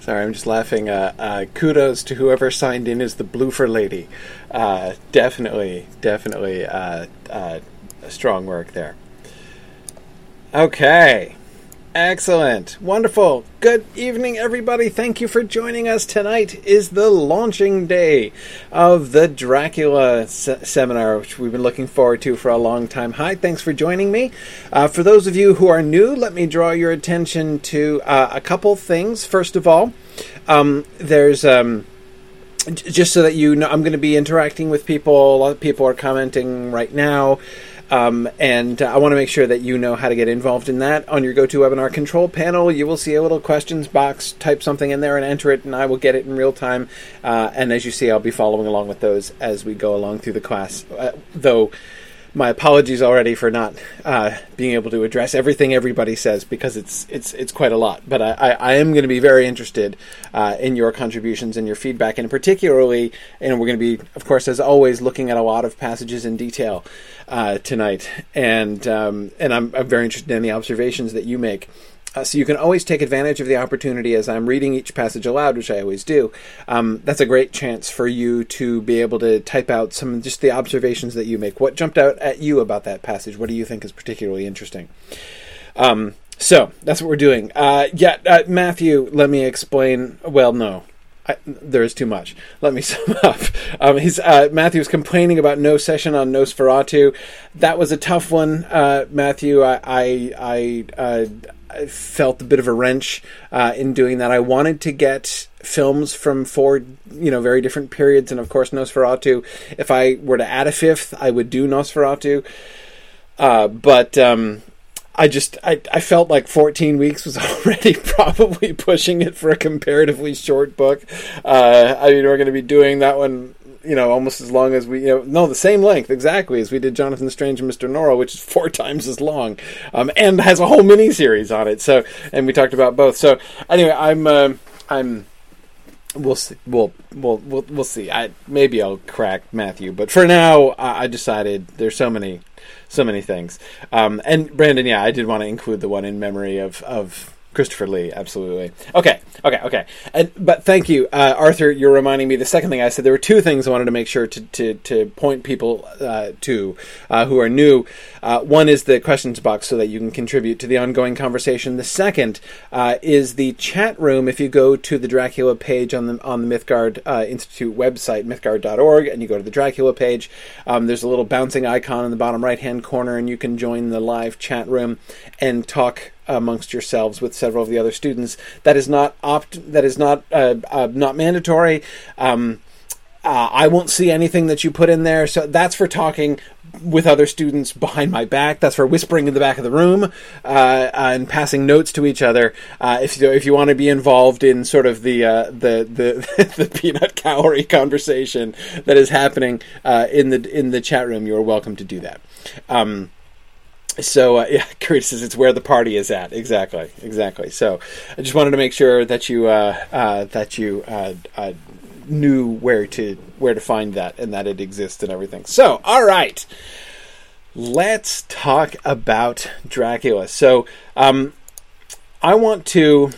Sorry, I'm just laughing. Uh, uh, kudos to whoever signed in as the Bloofer lady. Uh, definitely, definitely uh, uh, strong work there. Okay. Excellent. Wonderful. Good evening, everybody. Thank you for joining us. Tonight is the launching day of the Dracula se- seminar, which we've been looking forward to for a long time. Hi, thanks for joining me. Uh, for those of you who are new, let me draw your attention to uh, a couple things. First of all, um, there's. Um, just so that you know, I'm going to be interacting with people. A lot of people are commenting right now. Um, and uh, I want to make sure that you know how to get involved in that. On your GoToWebinar control panel, you will see a little questions box. Type something in there and enter it, and I will get it in real time. Uh, and as you see, I'll be following along with those as we go along through the class. Uh, though my apologies already for not uh, being able to address everything everybody says because it's it's it's quite a lot. But I, I, I am going to be very interested uh, in your contributions and your feedback, and particularly, and we're going to be, of course, as always, looking at a lot of passages in detail uh, tonight, and um, and I'm, I'm very interested in the observations that you make. Uh, so you can always take advantage of the opportunity as I'm reading each passage aloud, which I always do. Um, that's a great chance for you to be able to type out some just the observations that you make. What jumped out at you about that passage? What do you think is particularly interesting? Um, so that's what we're doing. Uh, yeah, uh, Matthew, let me explain. Well, no, I, there is too much. Let me sum up. Um, he's uh, Matthew's complaining about no session on Nosferatu. That was a tough one, uh, Matthew. I I I, uh, I, felt a bit of a wrench uh, in doing that. I wanted to get films from four, you know, very different periods, and of course Nosferatu. If I were to add a fifth, I would do Nosferatu. Uh, but um, I just I, I felt like 14 weeks was already probably pushing it for a comparatively short book. Uh, I mean, we're going to be doing that one, you know, almost as long as we, you know, no, the same length exactly as we did Jonathan Strange and Mister Norrell, which is four times as long, um, and has a whole mini series on it. So, and we talked about both. So, anyway, I'm uh, I'm we'll see. We'll we'll we'll, we'll see. I maybe I'll crack Matthew, but for now, I, I decided there's so many so many things. Um, and Brandon, yeah, I did want to include the one in memory of of Christopher Lee, absolutely. Okay, okay, okay. And, but thank you, uh, Arthur. You're reminding me. The second thing I said, there were two things I wanted to make sure to to, to point people uh, to uh, who are new. Uh, one is the questions box, so that you can contribute to the ongoing conversation. The second uh, is the chat room. If you go to the Dracula page on the on the Mythgard uh, Institute website, mythgard.org, and you go to the Dracula page, um, there's a little bouncing icon in the bottom right hand corner, and you can join the live chat room and talk amongst yourselves with several of the other students. That is not opt. That is not uh, uh, not mandatory. Um, uh, I won't see anything that you put in there. So that's for talking with other students behind my back. That's for whispering in the back of the room uh, and passing notes to each other. Uh, if you if you want to be involved in sort of the uh, the the the peanut calorie conversation that is happening uh, in the in the chat room, you are welcome to do that. Um, so uh, yeah, Curtis says it's where the party is at. Exactly, exactly. So I just wanted to make sure that you uh, uh, that you uh, uh, knew where to where to find that and that it exists and everything. So all right, let's talk about Dracula. So um, I want to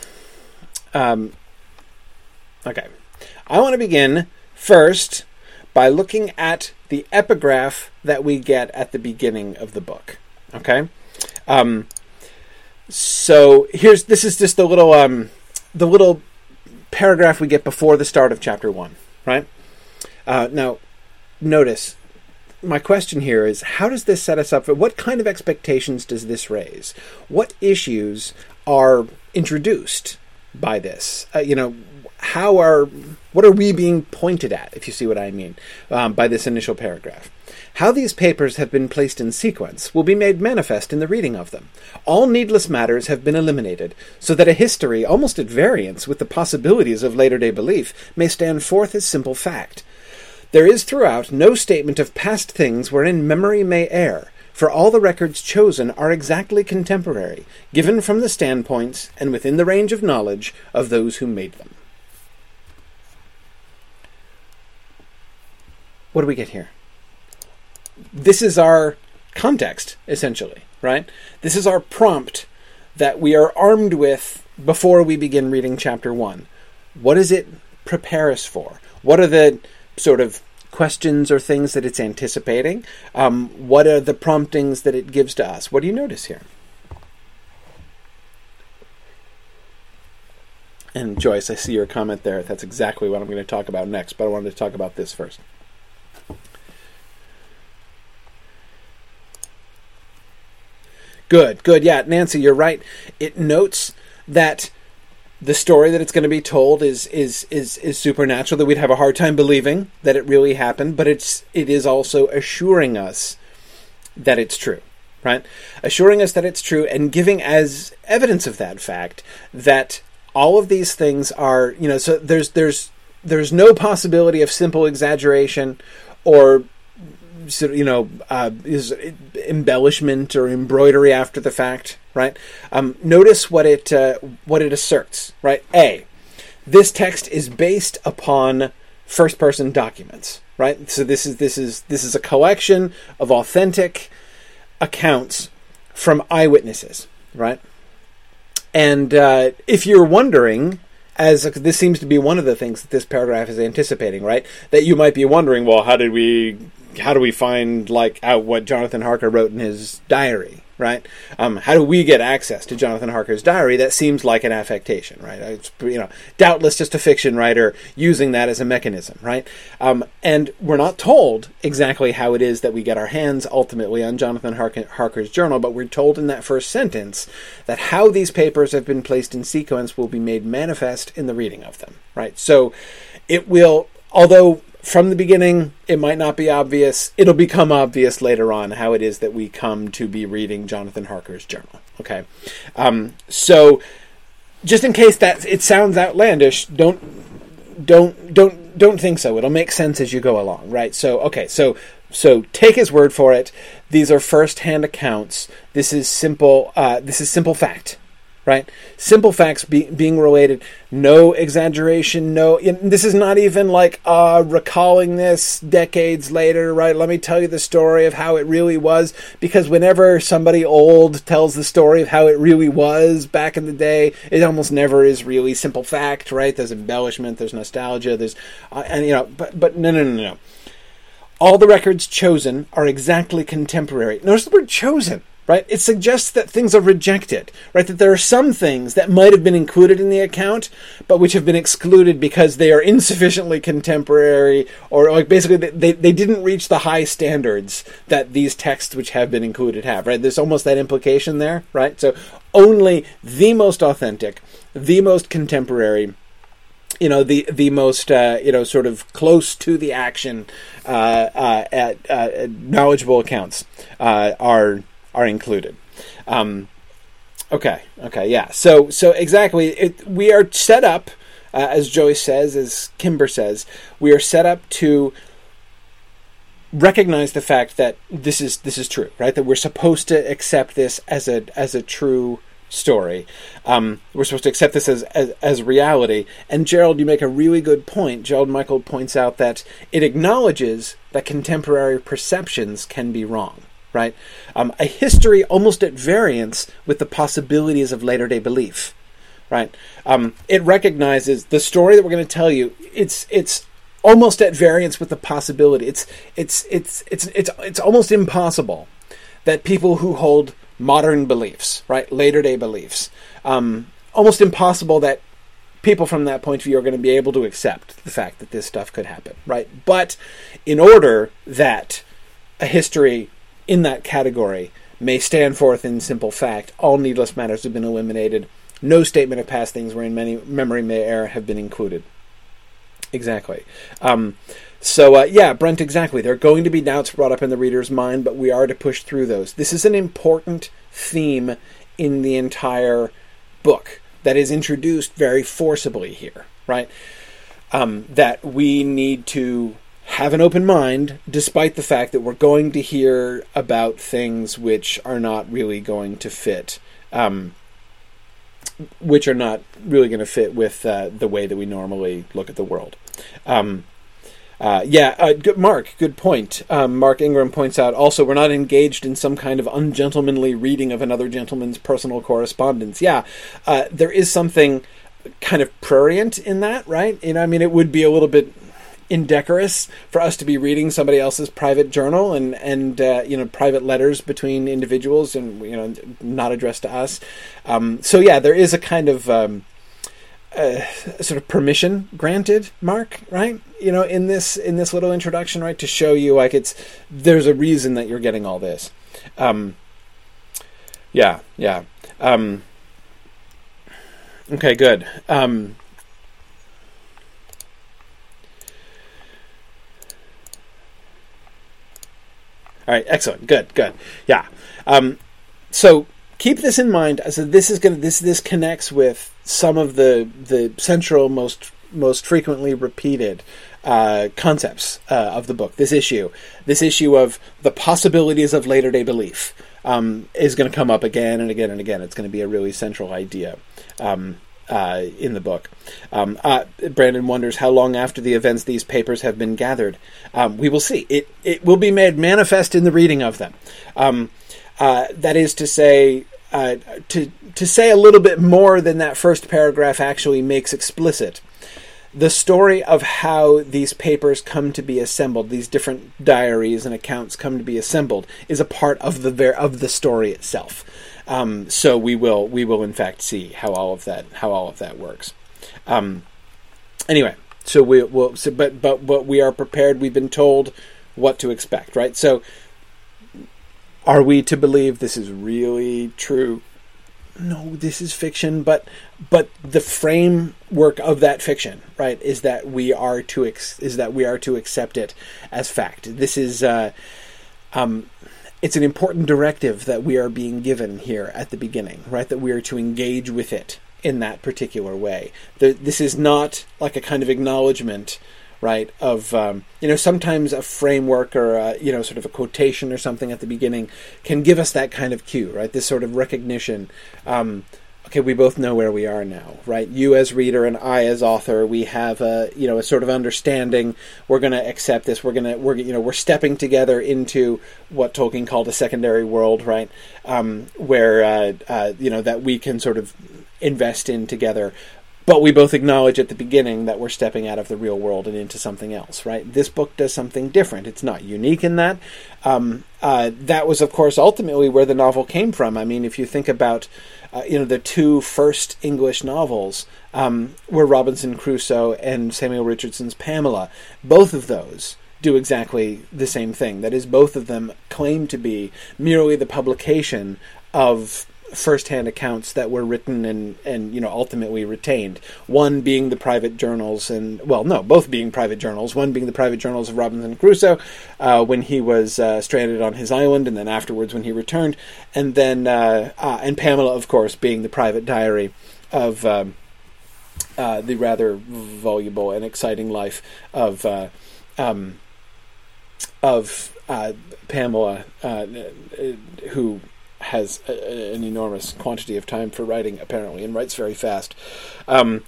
um, okay, I want to begin first by looking at the epigraph that we get at the beginning of the book. Okay. Um, so here's this is just the little um, the little paragraph we get before the start of chapter one, right? Uh, now, notice my question here is how does this set us up for what kind of expectations does this raise? What issues are introduced by this? Uh, you know, how are what are we being pointed at, if you see what I mean, um, by this initial paragraph? How these papers have been placed in sequence will be made manifest in the reading of them. All needless matters have been eliminated, so that a history almost at variance with the possibilities of later day belief may stand forth as simple fact. There is throughout no statement of past things wherein memory may err, for all the records chosen are exactly contemporary, given from the standpoints and within the range of knowledge of those who made them. What do we get here? this is our context, essentially, right? This is our prompt that we are armed with before we begin reading chapter one. what does it prepare us for? What are the sort of questions or things that it's anticipating? Um, what are the promptings that it gives to us? What do you notice here? And Joyce, I see your comment there. That's exactly what I'm going to talk about next, but I wanted to talk about this first. Good, good. Yeah, Nancy, you're right. It notes that the story that it's going to be told is is is is supernatural that we'd have a hard time believing that it really happened, but it's it is also assuring us that it's true, right? Assuring us that it's true and giving as evidence of that fact that all of these things are, you know, so there's there's there's no possibility of simple exaggeration or you know, uh, is embellishment or embroidery after the fact, right? Um, notice what it uh, what it asserts, right? A, this text is based upon first person documents, right? So this is this is this is a collection of authentic accounts from eyewitnesses, right? And uh, if you're wondering as this seems to be one of the things that this paragraph is anticipating, right? That you might be wondering, well, how did we how do we find like out what Jonathan Harker wrote in his diary, right? Um, how do we get access to Jonathan Harker's diary? That seems like an affectation, right? It's you know, doubtless just a fiction writer using that as a mechanism, right? Um, and we're not told exactly how it is that we get our hands ultimately on Jonathan Harker, Harker's journal, but we're told in that first sentence that how these papers have been placed in sequence will be made manifest in the reading of them, right? So it will, although from the beginning, it might not be obvious. It'll become obvious later on how it is that we come to be reading Jonathan Harker's journal. Okay, um, so just in case that it sounds outlandish, don't don't don't don't think so. It'll make sense as you go along, right? So okay, so so take his word for it. These are first-hand accounts. This is simple. Uh, this is simple fact right? Simple facts be, being related, no exaggeration, no. this is not even like uh, recalling this decades later, right? Let me tell you the story of how it really was, because whenever somebody old tells the story of how it really was back in the day, it almost never is really simple fact, right? There's embellishment, there's nostalgia, there's, uh, and you know, but but no, no, no, no. All the records chosen are exactly contemporary. Notice the word chosen right? It suggests that things are rejected, right? That there are some things that might have been included in the account, but which have been excluded because they are insufficiently contemporary, or like basically they, they didn't reach the high standards that these texts which have been included have, right? There's almost that implication there, right? So only the most authentic, the most contemporary, you know the the most uh, you know sort of close to the action uh, uh, at, uh, knowledgeable accounts uh, are are included. Um, okay, okay, yeah. So, so exactly, it, we are set up, uh, as Joyce says, as Kimber says, we are set up to recognize the fact that this is this is true, right? That we're supposed to accept this as a as a true story. Um, we're supposed to accept this as, as, as reality. And Gerald, you make a really good point. Gerald Michael points out that it acknowledges that contemporary perceptions can be wrong right? Um, a history almost at variance with the possibilities of later day belief, right? Um, it recognizes the story that we're going to tell you. It's it's almost at variance with the possibility. It's it's it's it's it's it's almost impossible that people who hold modern beliefs, right, later day beliefs, um, almost impossible that people from that point of view are going to be able to accept the fact that this stuff could happen, right? But in order that a history in that category may stand forth in simple fact. All needless matters have been eliminated. No statement of past things wherein many memory may err have been included. Exactly. Um, so uh, yeah, Brent, exactly. There are going to be doubts brought up in the reader's mind, but we are to push through those. This is an important theme in the entire book that is introduced very forcibly here, right? Um, that we need to have an open mind, despite the fact that we're going to hear about things which are not really going to fit, um, which are not really going to fit with uh, the way that we normally look at the world. Um, uh, yeah, uh, good, Mark, good point. Um, Mark Ingram points out also we're not engaged in some kind of ungentlemanly reading of another gentleman's personal correspondence. Yeah, uh, there is something kind of prurient in that, right? Know, I mean, it would be a little bit indecorous for us to be reading somebody else's private journal and and uh, you know private letters between individuals and you know not addressed to us. Um, so yeah, there is a kind of um, uh, sort of permission granted, Mark, right? You know, in this in this little introduction, right, to show you like it's there's a reason that you're getting all this. Um, yeah, yeah. Um, okay, good. Um, all right, excellent, good, good. Yeah. Um, so keep this in mind. So this is going to this this connects with some of the the central most most frequently repeated uh, concepts uh, of the book. This issue, this issue of the possibilities of later day belief, um, is going to come up again and again and again. It's going to be a really central idea. Um, uh, in the book. Um, uh, Brandon wonders how long after the events these papers have been gathered. Um, we will see. It it will be made manifest in the reading of them. Um, uh, that is to say, uh, to to say a little bit more than that first paragraph actually makes explicit. The story of how these papers come to be assembled, these different diaries and accounts come to be assembled, is a part of the ver- of the story itself. Um, so we will we will in fact see how all of that how all of that works. Um, anyway, so we will. So, but but but we are prepared. We've been told what to expect, right? So, are we to believe this is really true? No, this is fiction, but but the framework of that fiction, right, is that we are to ex- is that we are to accept it as fact. This is. Uh, um, it's an important directive that we are being given here at the beginning, right? That we are to engage with it in that particular way. The, this is not like a kind of acknowledgement, right? Of um, you know, sometimes a framework or a, you know, sort of a quotation or something at the beginning can give us that kind of cue, right? This sort of recognition. Um, okay, we both know where we are now, right? You as reader and I as author, we have a you know a sort of understanding. We're going to accept this. We're going to we're you know we're stepping together into what Tolkien called a secondary world, right? Um, where uh, uh, you know that we can sort of invest in together. But we both acknowledge at the beginning that we're stepping out of the real world and into something else, right? This book does something different. It's not unique in that. Um, uh, that was, of course, ultimately where the novel came from. I mean, if you think about uh, you know, the two first English novels um, were Robinson Crusoe and Samuel Richardson's Pamela. Both of those do exactly the same thing. That is, both of them claim to be merely the publication of first-hand accounts that were written and and you know ultimately retained. One being the private journals, and well, no, both being private journals. One being the private journals of Robinson Crusoe uh, when he was uh, stranded on his island, and then afterwards when he returned, and then uh, uh and Pamela, of course, being the private diary of. Um, uh, the rather voluble and exciting life of uh, um, of Pamela, who has a, an enormous quantity of time for writing, apparently, and writes very fast. Um,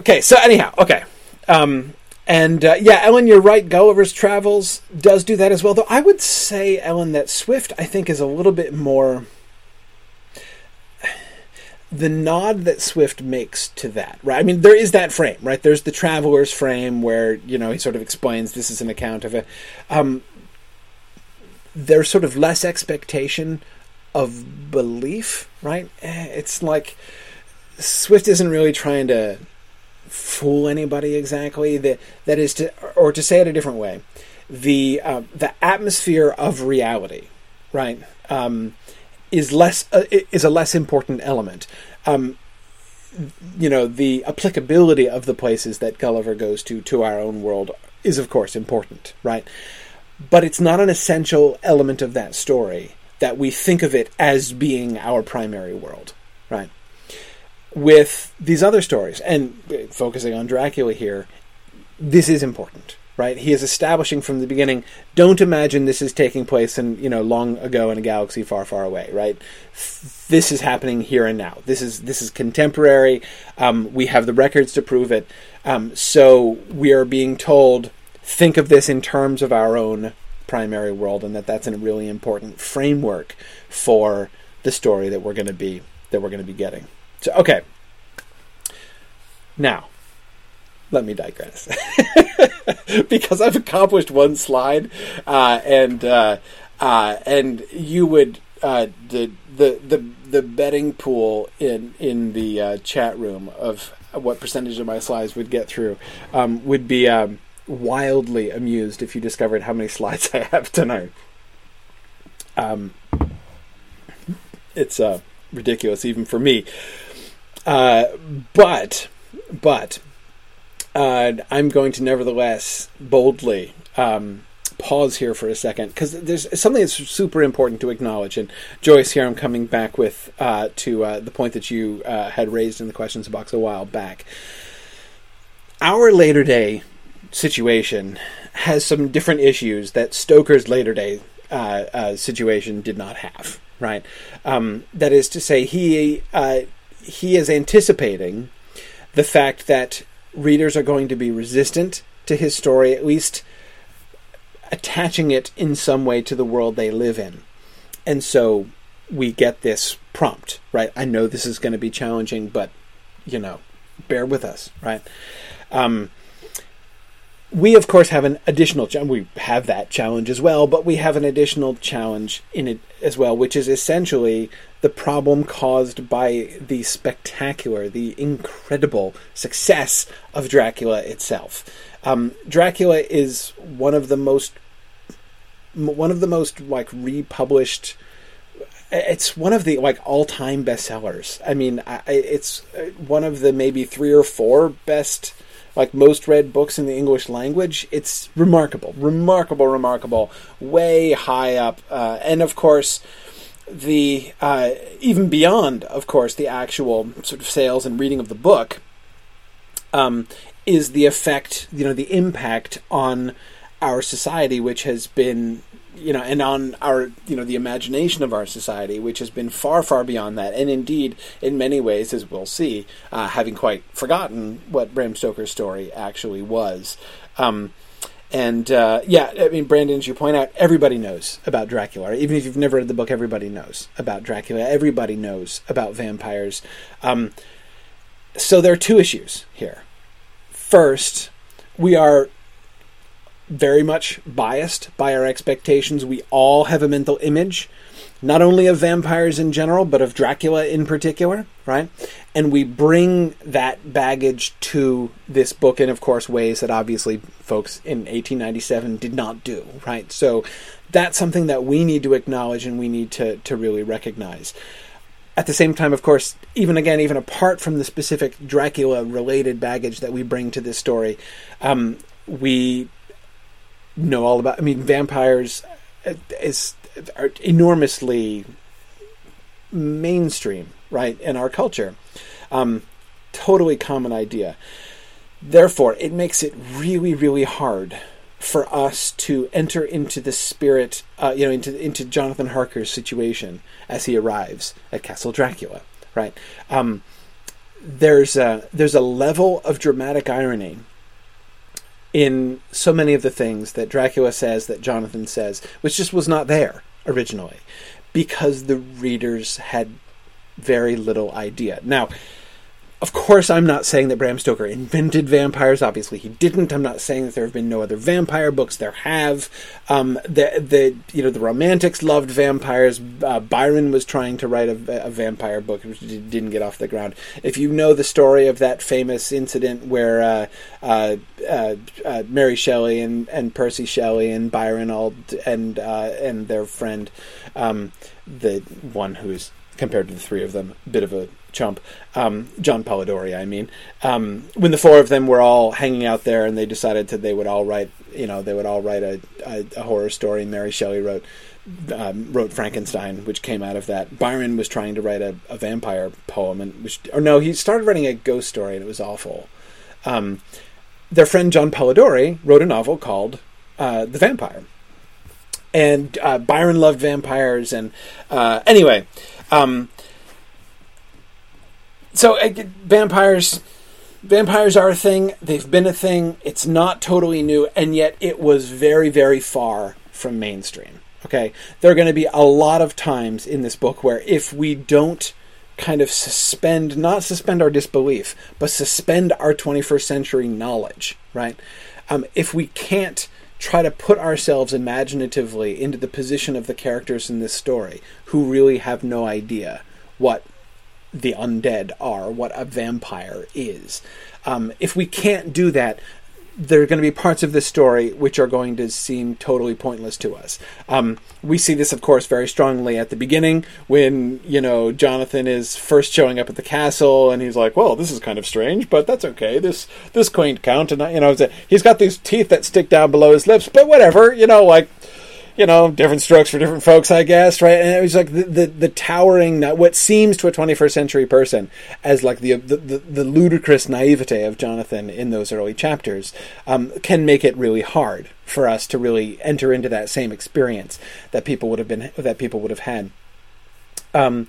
okay, so anyhow, okay. Um, and uh, yeah, Ellen, you're right. Gulliver's Travels does do that as well. Though I would say, Ellen, that Swift, I think, is a little bit more. The nod that Swift makes to that, right? I mean, there is that frame, right? There's the traveler's frame where you know he sort of explains this is an account of it. Um, there's sort of less expectation of belief, right? Eh, it's like Swift isn't really trying to fool anybody exactly. That that is to, or to say it a different way, the uh, the atmosphere of reality, right, um, is less uh, is a less important element. Um, you know, the applicability of the places that Gulliver goes to to our own world is, of course, important, right? But it's not an essential element of that story that we think of it as being our primary world, right? With these other stories, and focusing on Dracula here, this is important, right? He is establishing from the beginning. Don't imagine this is taking place in you know long ago in a galaxy far, far away, right? This is happening here and now. This is this is contemporary. Um, we have the records to prove it. Um, so we are being told think of this in terms of our own primary world and that that's a really important framework for the story that we're going to be that we're going to be getting. So okay. Now, let me digress because I've accomplished one slide, uh, and uh, uh, and you would uh, the the the the betting pool in in the uh, chat room of what percentage of my slides would get through um, would be um, wildly amused if you discovered how many slides I have tonight. Um, it's uh, ridiculous even for me. Uh, but but uh, I'm going to nevertheless boldly um, pause here for a second because there's something that's super important to acknowledge. And Joyce, here I'm coming back with uh, to uh, the point that you uh, had raised in the questions box a while back. Our later day situation has some different issues that Stoker's later day uh, uh, situation did not have. Right, um, that is to say, he uh, he is anticipating the fact that readers are going to be resistant to his story, at least attaching it in some way to the world they live in. And so we get this prompt, right? I know this is going to be challenging, but, you know, bear with us, right? Um, we, of course, have an additional challenge. We have that challenge as well, but we have an additional challenge in it as well, which is essentially the problem caused by the spectacular, the incredible success of Dracula itself. Um, Dracula is one of the most one of the most like republished it's one of the like all-time bestsellers. I mean, it's uh, one of the maybe three or four best like most read books in the English language. It's remarkable, remarkable, remarkable, way high up, uh, and of course, the uh, even beyond, of course, the actual sort of sales and reading of the book, um, is the effect, you know, the impact on our society, which has been you know, and on our, you know, the imagination of our society, which has been far, far beyond that, and indeed, in many ways, as we'll see, uh, having quite forgotten what Bram Stoker's story actually was. Um, and uh, yeah, I mean, Brandon, as you point out, everybody knows about Dracula. Even if you've never read the book, everybody knows about Dracula. Everybody knows about vampires. Um, so there are two issues here. First, we are very much biased by our expectations. We all have a mental image, not only of vampires in general, but of Dracula in particular, right? And we bring that baggage to this book in, of course, ways that obviously folks in 1897 did not do, right? So that's something that we need to acknowledge and we need to, to really recognize. At the same time, of course, even again, even apart from the specific Dracula related baggage that we bring to this story, um, we know all about. I mean, vampires is are enormously mainstream, right, in our culture. Um, totally common idea. Therefore, it makes it really, really hard for us to enter into the spirit, uh, you know, into into Jonathan Harker's situation as he arrives at Castle Dracula, right? Um, there's a there's a level of dramatic irony in so many of the things that Dracula says, that Jonathan says, which just was not there originally, because the readers had very little idea. Now, of course, I'm not saying that Bram Stoker invented vampires. Obviously, he didn't. I'm not saying that there have been no other vampire books. There have. Um, the the you know the Romantics loved vampires. Uh, Byron was trying to write a, a, vampire book, which didn't get off the ground. If you know the story of that famous incident where uh, uh, uh, uh Mary Shelley and, and Percy Shelley and Byron all and uh, and their friend, um, the one who's compared to the three of them, a bit of a chump, um, John Polidori, I mean, um, when the four of them were all hanging out there and they decided that they would all write, you know, they would all write a, a, a horror story. Mary Shelley wrote um, wrote Frankenstein, which came out of that. Byron was trying to write a, a, vampire poem, and which, or no, he started writing a ghost story, and it was awful. Um, their friend John Polidori wrote a novel called uh, The Vampire, and uh, Byron loved vampires, and uh, anyway. Um, so uh, vampires vampires are a thing. They've been a thing. It's not totally new and yet it was very very far from mainstream. Okay? There are going to be a lot of times in this book where if we don't kind of suspend, not suspend our disbelief, but suspend our 21st century knowledge, right? Um, if we can't try to put ourselves imaginatively into the position of the characters in this story who really have no idea what the undead are, what a vampire is. Um, if we can't do that, there are going to be parts of this story which are going to seem totally pointless to us. Um, we see this, of course, very strongly at the beginning when you know Jonathan is first showing up at the castle, and he's like, "Well, this is kind of strange, but that's okay. This this quaint count, and you know, he's got these teeth that stick down below his lips, but whatever, you know, like." You know, different strokes for different folks, I guess, right? And it was like the the, the towering, what seems to a 21st century person as like the the, the, the ludicrous naivete of Jonathan in those early chapters um, can make it really hard for us to really enter into that same experience that people would have been that people would have had. Um,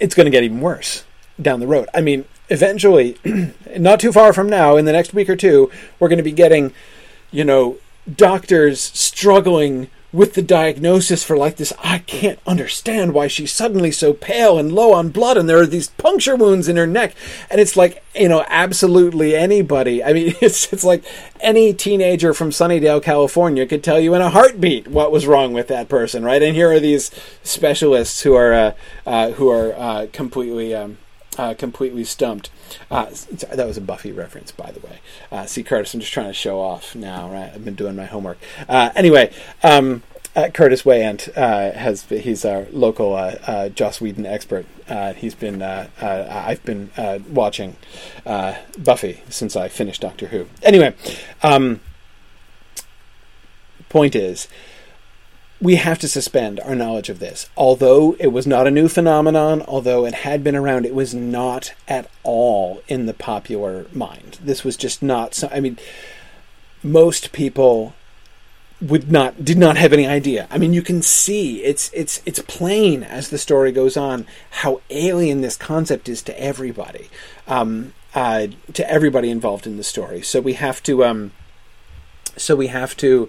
it's going to get even worse down the road. I mean, eventually, not too far from now, in the next week or two, we're going to be getting, you know, doctors struggling with the diagnosis for like this I can't understand why she's suddenly so pale and low on blood and there are these puncture wounds in her neck. And it's like you know absolutely anybody. I mean it's it's like any teenager from Sunnydale California could tell you in a heartbeat what was wrong with that person right? And here are these specialists who are uh, uh, who are uh, completely um, uh, completely stumped. Uh, that was a Buffy reference, by the way. Uh, see, Curtis, I'm just trying to show off now, right? I've been doing my homework. Uh, anyway, um, uh, Curtis Wayant uh, has he's our local Joss Whedon expert. he's been I've been watching Buffy since I finished Doctor Who. Anyway, um, point is we have to suspend our knowledge of this. Although it was not a new phenomenon, although it had been around, it was not at all in the popular mind. This was just not. So, I mean, most people would not did not have any idea. I mean, you can see it's it's it's plain as the story goes on how alien this concept is to everybody, um, uh, to everybody involved in the story. So we have to. Um, so we have to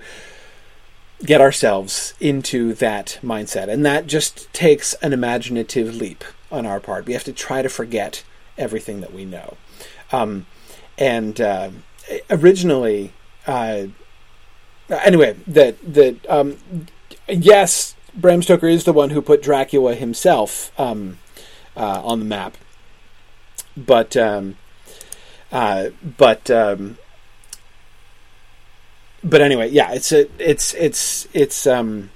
get ourselves into that mindset. And that just takes an imaginative leap on our part. We have to try to forget everything that we know. Um, and uh, originally, uh, anyway, that that um, yes, Bram Stoker is the one who put Dracula himself um, uh, on the map, but um, uh, but um, but anyway, yeah, it's a, it's it's it's um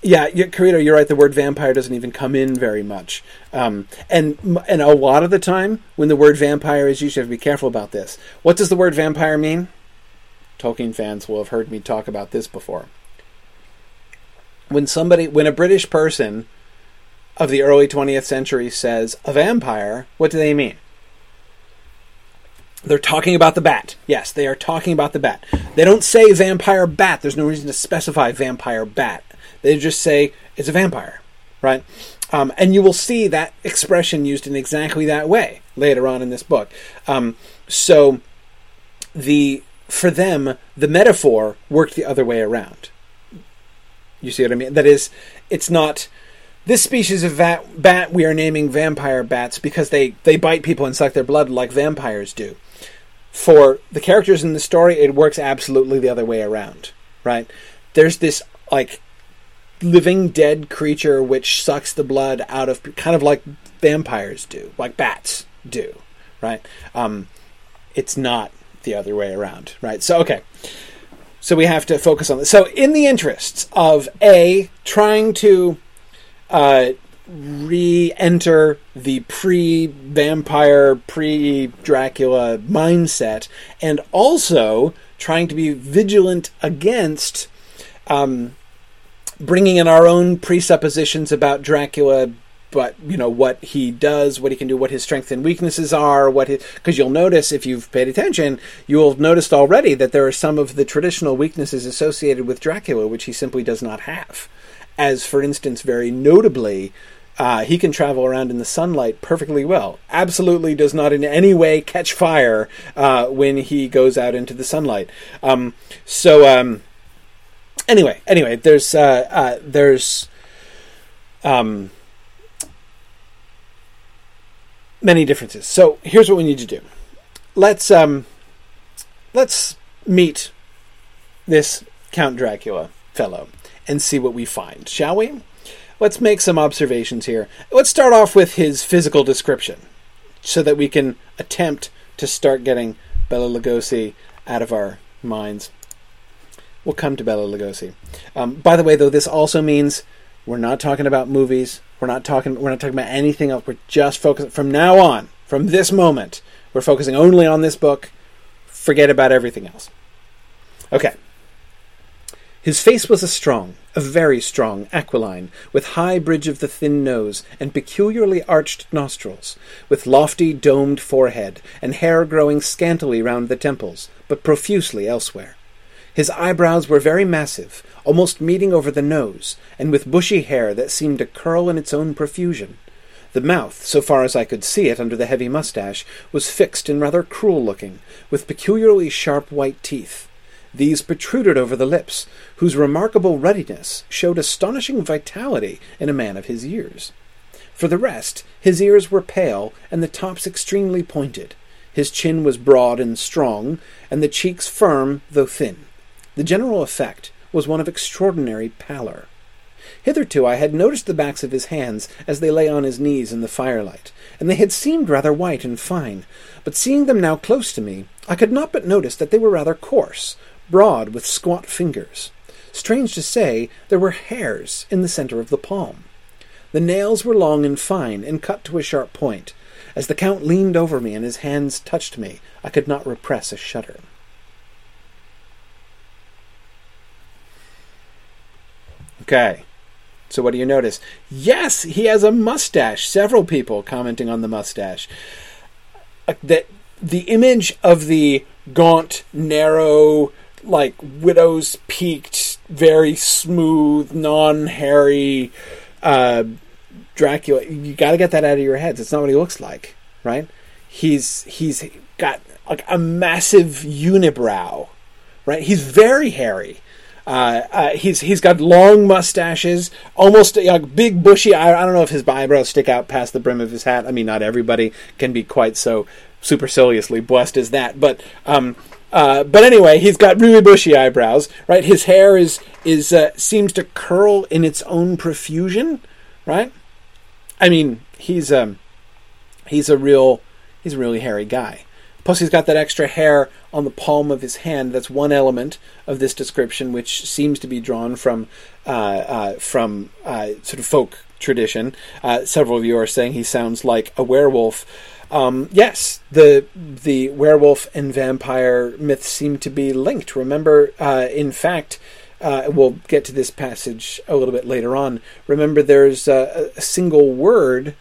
yeah, Carito, you're right. The word vampire doesn't even come in very much, um, and and a lot of the time when the word vampire is used, you have to be careful about this. What does the word vampire mean? Tolkien fans will have heard me talk about this before. When somebody, when a British person of the early 20th century says a vampire, what do they mean? They're talking about the bat. Yes, they are talking about the bat. They don't say vampire bat. There's no reason to specify vampire bat. They just say it's a vampire, right? Um, and you will see that expression used in exactly that way later on in this book. Um, so the for them the metaphor worked the other way around. You see what I mean? That is, it's not this species of bat, bat we are naming vampire bats because they, they bite people and suck their blood like vampires do for the characters in the story, it works absolutely the other way around, right? There's this like living dead creature which sucks the blood out of kind of like vampires do, like bats do, right? Um, it's not the other way around, right? So okay. So we have to focus on this. So in the interests of a trying to uh, re-enter the pre-vampire, pre-Dracula mindset, and also trying to be vigilant against um, bringing in our own presuppositions about Dracula. But you know what he does, what he can do, what his strengths and weaknesses are, what because you'll notice if you've paid attention, you will have noticed already that there are some of the traditional weaknesses associated with Dracula which he simply does not have. As for instance, very notably, uh, he can travel around in the sunlight perfectly well. Absolutely does not in any way catch fire uh, when he goes out into the sunlight. Um, so um, anyway, anyway, there's uh, uh there's. um, many differences. So here's what we need to do. Let's um, let's meet this Count Dracula fellow and see what we find, shall we? Let's make some observations here. Let's start off with his physical description so that we can attempt to start getting Bela Lugosi out of our minds. We'll come to Bela Lugosi. Um, by the way, though, this also means we're not talking about movies. We're not talking. We're not talking about anything else. We're just focusing from now on, from this moment. We're focusing only on this book. Forget about everything else. Okay. His face was a strong, a very strong, aquiline, with high bridge of the thin nose and peculiarly arched nostrils, with lofty domed forehead, and hair growing scantily round the temples, but profusely elsewhere. His eyebrows were very massive, almost meeting over the nose, and with bushy hair that seemed to curl in its own profusion. The mouth, so far as I could see it under the heavy moustache, was fixed and rather cruel looking, with peculiarly sharp white teeth. These protruded over the lips, whose remarkable ruddiness showed astonishing vitality in a man of his years. For the rest, his ears were pale, and the tops extremely pointed. His chin was broad and strong, and the cheeks firm, though thin. The general effect was one of extraordinary pallor. Hitherto I had noticed the backs of his hands as they lay on his knees in the firelight, and they had seemed rather white and fine, but seeing them now close to me, I could not but notice that they were rather coarse, broad with squat fingers. Strange to say, there were hairs in the center of the palm. The nails were long and fine, and cut to a sharp point. As the Count leaned over me and his hands touched me, I could not repress a shudder. Okay. So what do you notice? Yes, he has a mustache. Several people commenting on the mustache. Uh, that the image of the gaunt, narrow, like widow's peaked, very smooth, non-hairy uh, Dracula. You got to get that out of your heads. It's not what he looks like, right? He's he's got like a massive unibrow, right? He's very hairy. Uh, uh, he's he's got long mustaches, almost like big bushy. I, I don't know if his eyebrows stick out past the brim of his hat. I mean, not everybody can be quite so superciliously blessed as that, but um, uh, but anyway, he's got really bushy eyebrows, right? His hair is is uh, seems to curl in its own profusion, right? I mean, he's um he's a real he's a really hairy guy. Plus, he's got that extra hair on the palm of his hand. That's one element of this description, which seems to be drawn from uh, uh from uh, sort of folk tradition. Uh, several of you are saying he sounds like a werewolf. Um, yes, the the werewolf and vampire myths seem to be linked. Remember, uh, in fact, uh, we'll get to this passage a little bit later on. Remember, there's a, a single word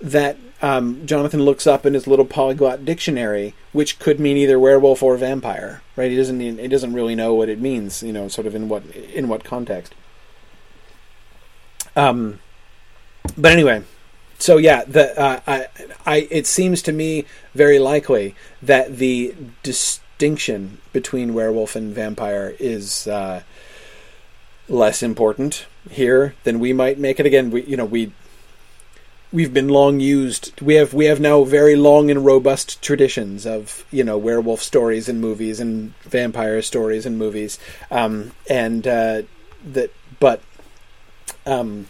that um, Jonathan looks up in his little polyglot dictionary, which could mean either werewolf or vampire. Right? He doesn't he doesn't really know what it means. You know, sort of in what in what context. Um, but anyway, so yeah, the uh, I, I it seems to me very likely that the distinction between werewolf and vampire is uh, less important here than we might make it. Again, we you know we we've been long used. We have we have now very long and robust traditions of you know werewolf stories and movies and vampire stories and movies, um, and uh, that but. Um,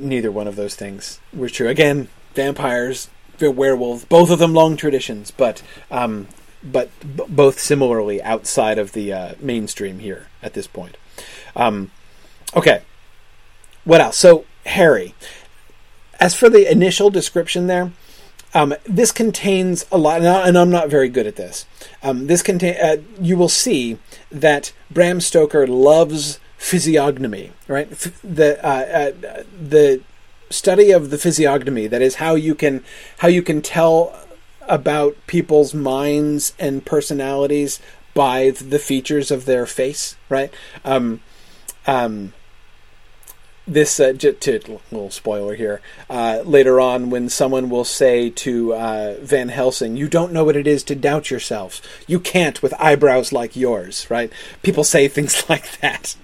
neither one of those things were true. Again, vampires, werewolves, both of them long traditions, but um, but b- both similarly outside of the uh, mainstream here at this point. Um, okay, what else? So Harry. As for the initial description there, um, this contains a lot, and I'm not very good at this. Um, this contain, uh, you will see that Bram Stoker loves physiognomy, right? The uh, uh, the study of the physiognomy that is how you can how you can tell about people's minds and personalities by the features of their face, right? Um, um, this uh, little spoiler here uh, later on when someone will say to uh, Van Helsing, "You don't know what it is to doubt yourself. You can't with eyebrows like yours." Right? People say things like that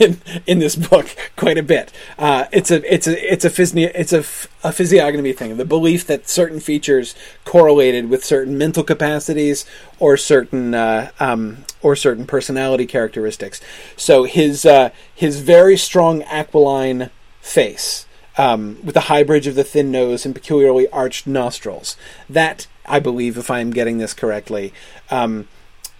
in in this book quite a bit. Uh, it's a it's a it's a physio- it's a, f- a physiognomy thing. The belief that certain features correlated with certain mental capacities or certain uh, um, or certain personality characteristics. So his uh, his very strong aquiline face, um, with the high bridge of the thin nose and peculiarly arched nostrils. That I believe, if I am getting this correctly, um,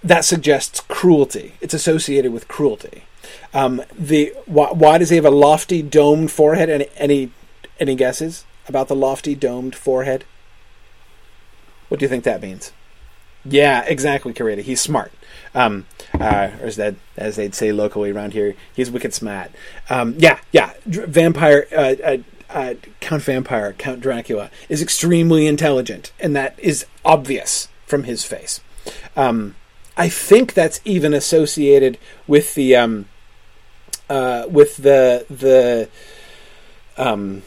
that suggests cruelty. It's associated with cruelty. Um, the why, why, does he have a lofty domed forehead? Any any any guesses about the lofty domed forehead? What do you think that means? Yeah, exactly, Karita. He's smart. Um, uh, or as that as they'd say locally around here, he's wicked smart. Um, yeah, yeah. Vampire, uh, uh, uh, Count Vampire, Count Dracula is extremely intelligent, and that is obvious from his face. Um, I think that's even associated with the um, uh, with the um,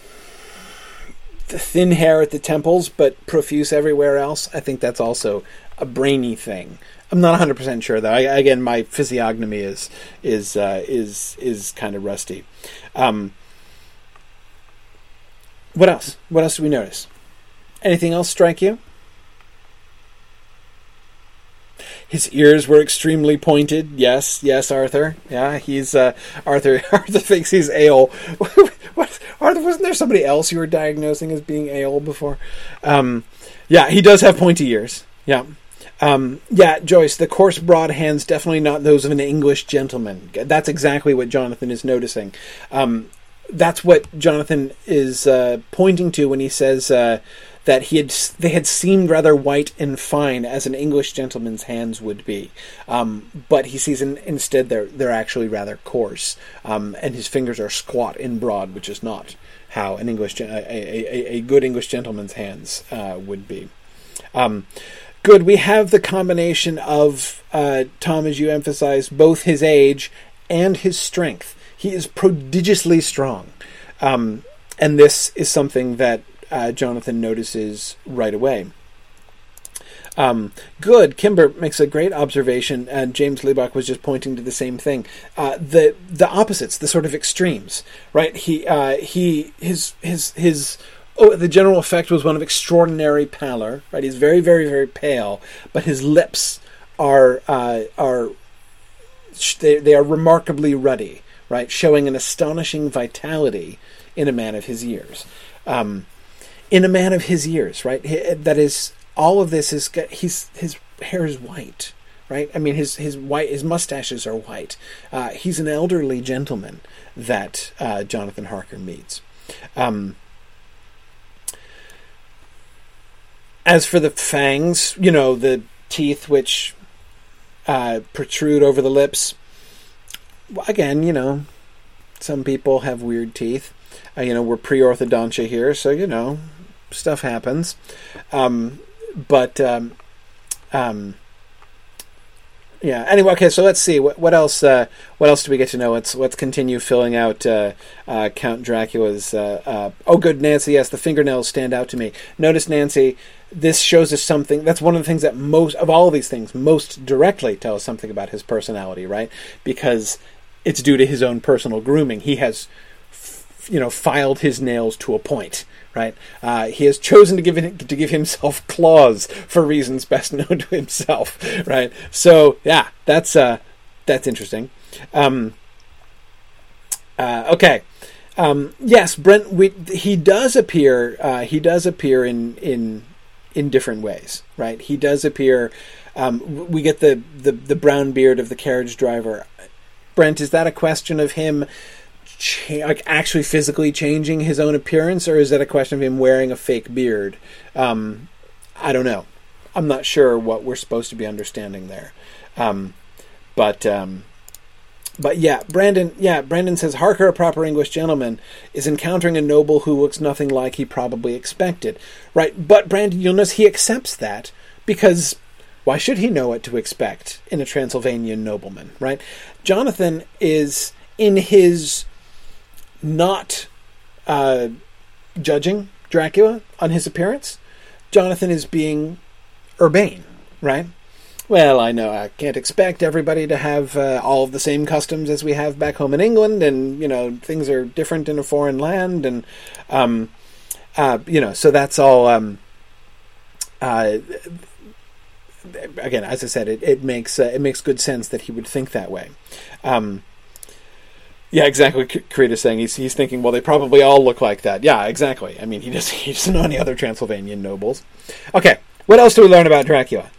the thin hair at the temples, but profuse everywhere else. I think that's also a brainy thing. I'm not 100 percent sure though. I, again, my physiognomy is is uh, is is kind of rusty. Um, what else? What else do we notice? Anything else strike you? His ears were extremely pointed. Yes, yes, Arthur. Yeah, he's uh, Arthur. Arthur thinks he's ale. what, Arthur? Wasn't there somebody else you were diagnosing as being ale before? Um, yeah, he does have pointy ears. Yeah. Um, yeah, Joyce, the coarse, broad hands definitely not those of an English gentleman. That's exactly what Jonathan is noticing. Um, that's what Jonathan is uh, pointing to when he says uh, that he had they had seemed rather white and fine as an English gentleman's hands would be, um, but he sees in, instead they're they're actually rather coarse, um, and his fingers are squat and broad, which is not how an English a, a, a good English gentleman's hands uh, would be. Um, good. We have the combination of uh, Tom, as you emphasized, both his age and his strength. He is prodigiously strong, um, and this is something that uh, Jonathan notices right away. Um, good. Kimber makes a great observation, and James Liebach was just pointing to the same thing. Uh, the the opposites, the sort of extremes, right? He uh, he his his his oh, the general effect was one of extraordinary pallor. Right, he's very, very, very pale, but his lips are uh, are they, they are remarkably ruddy. Right, showing an astonishing vitality in a man of his years. Um, in a man of his years, right? That is all of this is he's his hair is white, right? I mean his his white his mustaches are white. Uh, he's an elderly gentleman that uh, Jonathan Harker meets. Um, as for the fangs, you know, the teeth which uh, protrude over the lips, again, you know, some people have weird teeth. Uh, you know, we're pre orthodontia here, so, you know, stuff happens. Um, but, um, um, yeah. Anyway, okay. So let's see what what else. Uh, what else do we get to know? Let's let's continue filling out uh, uh, Count Dracula's. Uh, uh, oh, good, Nancy. Yes, the fingernails stand out to me. Notice, Nancy. This shows us something. That's one of the things that most of all of these things most directly tell us something about his personality, right? Because it's due to his own personal grooming. He has, you know, filed his nails to a point right? Uh, he has chosen to give to give himself claws for reasons best known to himself, right? So yeah, that's uh, that's interesting. Um, uh, okay. Um, yes, Brent. We, he does appear. Uh, he does appear in in in different ways, right? He does appear. Um, we get the, the the brown beard of the carriage driver. Brent, is that a question of him cha- like actually physically changing his own appearance, or is that a question of him wearing a fake beard? Um, I don't know. I'm not sure what we're supposed to be understanding there. Um, but um, but yeah, Brandon. Yeah, Brandon says Harker, a proper English gentleman, is encountering a noble who looks nothing like he probably expected. Right, but Brandon, you'll notice he accepts that because why should he know what to expect in a Transylvanian nobleman? Right, Jonathan is in his not uh, judging Dracula on his appearance. Jonathan is being urbane, right? Well, I know I can't expect everybody to have uh, all of the same customs as we have back home in England, and you know things are different in a foreign land, and um, uh, you know, so that's all. Um, uh, again, as I said, it, it makes uh, it makes good sense that he would think that way. Um, yeah, exactly. Karita's saying he's he's thinking, well, they probably all look like that. Yeah, exactly. I mean, he doesn't he doesn't know any other Transylvanian nobles. Okay, what else do we learn about Dracula?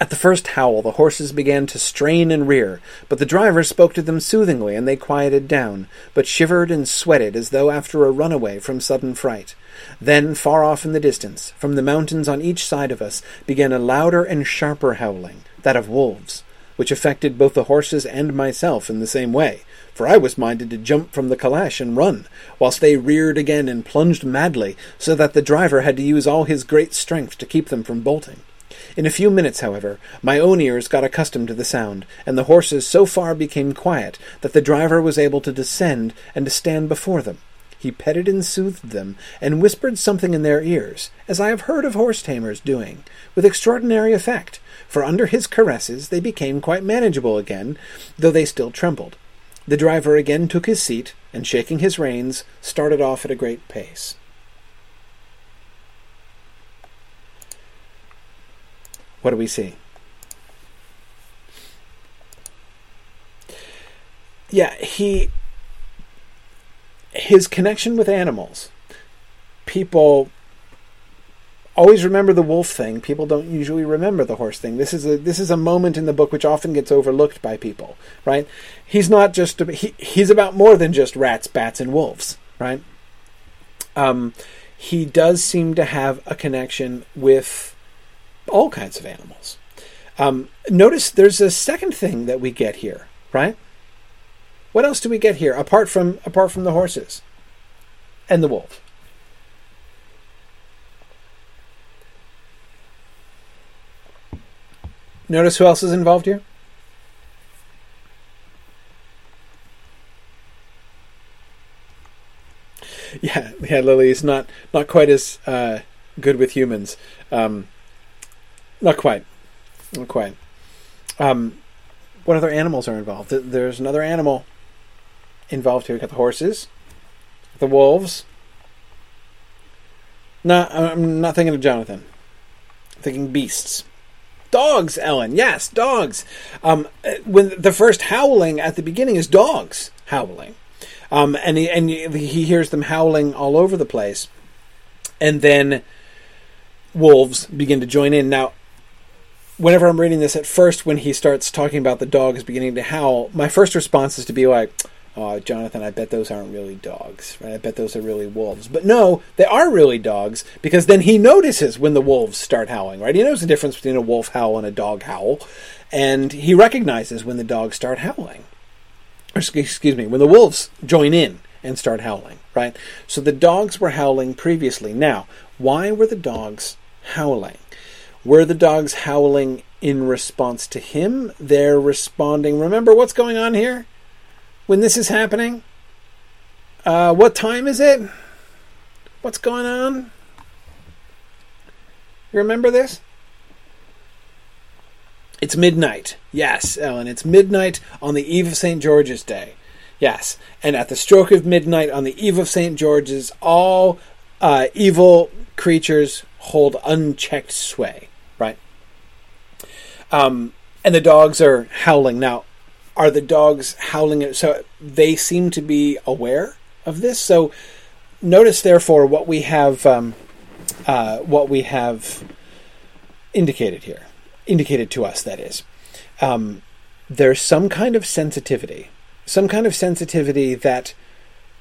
At the first howl, the horses began to strain and rear, but the driver spoke to them soothingly, and they quieted down, but shivered and sweated as though after a runaway from sudden fright. Then, far off in the distance, from the mountains on each side of us, began a louder and sharper howling, that of wolves which affected both the horses and myself in the same way, for I was minded to jump from the calash and run, whilst they reared again and plunged madly, so that the driver had to use all his great strength to keep them from bolting. In a few minutes, however, my own ears got accustomed to the sound, and the horses so far became quiet that the driver was able to descend and to stand before them. He petted and soothed them, and whispered something in their ears, as I have heard of horse tamers doing, with extraordinary effect, for under his caresses they became quite manageable again, though they still trembled. The driver again took his seat, and shaking his reins, started off at a great pace. What do we see? Yeah, he. His connection with animals. People always remember the wolf thing. People don't usually remember the horse thing. This is a this is a moment in the book which often gets overlooked by people, right? He's not just he, he's about more than just rats, bats, and wolves, right? Um, he does seem to have a connection with all kinds of animals. Um, notice there's a second thing that we get here, right? What else do we get here apart from apart from the horses and the wolf? Notice who else is involved here? Yeah, yeah, Lily is not not quite as uh, good with humans. Um, not quite, not quite. Um, what other animals are involved? There's another animal involved here. We got the horses, the wolves. No, I'm not thinking of Jonathan. I'm thinking beasts. Dogs, Ellen. Yes, dogs. Um, when the first howling at the beginning is dogs howling, um, and he, and he hears them howling all over the place, and then wolves begin to join in. Now, whenever I'm reading this, at first when he starts talking about the dogs beginning to howl, my first response is to be like, oh, Jonathan, I bet those aren't really dogs. Right? I bet those are really wolves. But no, they are really dogs because then he notices when the wolves start howling, right? He knows the difference between a wolf howl and a dog howl, and he recognizes when the dogs start howling. Or, excuse me, when the wolves join in and start howling, right? So the dogs were howling previously. Now, why were the dogs howling? Were the dogs howling in response to him? They're responding. Remember what's going on here? when this is happening? Uh, what time is it? What's going on? You remember this? It's midnight. Yes, Ellen, it's midnight on the eve of St. George's Day. Yes, and at the stroke of midnight on the eve of St. George's, all uh, evil creatures hold unchecked sway? Um, and the dogs are howling. Now, are the dogs howling? So they seem to be aware of this. So notice, therefore, what we have, um, uh, what we have indicated here, indicated to us. That is, um, there's some kind of sensitivity, some kind of sensitivity that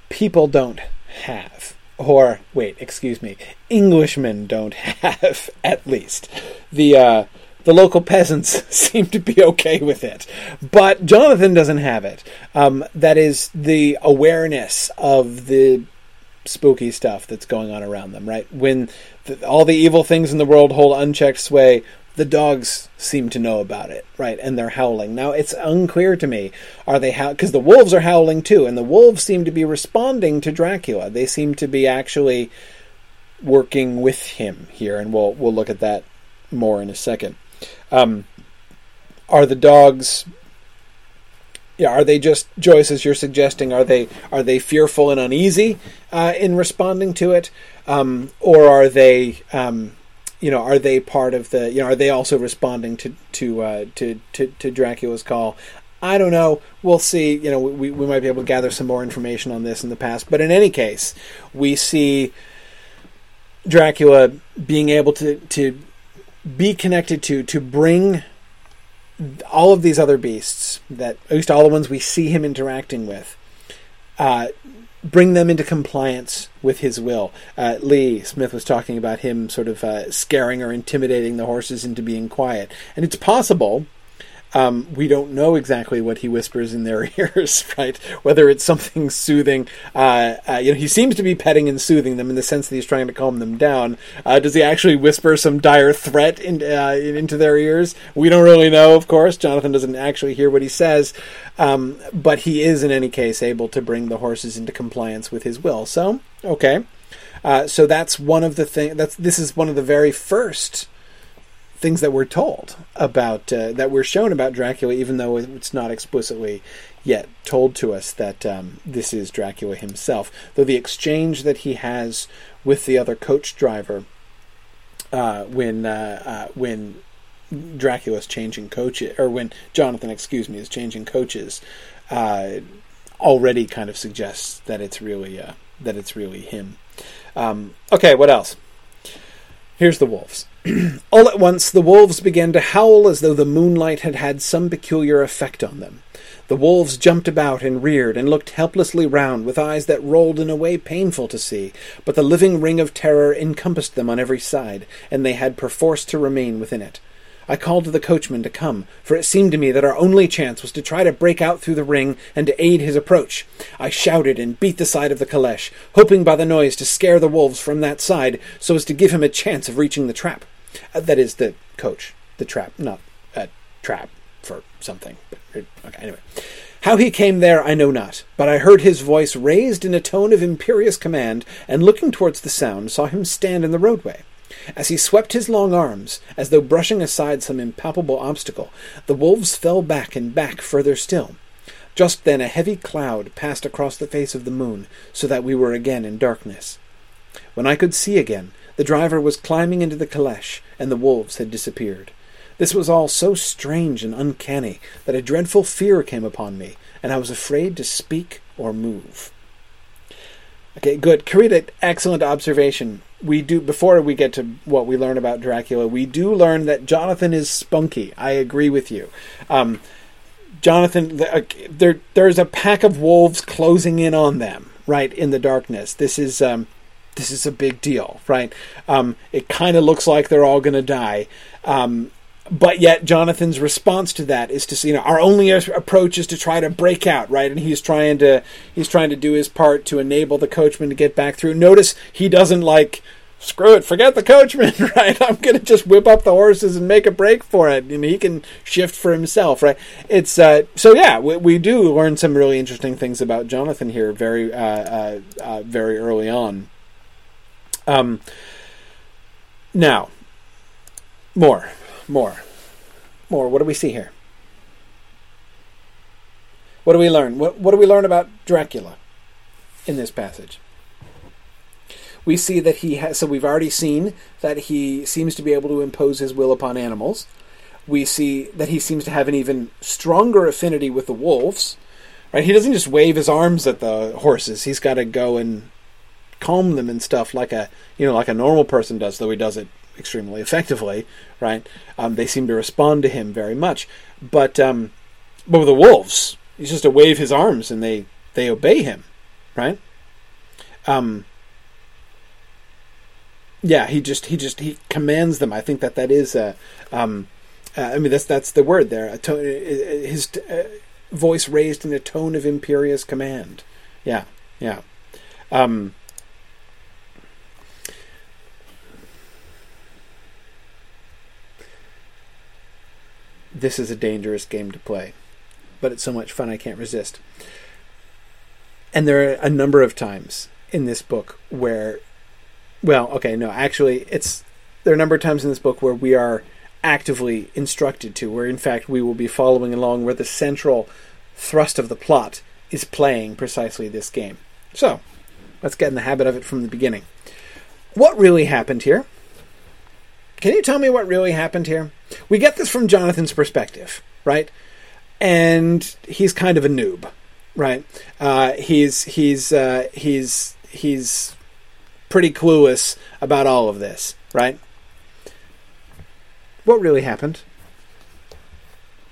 people don't have. Or wait, excuse me, Englishmen don't have at least the uh, the local peasants seem to be okay with it. But Jonathan doesn't have it. Um, that is the awareness of the spooky stuff that's going on around them, right? When the, all the evil things in the world hold unchecked sway, the dogs seem to know about it, right? And they're howling. Now it's unclear to me are they how because the wolves are howling too, and the wolves seem to be responding to Dracula. They seem to be actually working with him here, and we'll we'll look at that more in a second. Um, are the dogs? Yeah, are they just Joyce, as you're suggesting? Are they are they fearful and uneasy uh, in responding to it, um, or are they? Um, you know, are they part of the? You know, are they also responding to to uh, to, to to Dracula's call? I don't know. We'll see. You know, we we might be able to gather some more information on this in the past. But in any case, we see Dracula being able to to be connected to to bring all of these other beasts that at least all the ones we see him interacting with uh, bring them into compliance with his will. Uh, Lee Smith was talking about him sort of uh, scaring or intimidating the horses into being quiet, and it's possible um, we don't know exactly what he whispers in their ears, right? Whether it's something soothing. Uh, uh, you know, he seems to be petting and soothing them in the sense that he's trying to calm them down. Uh, does he actually whisper some dire threat in, uh, into their ears? We don't really know, of course. Jonathan doesn't actually hear what he says, um, but he is, in any case, able to bring the horses into compliance with his will. So, okay. Uh, so that's one of the things. That's this is one of the very first things that we're told about uh, that we're shown about Dracula, even though it's not explicitly yet told to us that um, this is Dracula himself. Though the exchange that he has with the other coach driver uh, when uh, uh when Dracula's changing coaches, or when Jonathan, excuse me, is changing coaches, uh, already kind of suggests that it's really uh, that it's really him. Um, okay, what else? Here's the wolves. All at once, the wolves began to howl as though the moonlight had had some peculiar effect on them. The wolves jumped about and reared and looked helplessly round with eyes that rolled in a way painful to see, but the living ring of terror encompassed them on every side, and they had perforce to remain within it. I called to the coachman to come, for it seemed to me that our only chance was to try to break out through the ring and to aid his approach. I shouted and beat the side of the caleche, hoping by the noise to scare the wolves from that side so as to give him a chance of reaching the trap. Uh, that is the coach, the trap, not a trap for something. okay, anyway. How he came there I know not, but I heard his voice raised in a tone of imperious command, and looking towards the sound, saw him stand in the roadway. As he swept his long arms, as though brushing aside some impalpable obstacle, the wolves fell back and back further still. Just then a heavy cloud passed across the face of the moon, so that we were again in darkness. When I could see again, the driver was climbing into the caleche, and the wolves had disappeared. This was all so strange and uncanny that a dreadful fear came upon me, and I was afraid to speak or move. Okay, good. Karita, excellent observation. We do before we get to what we learn about Dracula, we do learn that Jonathan is spunky. I agree with you. Um, Jonathan, uh, there there's a pack of wolves closing in on them, right in the darkness. This is um, this is a big deal, right? Um, it kind of looks like they're all going to die. Um, but yet Jonathan's response to that is to say, you know, our only approach is to try to break out, right? And he's trying to he's trying to do his part to enable the coachman to get back through. Notice he doesn't like screw it, forget the coachman, right? I'm going to just whip up the horses and make a break for it, and he can shift for himself, right? It's uh, so yeah, we, we, do learn some really interesting things about Jonathan here very uh, uh, uh very early on. Um, now, more, more, more. What do we see here? What do we learn? What, what do we learn about Dracula in this passage? We see that he has, so we've already seen that he seems to be able to impose his will upon animals. We see that he seems to have an even stronger affinity with the wolves. Right? He doesn't just wave his arms at the horses. He's got to go and calm them and stuff like a you know like a normal person does, though he does it extremely effectively, right? Um, they seem to respond to him very much, but um, but with the wolves, he's just to wave his arms and they they obey him, right? Um, yeah, he just he just he commands them. I think that that is a. Um, uh, I mean, that's that's the word there. Tone, his uh, voice raised in a tone of imperious command. Yeah, yeah. Um, this is a dangerous game to play, but it's so much fun I can't resist. And there are a number of times in this book where, well, okay, no, actually, it's there are a number of times in this book where we are actively instructed to, where in fact we will be following along where the central thrust of the plot is playing precisely this game. So, let's get in the habit of it from the beginning. What really happened here? Can you tell me what really happened here? We get this from Jonathan's perspective, right? And he's kind of a noob, right? Uh, he's he's uh, he's he's pretty clueless about all of this, right? What really happened?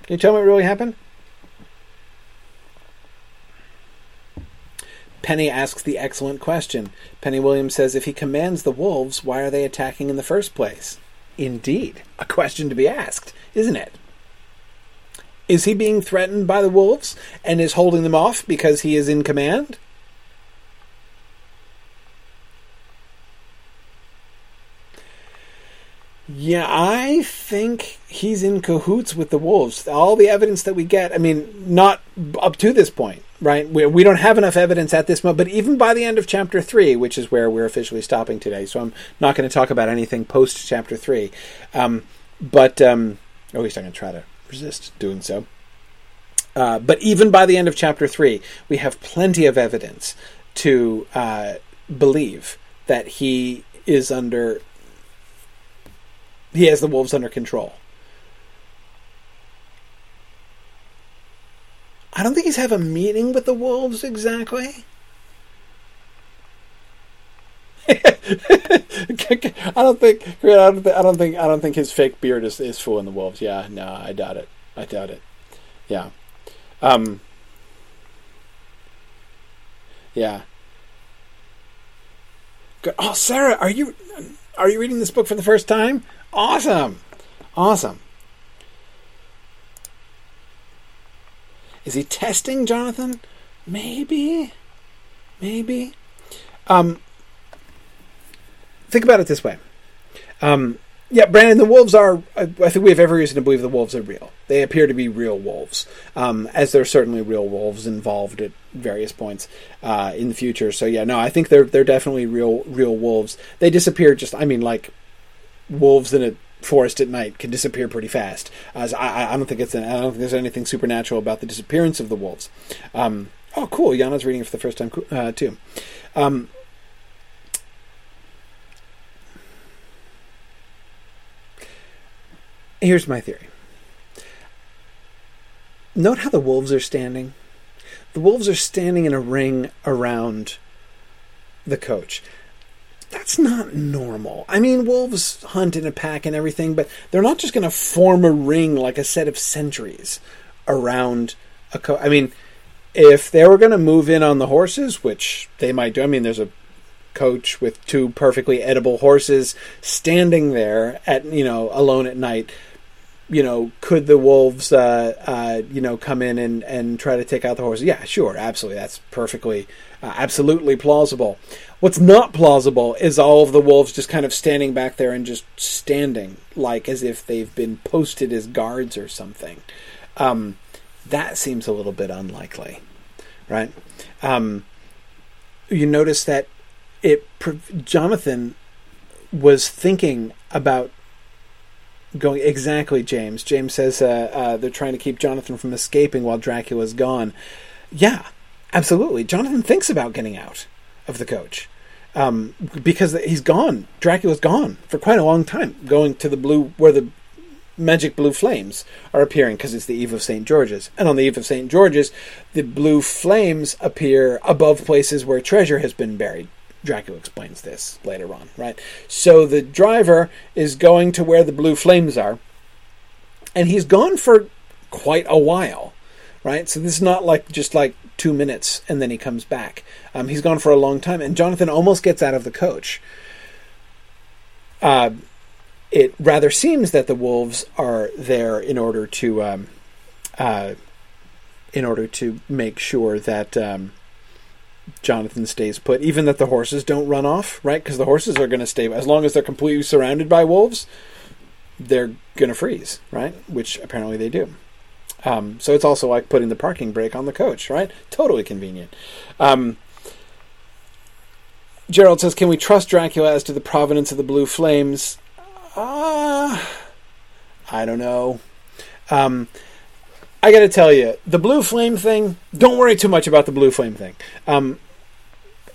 Can you tell me what really happened? Penny asks the excellent question. Penny Williams says, if he commands the wolves, why are they attacking in the first place? Indeed, a question to be asked, isn't it? Is he being threatened by the wolves and is holding them off because he is in command? Yeah, I think he's in cahoots with the Wolves. All the evidence that we get, I mean, not up to this point, right? We, we don't have enough evidence at this moment, but even by the end of chapter three, which is where we're officially stopping today, so I'm not going to talk about anything post chapter three. Um, but um, at least I'm going to try to resist doing so. Uh, but even by the end of chapter three, we have plenty of evidence to uh, believe that he is under he has the wolves under control. I don't think he's have a meeting with the wolves exactly. I don't think I don't think I don't think I don't think his fake beard is, is fooling the wolves. Yeah, no, I doubt it. I doubt it. Yeah. Um Yeah. Oh, Sarah, are you are you reading this book for the first time? Awesome. Awesome. Is he testing Jonathan? Maybe. Maybe. Um, think about it this way. Um, yeah, Brandon, the wolves are. I think we have every reason to believe the wolves are real. They appear to be real wolves, um, as there are certainly real wolves involved at various points uh, in the future. So yeah, no, I think they're they're definitely real real wolves. They disappear just. I mean, like wolves in a forest at night can disappear pretty fast. As I, I don't think it's an, I don't think there's anything supernatural about the disappearance of the wolves. Um, oh, cool! Yana's reading it for the first time uh, too. Um, here's my theory. Note how the wolves are standing. The wolves are standing in a ring around the coach that's not normal. I mean, wolves hunt in a pack and everything, but they're not just going to form a ring like a set of sentries around a co. I mean, if they were going to move in on the horses, which they might do, I mean, there's a coach with two perfectly edible horses standing there at you know alone at night you know, could the wolves, uh, uh, you know, come in and, and try to take out the horses? Yeah, sure, absolutely. That's perfectly, uh, absolutely plausible. What's not plausible is all of the wolves just kind of standing back there and just standing, like as if they've been posted as guards or something. Um, that seems a little bit unlikely, right? Um, you notice that it, Jonathan was thinking about going exactly james james says uh, uh, they're trying to keep jonathan from escaping while dracula's gone yeah absolutely jonathan thinks about getting out of the coach um, because he's gone dracula's gone for quite a long time going to the blue where the magic blue flames are appearing because it's the eve of st george's and on the eve of st george's the blue flames appear above places where treasure has been buried Dracula explains this later on, right? So the driver is going to where the blue flames are, and he's gone for quite a while, right? So this is not like just like two minutes and then he comes back. Um, he's gone for a long time, and Jonathan almost gets out of the coach. Uh, it rather seems that the wolves are there in order to, um, uh, in order to make sure that. Um, Jonathan stays put, even that the horses don't run off, right? Because the horses are going to stay as long as they're completely surrounded by wolves. They're going to freeze, right? Which apparently they do. Um, so it's also like putting the parking brake on the coach, right? Totally convenient. Um, Gerald says, "Can we trust Dracula as to the provenance of the blue flames?" Uh, I don't know. Um, I got to tell you, the blue flame thing. Don't worry too much about the blue flame thing. Um,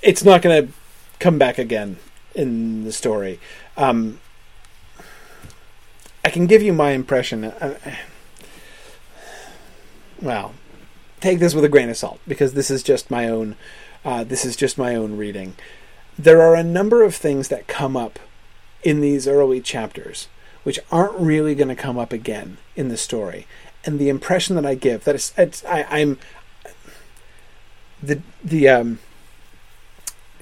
it's not going to come back again in the story. Um, I can give you my impression. Uh, well, take this with a grain of salt because this is just my own. Uh, this is just my own reading. There are a number of things that come up in these early chapters which aren't really going to come up again in the story, and the impression that I give that it's, it's I, I'm the the um,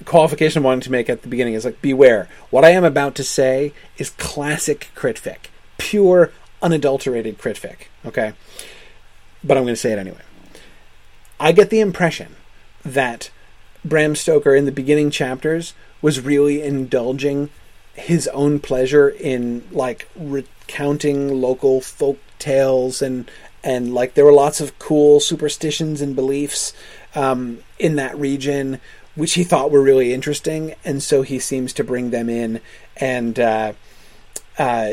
qualification I'm wanting to make at the beginning is like beware. What I am about to say is classic crit fic, pure unadulterated crit fic. Okay, but I'm going to say it anyway. I get the impression that Bram Stoker in the beginning chapters was really indulging his own pleasure in like recounting local folk tales and and like there were lots of cool superstitions and beliefs um, in that region which he thought were really interesting and so he seems to bring them in and uh, uh,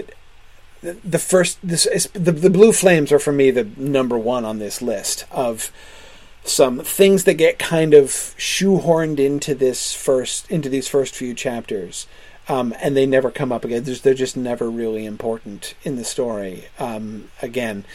the first this is, the the blue flames are for me the number one on this list of some things that get kind of shoehorned into this first into these first few chapters um, and they never come up again. they're just never really important in the story. Um, again,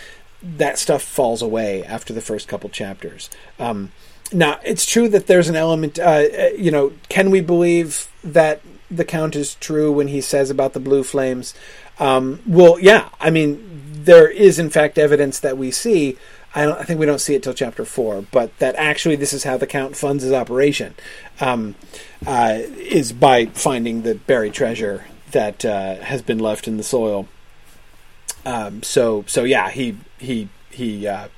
that stuff falls away after the first couple chapters. Um, now, it's true that there's an element. Uh, uh, you know, can we believe that the count is true when he says about the blue flames? Um, well, yeah. I mean, there is in fact evidence that we see. I, I, think we don't see it till chapter four, but that actually this is how the count funds his operation, um, uh, is by finding the buried treasure that uh, has been left in the soil. Um, so, so yeah, he he he uh,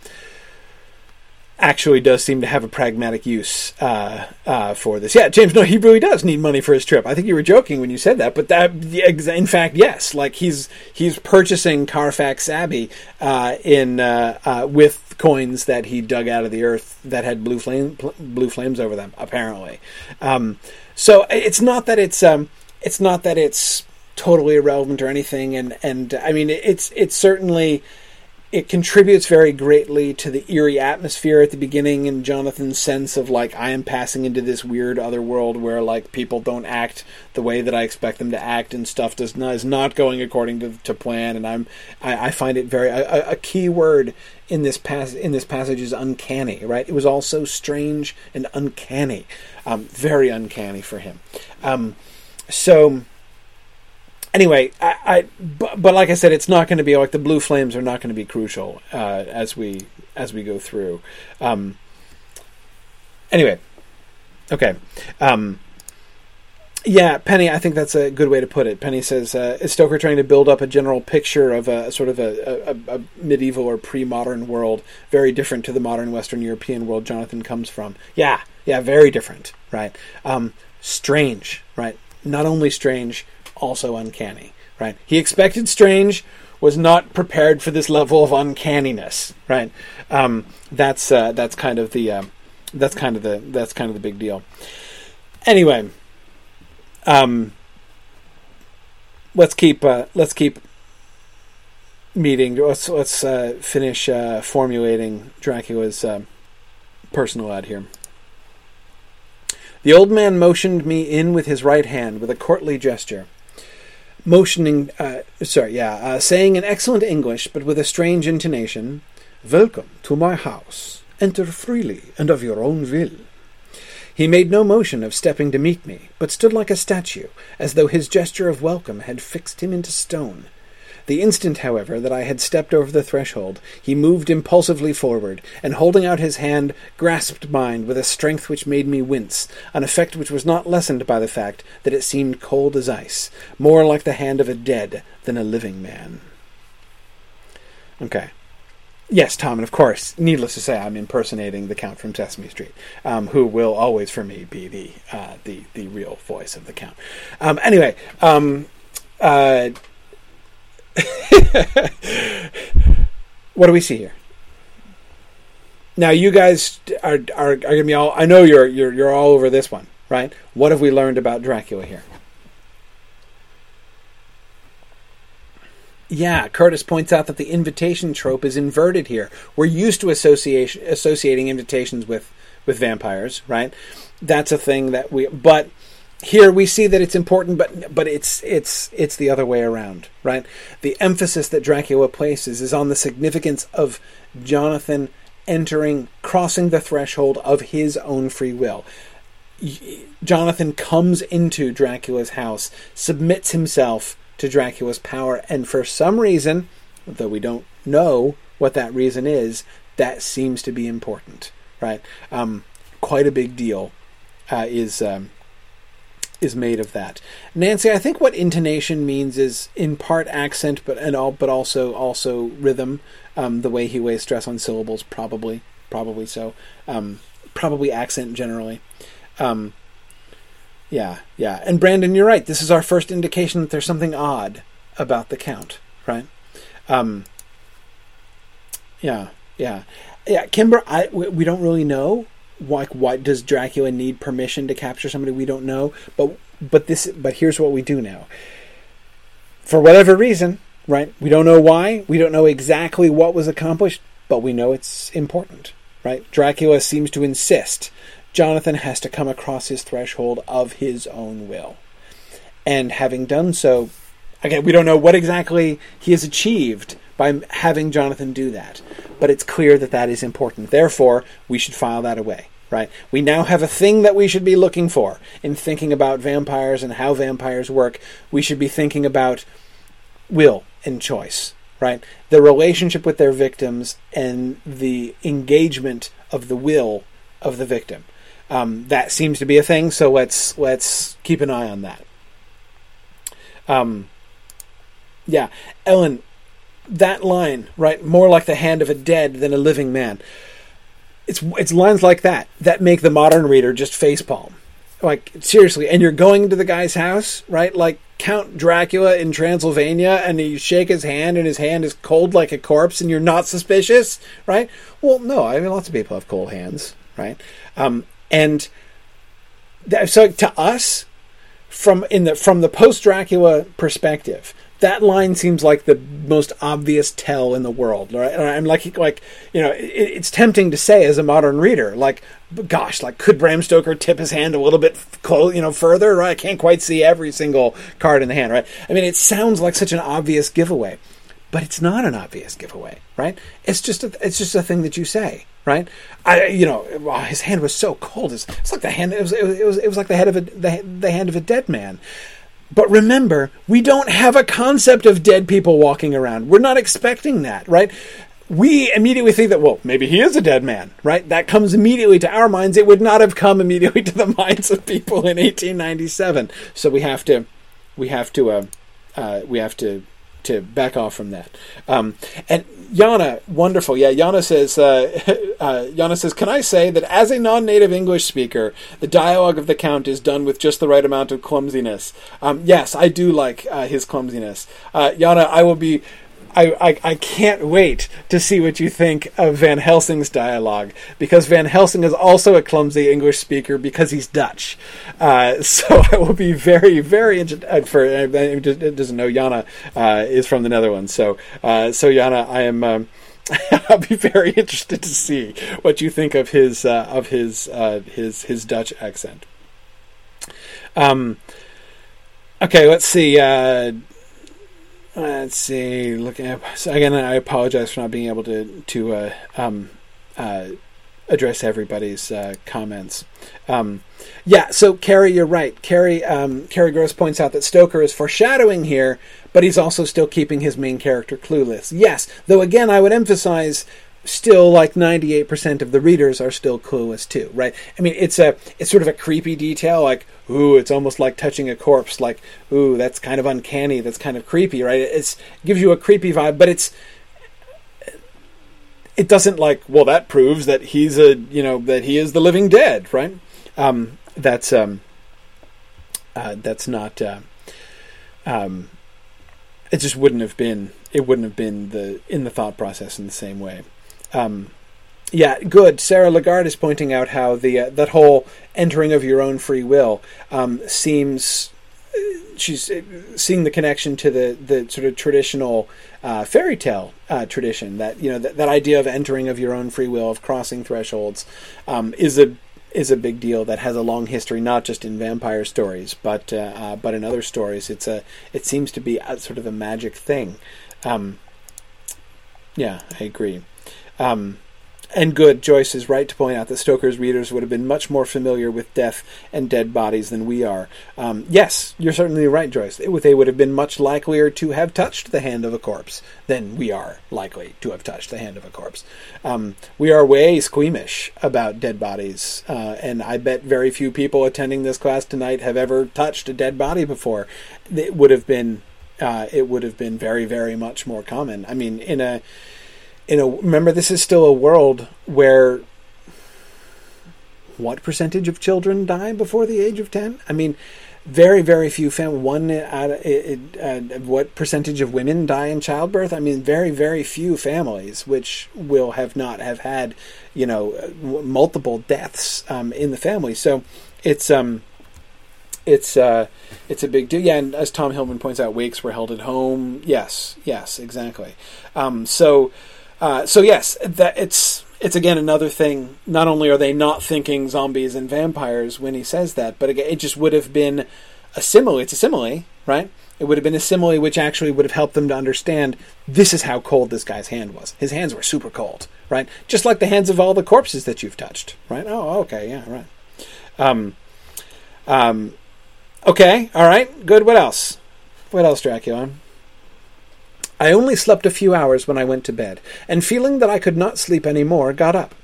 actually does seem to have a pragmatic use uh, uh, for this. Yeah, James, no, he really does need money for his trip. I think you were joking when you said that, but that, in fact, yes, like he's he's purchasing Carfax Abbey uh, in uh, uh, with coins that he dug out of the earth that had blue flame blue flames over them, apparently. Um, so it's not that it's um, it's not that it's totally irrelevant or anything, and and I mean it's it's certainly it contributes very greatly to the eerie atmosphere at the beginning and Jonathan's sense of like I am passing into this weird other world where like people don't act the way that I expect them to act and stuff does not is not going according to, to plan. And I'm I, I find it very a, a, key word in this pass in this passage is uncanny right? It was all so strange and uncanny um, very uncanny for him. Um, so anyway, I, I but, but, like I said, it's not going to be like the blue flames are not going to be crucial uh, as we as we go through. Um, anyway, okay. Um, yeah, Penny, I think that's a good way to put it. Penny says, uh, "Is Stoker trying to build up a general picture of a sort of a, a, a medieval or pre-modern world, very different to the modern Western European world Jonathan comes from?" Yeah, yeah, very different, right? Um, strange, right? Not only strange, also uncanny, right? He expected strange, was not prepared for this level of uncanniness, right? Um, that's uh, that's kind of the uh, that's kind of the that's kind of the big deal. Anyway, um, let's keep uh, let's keep meeting. Let's let's uh, finish uh, formulating Dracula's uh, personal ad here. The old man motioned me in with his right hand with a courtly gesture motioning, uh, sorry, yeah, uh, saying in excellent English but with a strange intonation, Welcome to my house. Enter freely and of your own will. He made no motion of stepping to meet me, but stood like a statue, as though his gesture of welcome had fixed him into stone. The instant, however, that I had stepped over the threshold, he moved impulsively forward, and holding out his hand, grasped mine with a strength which made me wince, an effect which was not lessened by the fact that it seemed cold as ice, more like the hand of a dead than a living man. Okay. Yes, Tom, and of course, needless to say, I'm impersonating the Count from Sesame Street, um, who will always, for me, be the uh, the the real voice of the Count. Um, anyway, um, uh, what do we see here? Now, you guys are, are, are going to be all. I know you're, you're you're all over this one, right? What have we learned about Dracula here? Yeah, Curtis points out that the invitation trope is inverted here. We're used to association associating invitations with with vampires, right? That's a thing that we but here we see that it's important but but it's it's it's the other way around, right? The emphasis that Dracula places is on the significance of Jonathan entering crossing the threshold of his own free will. Jonathan comes into Dracula's house, submits himself to Dracula's power, and for some reason, though we don't know what that reason is, that seems to be important, right? Um, quite a big deal uh, is um, is made of that. Nancy, I think what intonation means is in part accent, but and all, but also also rhythm. Um, the way he weighs stress on syllables, probably, probably so. Um, probably accent generally. Um, yeah, yeah. And Brandon, you're right. This is our first indication that there's something odd about the count, right? Um, yeah, yeah, yeah. Kimber, I we, we don't really know. Like, what does Dracula need permission to capture somebody? We don't know. But but this but here's what we do know. For whatever reason, right? We don't know why. We don't know exactly what was accomplished, but we know it's important, right? Dracula seems to insist Jonathan has to come across his threshold of his own will. And having done so, again, we don't know what exactly he has achieved by having Jonathan do that, but it's clear that that is important. Therefore, we should file that away, right? We now have a thing that we should be looking for in thinking about vampires and how vampires work. We should be thinking about will and choice, right? The relationship with their victims and the engagement of the will of the victim. Um, that seems to be a thing, so let's let's keep an eye on that. Um, yeah, Ellen, that line, right? More like the hand of a dead than a living man. It's it's lines like that that make the modern reader just facepalm. Like seriously, and you're going to the guy's house, right? Like Count Dracula in Transylvania, and you shake his hand, and his hand is cold like a corpse, and you're not suspicious, right? Well, no, I mean lots of people have cold hands, right? Um, and so to us, from in the from the post Dracula perspective, that line seems like the most obvious tell in the world. Right? And I'm like, like you know, it, it's tempting to say as a modern reader, like, gosh, like could Bram Stoker tip his hand a little bit, you know, further? Right? I can't quite see every single card in the hand. Right? I mean, it sounds like such an obvious giveaway, but it's not an obvious giveaway. Right? It's just a, it's just a thing that you say right? I, you know, wow, his hand was so cold. It's, it's like the hand. It was, it was, it was like the head of a the, the hand of a dead man. But remember, we don't have a concept of dead people walking around. We're not expecting that, right? We immediately think that, well, maybe he is a dead man, right? That comes immediately to our minds. It would not have come immediately to the minds of people in 1897. So we have to, we have to, uh, uh, we have to to back off from that. Um, and Yana, wonderful. Yeah, Yana says, uh, uh, Yana says, can I say that as a non-native English speaker, the dialogue of the Count is done with just the right amount of clumsiness. Um, yes, I do like uh, his clumsiness. Uh, Yana, I will be I, I, I, can't wait to see what you think of Van Helsing's dialogue because Van Helsing is also a clumsy English speaker because he's Dutch. Uh, so I will be very, very interested. Uh, for anyone who doesn't know, Jana uh, is from the Netherlands. So, uh, so Jana, I am. Um, I'll be very interested to see what you think of his uh, of his uh, his his Dutch accent. Um, okay, let's see. Let's see. Looking at so again, I apologize for not being able to to uh, um, uh, address everybody's uh, comments. Um, yeah, so Carrie, you're right. Carrie um, Carrie Gross points out that Stoker is foreshadowing here, but he's also still keeping his main character clueless. Yes, though again, I would emphasize still like 98% of the readers are still clueless too right? I mean it's a it's sort of a creepy detail like ooh it's almost like touching a corpse like ooh that's kind of uncanny that's kind of creepy right? It's it gives you a creepy vibe but it's it doesn't like well that proves that he's a you know that he is the living dead right? Um that's um uh, that's not uh, um it just wouldn't have been it wouldn't have been the in the thought process in the same way. Um, yeah, good. Sarah Lagarde is pointing out how the uh, that whole entering of your own free will um, seems. She's uh, seeing the connection to the, the sort of traditional uh, fairy tale uh, tradition that you know that, that idea of entering of your own free will of crossing thresholds um, is a is a big deal that has a long history, not just in vampire stories, but uh, uh, but in other stories. It's a it seems to be a, sort of a magic thing. Um, yeah, I agree. Um, and good, Joyce is right to point out that Stoker's readers would have been much more familiar with death and dead bodies than we are. Um, yes, you're certainly right, Joyce. They would have been much likelier to have touched the hand of a corpse than we are likely to have touched the hand of a corpse. Um, we are way squeamish about dead bodies, uh, and I bet very few people attending this class tonight have ever touched a dead body before. It would have been, uh, it would have been very, very much more common. I mean, in a you know, remember this is still a world where what percentage of children die before the age of 10? I mean, very, very few families. One out of, uh, what percentage of women die in childbirth? I mean, very, very few families which will have not have had, you know, multiple deaths um, in the family. So it's um, it's uh, it's a big deal. Yeah, and as Tom Hillman points out, wakes were held at home. Yes, yes, exactly. Um, so uh, so yes, that it's it's again another thing. Not only are they not thinking zombies and vampires when he says that, but again, it just would have been a simile. It's a simile, right? It would have been a simile which actually would have helped them to understand this is how cold this guy's hand was. His hands were super cold, right? Just like the hands of all the corpses that you've touched, right? Oh, okay, yeah, right. Um, um, okay, all right, good. What else? What else, Dracula? I only slept a few hours when I went to bed, and feeling that I could not sleep any more, got up.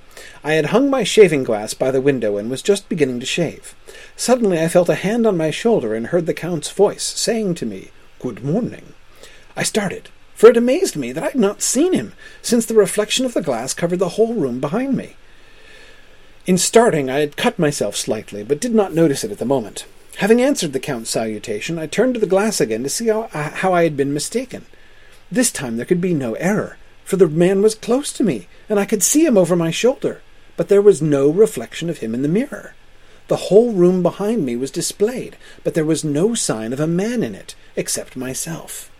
I had hung my shaving glass by the window and was just beginning to shave. Suddenly I felt a hand on my shoulder and heard the Count's voice saying to me, Good morning. I started, for it amazed me that I had not seen him, since the reflection of the glass covered the whole room behind me. In starting, I had cut myself slightly, but did not notice it at the moment. Having answered the Count's salutation, I turned to the glass again to see how, how I had been mistaken. This time there could be no error, for the man was close to me, and I could see him over my shoulder, but there was no reflection of him in the mirror. The whole room behind me was displayed, but there was no sign of a man in it, except myself.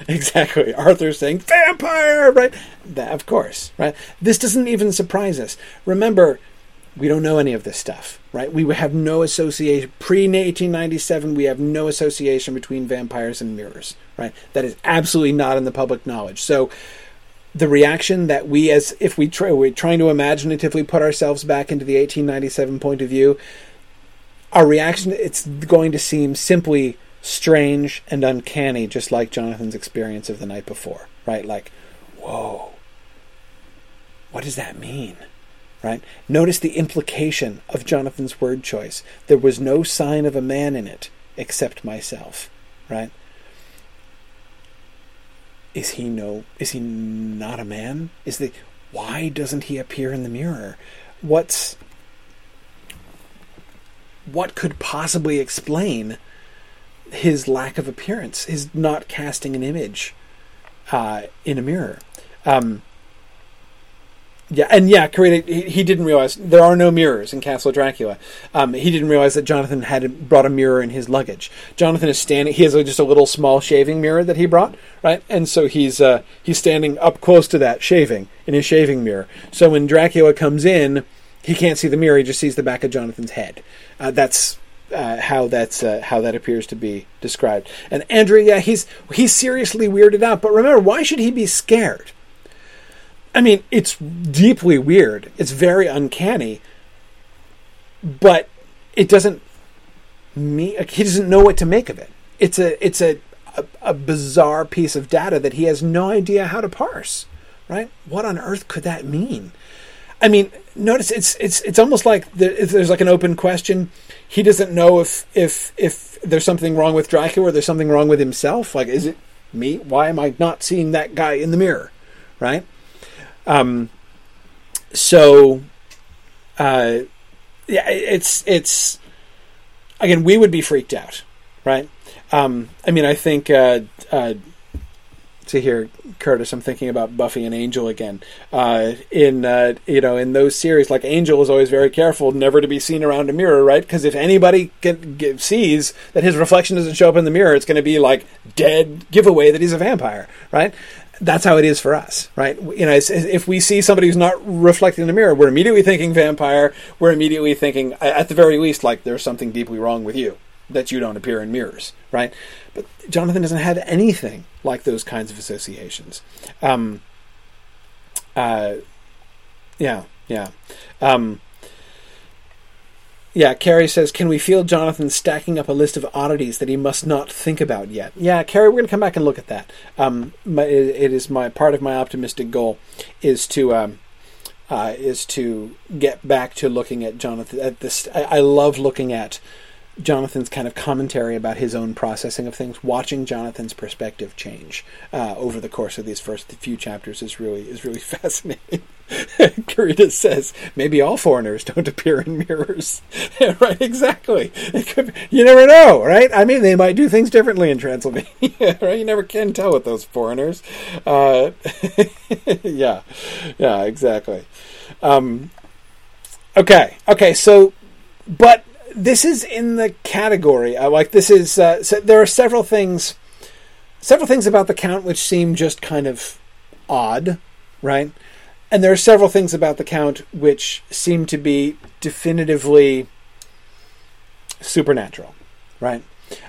Exactly. Arthur saying, vampire, right? That, of course, right? This doesn't even surprise us. Remember, we don't know any of this stuff, right? We have no association. Pre 1897, we have no association between vampires and mirrors, right? That is absolutely not in the public knowledge. So, the reaction that we, as if we try, we're trying to imaginatively put ourselves back into the 1897 point of view, our reaction, it's going to seem simply strange and uncanny, just like Jonathan's experience of the night before, right? Like, whoa, what does that mean? Right? Notice the implication of Jonathan's word choice. There was no sign of a man in it except myself, right? Is he no is he not a man? Is the why doesn't he appear in the mirror? What's what could possibly explain his lack of appearance, his not casting an image uh, in a mirror? Um, yeah, and yeah, Karita, he, he, didn't realize there are no mirrors in Castle Dracula. Um, he didn't realize that Jonathan had brought a mirror in his luggage. Jonathan is standing; he has a, just a little small shaving mirror that he brought, right? And so he's uh, he's standing up close to that, shaving in his shaving mirror. So when Dracula comes in, he can't see the mirror; he just sees the back of Jonathan's head. Uh, that's uh, how that's uh, how that appears to be described. And Andrew, yeah, he's he's seriously weirded out. But remember, why should he be scared? I mean, it's deeply weird. It's very uncanny, but it doesn't me he doesn't know what to make of it. It's a it's a, a, a bizarre piece of data that he has no idea how to parse. Right? What on earth could that mean? I mean, notice it's it's it's almost like the, there's like an open question. He doesn't know if if if there's something wrong with Dracula or there's something wrong with himself. Like, is it me? Why am I not seeing that guy in the mirror? Right? Um, so, uh, yeah, it's it's again we would be freaked out, right? Um, I mean, I think uh, uh, to hear Curtis, I'm thinking about Buffy and Angel again. Uh, in uh, you know, in those series, like Angel is always very careful never to be seen around a mirror, right? Because if anybody get, get, sees that his reflection doesn't show up in the mirror, it's going to be like dead giveaway that he's a vampire, right? That's how it is for us, right? You know, if we see somebody who's not reflecting in the mirror, we're immediately thinking vampire. We're immediately thinking, at the very least, like there's something deeply wrong with you that you don't appear in mirrors, right? But Jonathan doesn't have anything like those kinds of associations. Um, uh, yeah, yeah. Um, yeah, Carrie says, Can we feel Jonathan stacking up a list of oddities that he must not think about yet? Yeah, Carrie, we're going to come back and look at that. Um, my, it, is my part of my optimistic goal is to. Um, uh, is to get back to looking at Jonathan. At this, I, I love looking at Jonathan's kind of commentary about his own processing of things, watching Jonathan's perspective change uh, over the course of these first few chapters is really is really fascinating. Karita says maybe all foreigners don't appear in mirrors, right? Exactly. You never know, right? I mean, they might do things differently in Transylvania, right? You never can tell with those foreigners. Uh, yeah, yeah, exactly. Um, okay, okay, so but this is in the category uh, like this is uh, so there are several things several things about the count which seem just kind of odd right and there are several things about the count which seem to be definitively supernatural right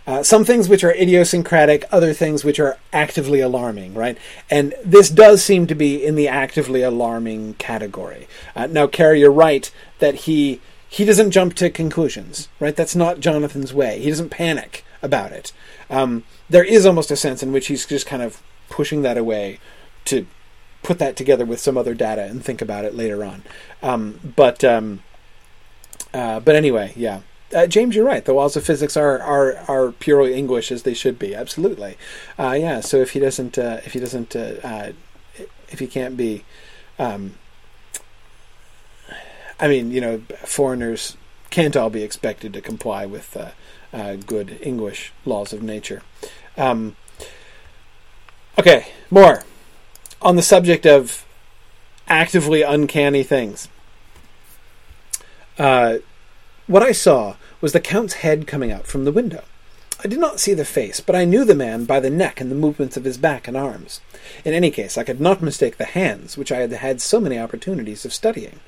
uh, some things which are idiosyncratic, other things which are actively alarming, right? And this does seem to be in the actively alarming category. Uh, now, Carrie, you're right that he he doesn't jump to conclusions, right? That's not Jonathan's way. He doesn't panic about it. Um, there is almost a sense in which he's just kind of pushing that away to put that together with some other data and think about it later on. Um, but um, uh, but anyway, yeah. Uh, James, you're right. The laws of physics are, are, are purely English as they should be. Absolutely, uh, yeah. So if he doesn't, uh, if he doesn't, uh, uh, if he can't be um, I mean, you know, foreigners can't all be expected to comply with uh, uh, good English laws of nature. Um, okay, more on the subject of actively uncanny things. Uh, what I saw was the Count's head coming out from the window. I did not see the face, but I knew the man by the neck and the movements of his back and arms. In any case, I could not mistake the hands, which I had had so many opportunities of studying.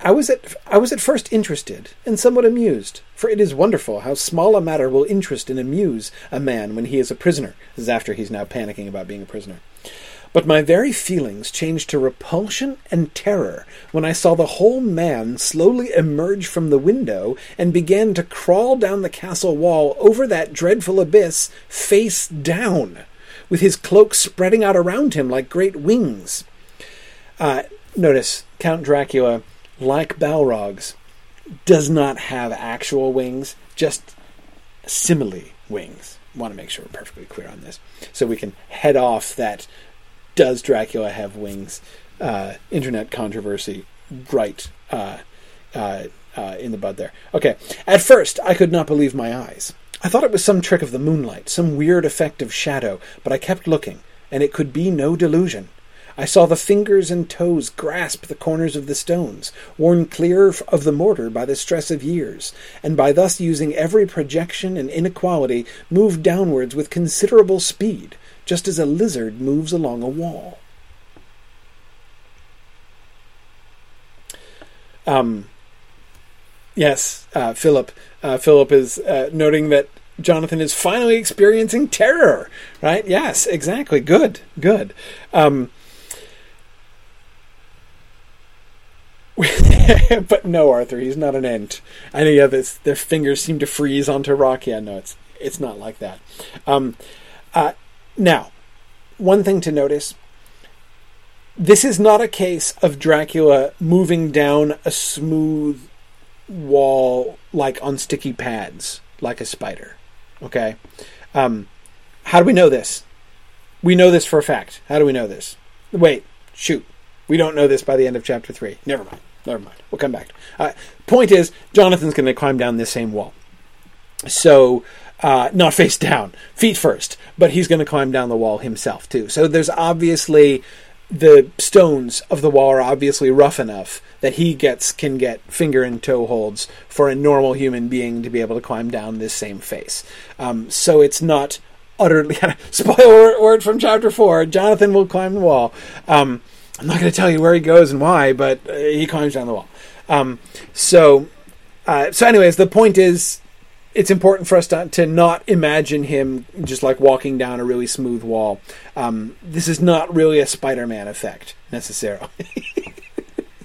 I was at I was at first interested and somewhat amused, for it is wonderful how small a matter will interest and amuse a man when he is a prisoner, as after he's now panicking about being a prisoner. But my very feelings changed to repulsion and terror when I saw the whole man slowly emerge from the window and began to crawl down the castle wall over that dreadful abyss, face down, with his cloak spreading out around him like great wings. Uh, notice Count Dracula like Balrogs, does not have actual wings, just simile wings. Want to make sure we're perfectly clear on this, so we can head off that does Dracula have wings uh, internet controversy right uh, uh, uh, in the bud there. Okay, at first I could not believe my eyes. I thought it was some trick of the moonlight, some weird effect of shadow, but I kept looking, and it could be no delusion. I saw the fingers and toes grasp the corners of the stones, worn clear of the mortar by the stress of years, and by thus using every projection and inequality, move downwards with considerable speed, just as a lizard moves along a wall. Um, yes, uh, Philip. Uh, Philip is uh, noting that Jonathan is finally experiencing terror. Right? Yes, exactly. Good. Good. Um, but no, Arthur, he's not an ent. I know, yeah, this, their fingers seem to freeze onto rock. Yeah, no, it's it's not like that. Um, uh, now, one thing to notice: this is not a case of Dracula moving down a smooth wall like on sticky pads, like a spider. Okay, um, how do we know this? We know this for a fact. How do we know this? Wait, shoot. We don't know this by the end of chapter three. Never mind. Never mind. We'll come back. Uh, point is, Jonathan's going to climb down this same wall. So, uh, not face down, feet first, but he's going to climb down the wall himself too. So there's obviously the stones of the wall are obviously rough enough that he gets can get finger and toe holds for a normal human being to be able to climb down this same face. Um, so it's not utterly spoiler word from chapter four. Jonathan will climb the wall. Um, I'm not going to tell you where he goes and why, but uh, he climbs down the wall. Um, so, uh, so anyways, the point is, it's important for us to, to, not imagine him just like walking down a really smooth wall. Um, this is not really a Spider-Man effect necessarily.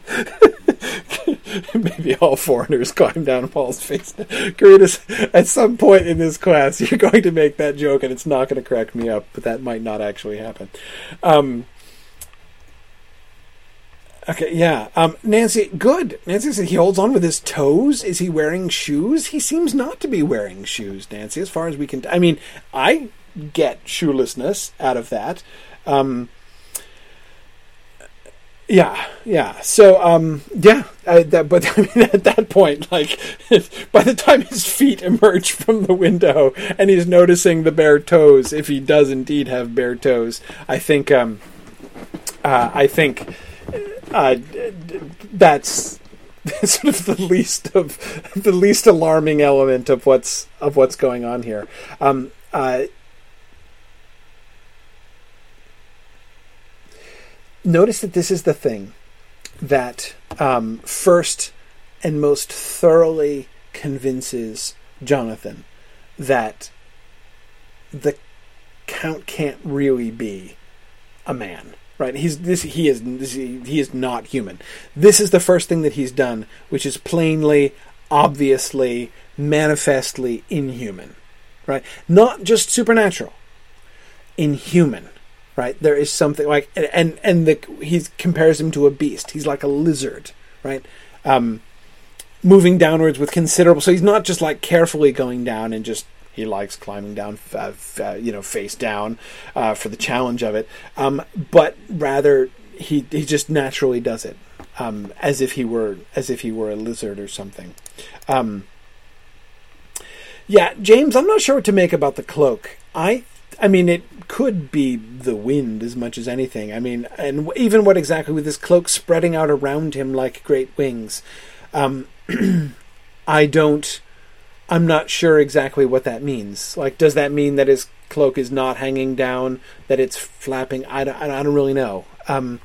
Maybe all foreigners climb down Paul's face. Karita's, at some point in this class, you're going to make that joke, and it's not going to crack me up, but that might not actually happen. Um, Okay, yeah. Um, Nancy, good. Nancy said he holds on with his toes. Is he wearing shoes? He seems not to be wearing shoes, Nancy, as far as we can. T- I mean, I get shoelessness out of that. Um, yeah, yeah. So, um, yeah. I, that, but I mean, at that point, like, by the time his feet emerge from the window and he's noticing the bare toes, if he does indeed have bare toes, I think, um, uh, I think uh, that's sort of the least of the least alarming element of what's of what's going on here. Um, uh, notice that this is the thing that um, first and most thoroughly convinces Jonathan that the count can't really be a man right? He's this. He is this, he is not human. This is the first thing that he's done, which is plainly, obviously, manifestly inhuman, right? Not just supernatural, inhuman, right? There is something like and and the he compares him to a beast. He's like a lizard, right? Um, moving downwards with considerable. So he's not just like carefully going down and just he likes climbing down, uh, uh, you know, face down uh, for the challenge of it. Um, but rather, he he just naturally does it, um, as if he were as if he were a lizard or something. Um, yeah, James, I'm not sure what to make about the cloak. I I mean, it could be the wind as much as anything. I mean, and even what exactly with this cloak spreading out around him like great wings. Um, I don't. I'm not sure exactly what that means. Like, does that mean that his cloak is not hanging down, that it's flapping? I don't, I don't really know. Um,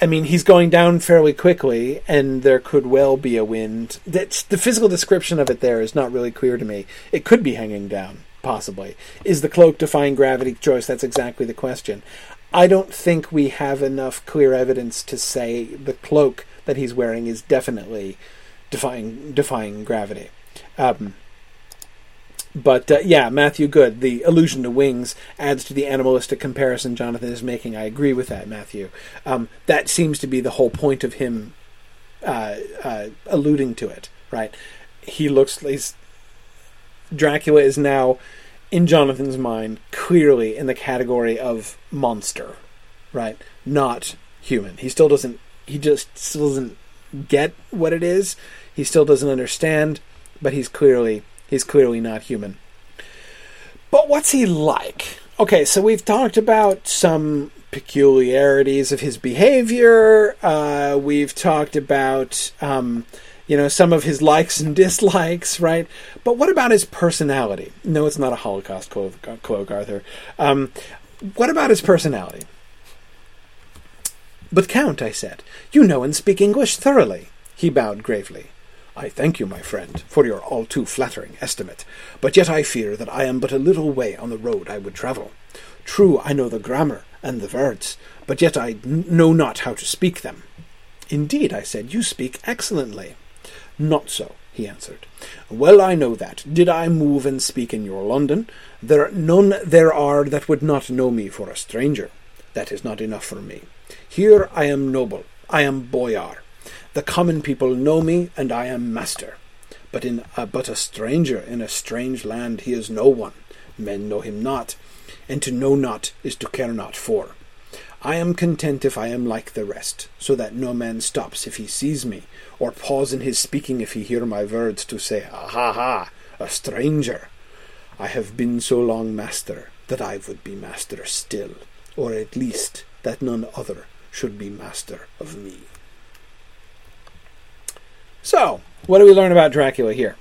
I mean, he's going down fairly quickly, and there could well be a wind. That's, the physical description of it there is not really clear to me. It could be hanging down, possibly. Is the cloak defying gravity, Joyce? That's exactly the question. I don't think we have enough clear evidence to say the cloak that he's wearing is definitely defying defying gravity. Um, but uh, yeah, Matthew, good. The allusion to wings adds to the animalistic comparison Jonathan is making. I agree with that, Matthew. Um, that seems to be the whole point of him uh, uh, alluding to it, right? He looks. He's, Dracula is now, in Jonathan's mind, clearly in the category of monster, right? Not human. He still doesn't. He just still doesn't get what it is. He still doesn't understand, but he's clearly He's clearly not human. But what's he like? Okay, so we've talked about some peculiarities of his behavior. Uh, we've talked about, um, you know, some of his likes and dislikes, right? But what about his personality? No, it's not a Holocaust cloak, Arthur. Um, what about his personality? But, Count, I said, you know and speak English thoroughly. He bowed gravely. I thank you, my friend, for your all too flattering estimate, but yet I fear that I am but a little way on the road I would travel. True, I know the grammar and the words, but yet I n- know not how to speak them. Indeed, I said, you speak excellently. Not so, he answered. Well I know that, did I move and speak in your London, there none there are that would not know me for a stranger. That is not enough for me. Here I am noble, I am boyar, the common people know me, and I am master. But in a, but a stranger in a strange land he is no one. Men know him not, and to know not is to care not for. I am content if I am like the rest, so that no man stops if he sees me, or pause in his speaking if he hear my words to say, Ha ha ha, a stranger. I have been so long master that I would be master still, or at least that none other should be master of me. So, what do we learn about Dracula here?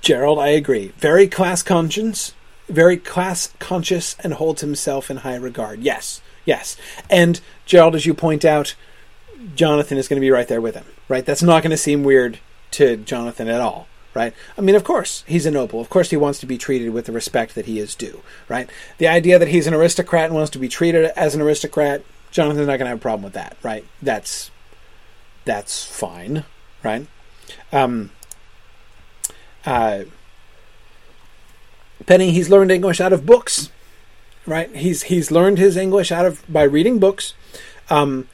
Gerald, I agree. Very class conscious, very class conscious, and holds himself in high regard. Yes, yes. And Gerald, as you point out, Jonathan is going to be right there with him. Right? That's not going to seem weird to Jonathan at all. Right? I mean, of course, he's a noble. Of course, he wants to be treated with the respect that he is due. Right? The idea that he's an aristocrat and wants to be treated as an aristocrat, Jonathan's not going to have a problem with that. Right? That's that's fine. Right? Um, uh, Penny, he's learned English out of books, right? He's he's learned his English out of by reading books, um,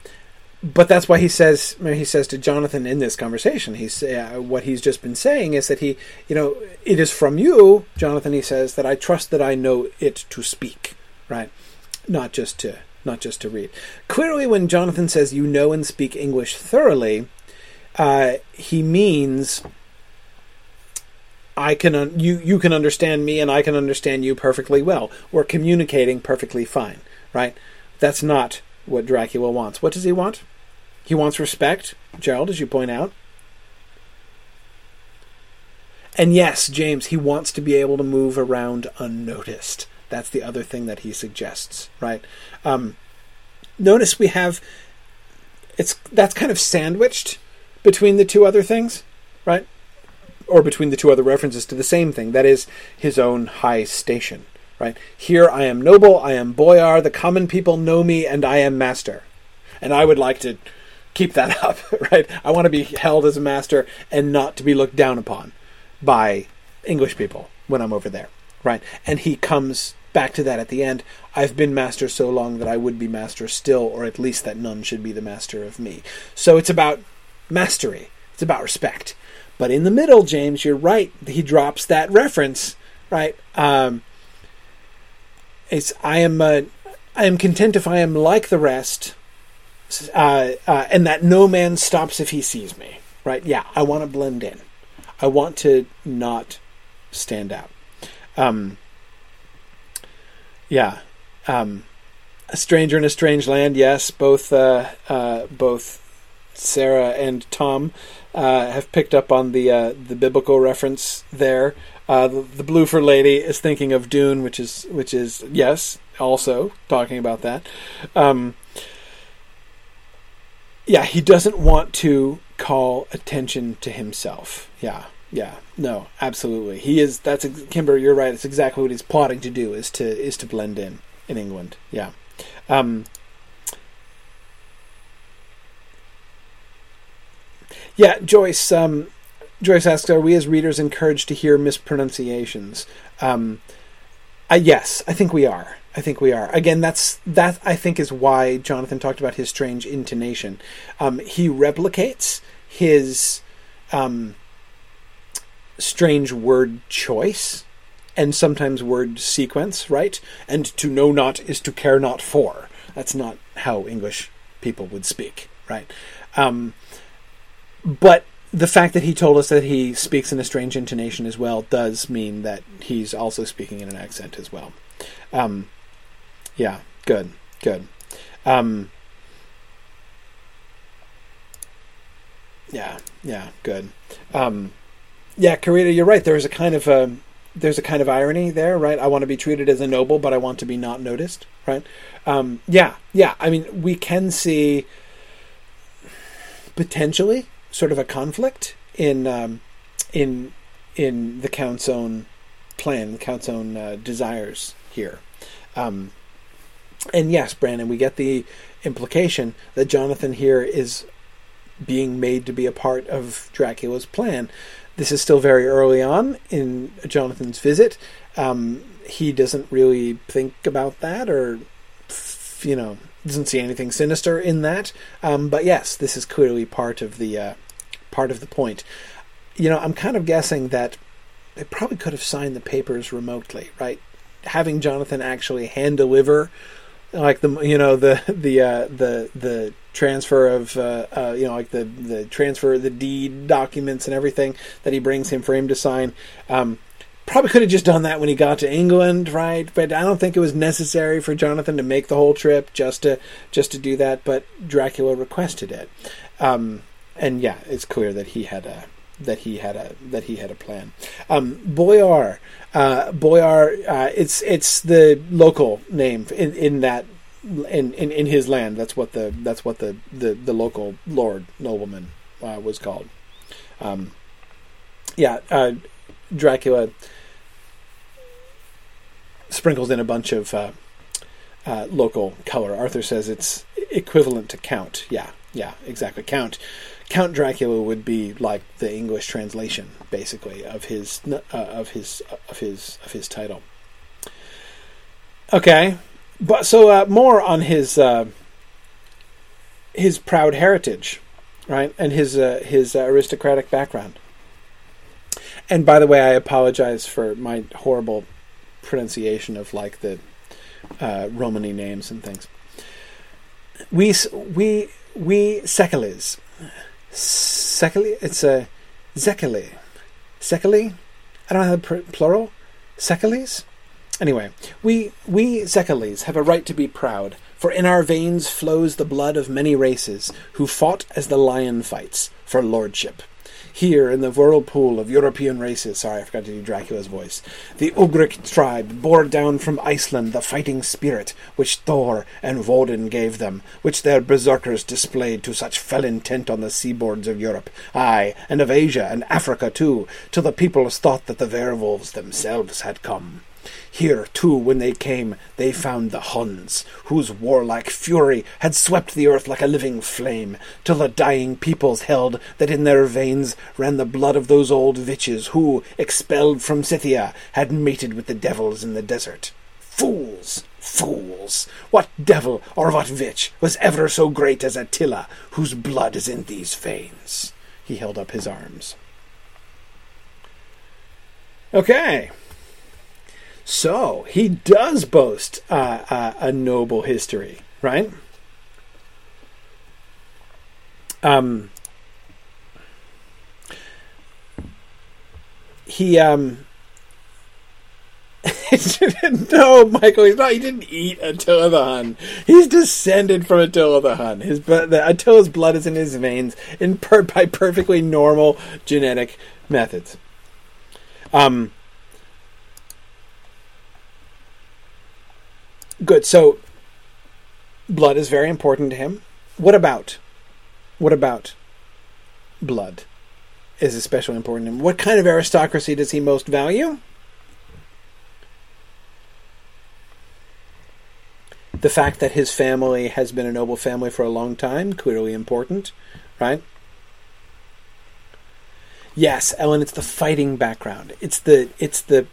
but that's why he says he says to Jonathan in this conversation. He's uh, what he's just been saying is that he, you know, it is from you, Jonathan. He says that I trust that I know it to speak, right? Not just to not just to read. Clearly, when Jonathan says you know and speak English thoroughly, uh, he means I can un- you you can understand me and I can understand you perfectly well. We're communicating perfectly fine, right? That's not what Dracula wants. What does he want? He wants respect, Gerald, as you point out. And yes, James, he wants to be able to move around unnoticed. That's the other thing that he suggests, right? Um, notice we have it's that's kind of sandwiched between the two other things, right? or between the two other references to the same thing, that is, his own high station. Right? Here I am noble, I am boyar, the common people know me, and I am master. And I would like to keep that up, right? I want to be held as a master and not to be looked down upon by English people when I'm over there, right? And he comes back to that at the end. I've been master so long that I would be master still, or at least that none should be the master of me. So it's about mastery. It's about respect. But in the middle, James, you're right. He drops that reference, right? Um, it's I am uh, I am content if I am like the rest, uh, uh, and that no man stops if he sees me. Right? Yeah, I want to blend in. I want to not stand out. Um, yeah. Um, a stranger in a strange land. Yes, both uh, uh, both Sarah and Tom uh, have picked up on the uh, the biblical reference there. Uh, the, the Blueford lady is thinking of Dune, which is which is yes, also talking about that. Um, yeah, he doesn't want to call attention to himself. Yeah, yeah, no, absolutely. He is. That's Kimber. You're right. It's exactly what he's plotting to do. Is to is to blend in in England. Yeah. Um, Yeah, Joyce. Um, Joyce asks, "Are we as readers encouraged to hear mispronunciations?" Um, uh, yes, I think we are. I think we are. Again, that's that. I think is why Jonathan talked about his strange intonation. Um, he replicates his um, strange word choice and sometimes word sequence, right? And to know not is to care not for. That's not how English people would speak, right? Um, but the fact that he told us that he speaks in a strange intonation as well does mean that he's also speaking in an accent as well. Um, yeah, good, good. Um, yeah, yeah, good. Um, yeah, Karita, you're right. There's a kind of a there's a kind of irony there, right? I want to be treated as a noble, but I want to be not noticed, right? Um, yeah, yeah. I mean, we can see potentially sort of a conflict in um, in in the count's own plan, the count's own uh, desires here. Um, and yes, Brandon, we get the implication that Jonathan here is being made to be a part of Dracula's plan. This is still very early on in Jonathan's visit. Um, he doesn't really think about that, or you know, doesn't see anything sinister in that. Um, but yes, this is clearly part of the uh, part of the point. You know, I'm kind of guessing that they probably could have signed the papers remotely, right? Having Jonathan actually hand deliver like the you know the the uh, the the transfer of uh, uh, you know like the the transfer of the deed documents and everything that he brings him for him to sign. Um, probably could have just done that when he got to England, right? But I don't think it was necessary for Jonathan to make the whole trip just to just to do that. But Dracula requested it, um, and yeah, it's clear that he had a that he had a that he had a plan. Um, Boyar, uh, Boyar, uh, it's it's the local name in, in that in, in, in his land. That's what the that's what the the, the local lord nobleman uh, was called. Um, yeah, uh, Dracula sprinkles in a bunch of uh, uh, local color. Arthur says it's equivalent to count. Yeah, yeah, exactly. Count. Count Dracula would be like the English translation, basically, of his uh, of his of his of his title. Okay, but so uh, more on his uh, his proud heritage, right, and his uh, his aristocratic background. And by the way, I apologize for my horrible pronunciation of like the uh, Romany names and things. We we we Sekalis Sekali. It's a Zekali. Sekali. I don't know how plural. Sekalis. Anyway, we we Zekalis have a right to be proud, for in our veins flows the blood of many races who fought as the lion fights for lordship. Here, in the whirlpool of European races, sorry, I forgot to do Dracula's voice, the Ugric tribe bore down from Iceland the fighting spirit which Thor and Woden gave them, which their berserkers displayed to such fell intent on the seaboards of Europe, ay, and of Asia and Africa too, till the peoples thought that the werewolves themselves had come. Here, too, when they came, they found the Huns, whose warlike fury had swept the earth like a living flame, till the dying peoples held that in their veins ran the blood of those old witches who, expelled from Scythia, had mated with the devils in the desert. Fools! Fools! What devil or what witch was ever so great as Attila, whose blood is in these veins? He held up his arms. Okay. So he does boast uh, uh, a noble history, right? Um, he um. no, Michael, he's not. He didn't eat Attila the Hun. He's descended from Attila the Hun. His the, Attila's blood is in his veins in per, by perfectly normal genetic methods. Um, Good. So blood is very important to him. What about? What about blood is especially important to him? What kind of aristocracy does he most value? The fact that his family has been a noble family for a long time, clearly important, right? Yes, Ellen, it's the fighting background. It's the it's the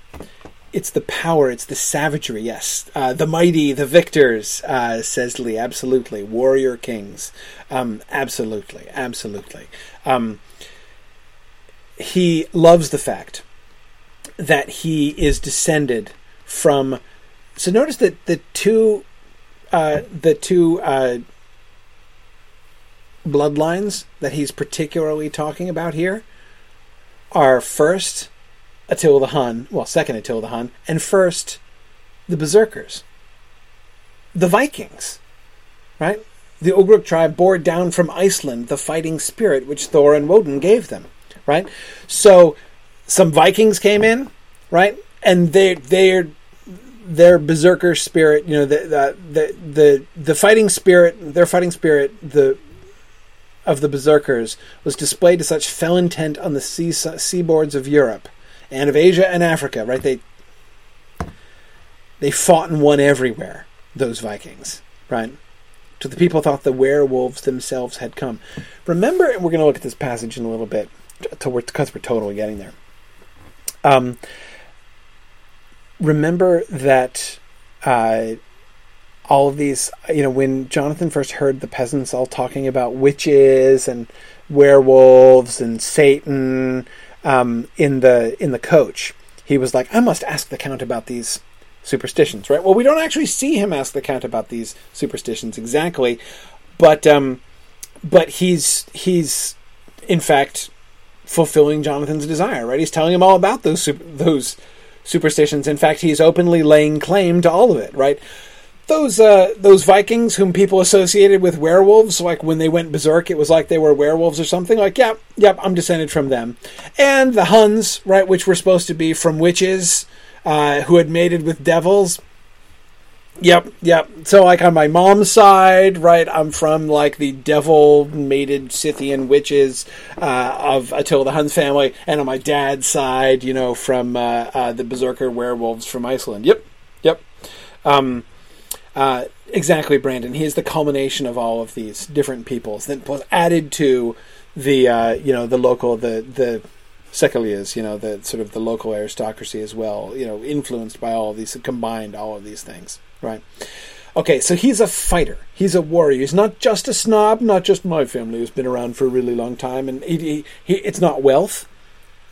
it's the power, it's the savagery. Yes, uh, the mighty, the victors, uh, says Lee. Absolutely, warrior kings. Um, absolutely, absolutely. Um, he loves the fact that he is descended from. So notice that the two, uh, the two uh, bloodlines that he's particularly talking about here are first Attila the Hun, well, second Attila the Hun, and first the Berserkers, the Vikings, right? The Ugric tribe bore down from Iceland the fighting spirit which Thor and Woden gave them, right? So some Vikings came in, right? And they they're their berserker spirit, you know, the the the the fighting spirit, their fighting spirit, the of the berserkers was displayed to such fell intent on the sea, seaboards of Europe and of Asia and Africa, right? They they fought and won everywhere, those Vikings, right? So the people thought the werewolves themselves had come. Remember, and we're going to look at this passage in a little bit, because we're totally getting there. Um, remember that uh, all of these, you know, when Jonathan first heard the peasants all talking about witches and werewolves and Satan um, in the in the coach. He was like, I must ask the count about these superstitions, right? Well, we don't actually see him ask the count about these superstitions exactly, but um, but he's he's in fact fulfilling Jonathan's desire, right? He's telling him all about those super, those superstitions. In fact, he's openly laying claim to all of it, right? Those uh, those Vikings whom people associated with werewolves, like when they went berserk, it was like they were werewolves or something. Like, yep, yep, I'm descended from them. And the Huns, right, which were supposed to be from witches uh, who had mated with devils. Yep, yep. So, like on my mom's side, right, I'm from like the devil-mated Scythian witches uh, of Attila the Hun's family, and on my dad's side, you know, from uh, uh, the berserker werewolves from Iceland. Yep, yep. Um, uh, exactly, Brandon. He is the culmination of all of these different peoples that was added to the uh, you know the local the the Sekelias, you know the sort of the local aristocracy as well. You know, influenced by all of these, combined all of these things. Right. Okay, so he's a fighter. He's a warrior. He's not just a snob. Not just my family who's been around for a really long time, and he, he, he it's not wealth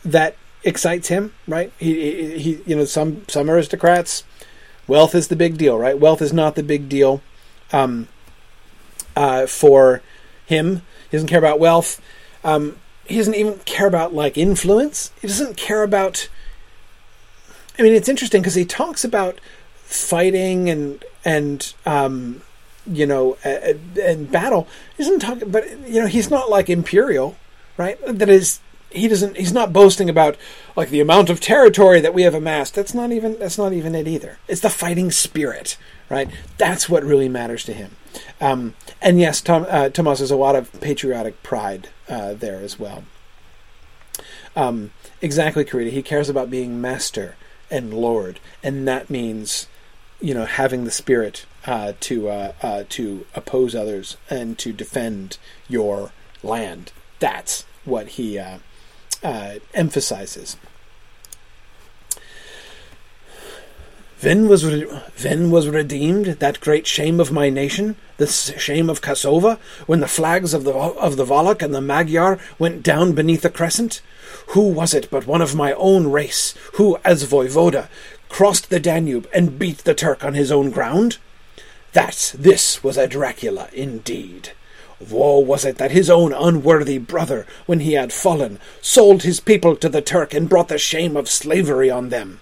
that excites him, right? He, he, you know, some some aristocrats, wealth is the big deal, right? Wealth is not the big deal um, uh, for him. He doesn't care about wealth. Um, he doesn't even care about like influence. He doesn't care about. I mean, it's interesting because he talks about fighting and and um, you know and, battle. He doesn't talk, but you know, he's not like imperial, right? That is, he doesn't. He's not boasting about like the amount of territory that we have amassed. That's not even. That's not even it either. It's the fighting spirit, right? That's what really matters to him. Um, and yes, Tom, uh, Tomas has a lot of patriotic pride uh, there as well. Um, exactly, Karita. He cares about being master and lord, and that means, you know, having the spirit uh, to uh, uh, to oppose others and to defend your land. That's what he uh, emphasizes. Then was re- then was redeemed that great shame of my nation, the shame of Cassova, when the flags of the of the Volok and the Magyar went down beneath the crescent. Who was it but one of my own race who, as voivoda, crossed the Danube and beat the Turk on his own ground? That this was a Dracula indeed. Woe was it that his own unworthy brother, when he had fallen, sold his people to the Turk and brought the shame of slavery on them.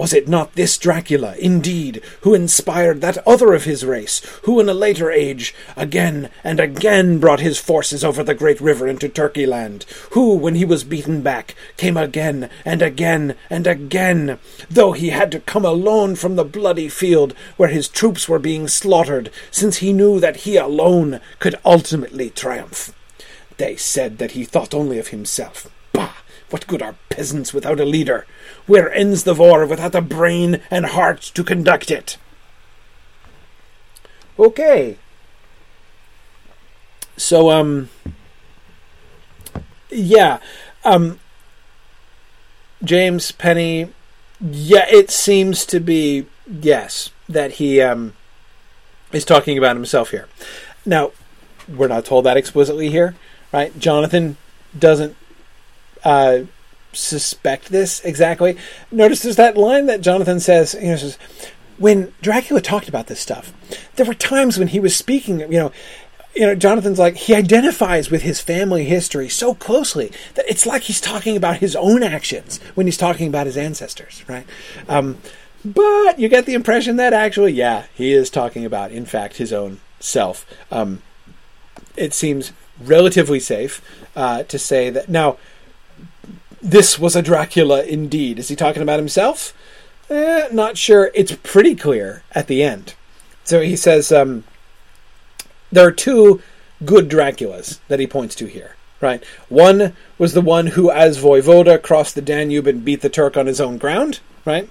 Was it not this Dracula, indeed, who inspired that other of his race, who in a later age again and again brought his forces over the great river into Turkey land, who, when he was beaten back, came again and again and again, though he had to come alone from the bloody field where his troops were being slaughtered, since he knew that he alone could ultimately triumph? They said that he thought only of himself. Bah! What good are peasants without a leader? Where ends the war without a brain and heart to conduct it? Okay. So, um, yeah, um, James Penny, yeah, it seems to be, yes, that he, um, is talking about himself here. Now, we're not told that explicitly here, right? Jonathan doesn't uh, suspect this exactly. Notice there's that line that Jonathan says, you know, says, when Dracula talked about this stuff, there were times when he was speaking, you know, you know, Jonathan's like he identifies with his family history so closely that it's like he's talking about his own actions when he's talking about his ancestors, right? Um, but you get the impression that actually, yeah, he is talking about, in fact, his own self. Um, it seems relatively safe uh, to say that now this was a Dracula indeed. Is he talking about himself? Eh, not sure. It's pretty clear at the end. So he says um, there are two good Draculas that he points to here. Right, one was the one who, as voivoda, crossed the Danube and beat the Turk on his own ground. Right,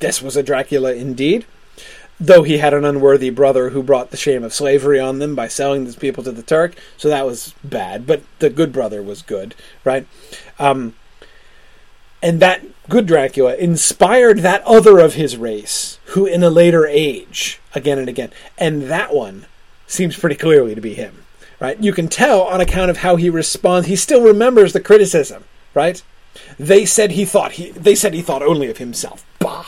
this was a Dracula indeed. Though he had an unworthy brother who brought the shame of slavery on them by selling these people to the Turk, so that was bad. But the good brother was good, right? Um, and that good Dracula inspired that other of his race, who in a later age, again and again, and that one seems pretty clearly to be him, right? You can tell on account of how he responds. He still remembers the criticism, right? They said he thought he. They said he thought only of himself. Bah,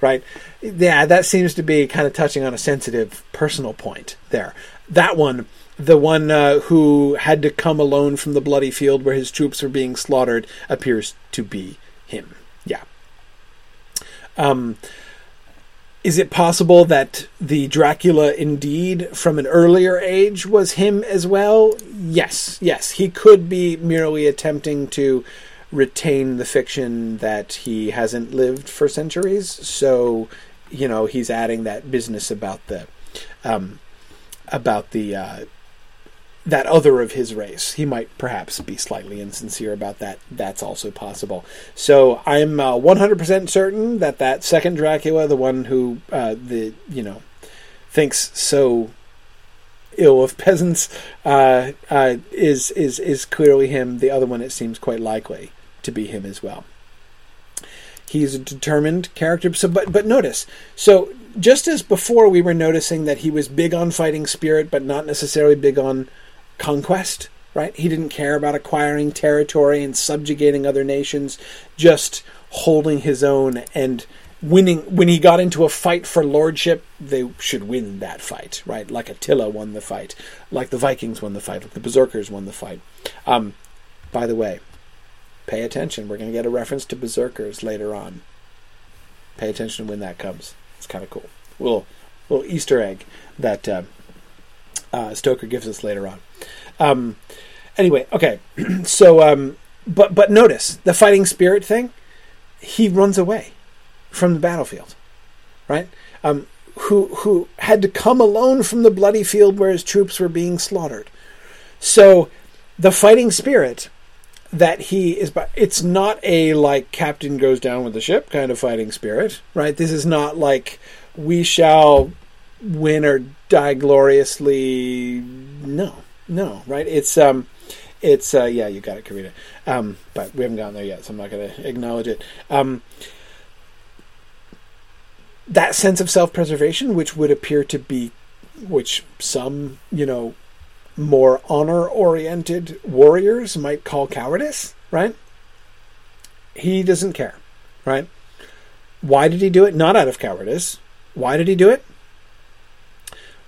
right? Yeah, that seems to be kind of touching on a sensitive personal point there. That one, the one uh, who had to come alone from the bloody field where his troops were being slaughtered, appears to be him. Yeah. Um, is it possible that the Dracula indeed from an earlier age was him as well? Yes, yes. He could be merely attempting to retain the fiction that he hasn't lived for centuries. So, you know, he's adding that business about the um, about the uh, that other of his race. He might perhaps be slightly insincere about that. That's also possible. So I'm uh, 100% certain that that second Dracula, the one who uh, the you know thinks so ill of peasants, uh, uh is is is clearly him. The other one, it seems quite likely to be him as well. He's a determined character. So, but but notice, so just as before we were noticing that he was big on fighting spirit, but not necessarily big on conquest, right? He didn't care about acquiring territory and subjugating other nations, just holding his own and winning. When he got into a fight for lordship, they should win that fight, right? Like Attila won the fight, like the Vikings won the fight, like the Berserkers won the fight. Um, by the way, pay attention. We're going to get a reference to Berserkers later on. Pay attention when that comes. It's kind of cool. Little little Easter egg that uh, uh, Stoker gives us later on. Um, anyway, okay. so, um, but but notice the fighting spirit thing. He runs away from the battlefield, right? Um, who who had to come alone from the bloody field where his troops were being slaughtered. So, the fighting spirit that he is but it's not a like captain goes down with the ship kind of fighting spirit right this is not like we shall win or die gloriously no no, right? It's um, it's uh, yeah, you got it, Karita. Um, but we haven't gotten there yet, so I'm not going to acknowledge it. Um, that sense of self-preservation, which would appear to be, which some you know, more honor-oriented warriors might call cowardice, right? He doesn't care, right? Why did he do it? Not out of cowardice. Why did he do it?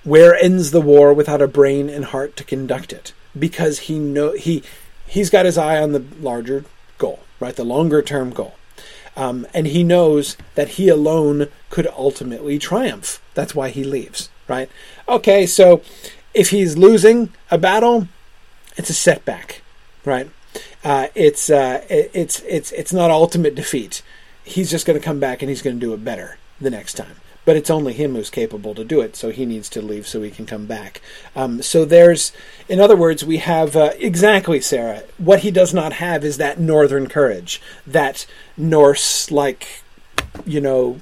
Where ends the war without a brain and heart to conduct it? Because he know he he's got his eye on the larger goal, right? The longer term goal. Um, and he knows that he alone could ultimately triumph. That's why he leaves, right? Okay, so if he's losing a battle, it's a setback, right? Uh, it's uh, it, it's it's it's not ultimate defeat. He's just going to come back and he's going to do it better the next time but it's only him who's capable to do it, so he needs to leave so he can come back. Um, so there's, in other words, we have uh, exactly Sarah. What he does not have is that northern courage, that Norse like, you know,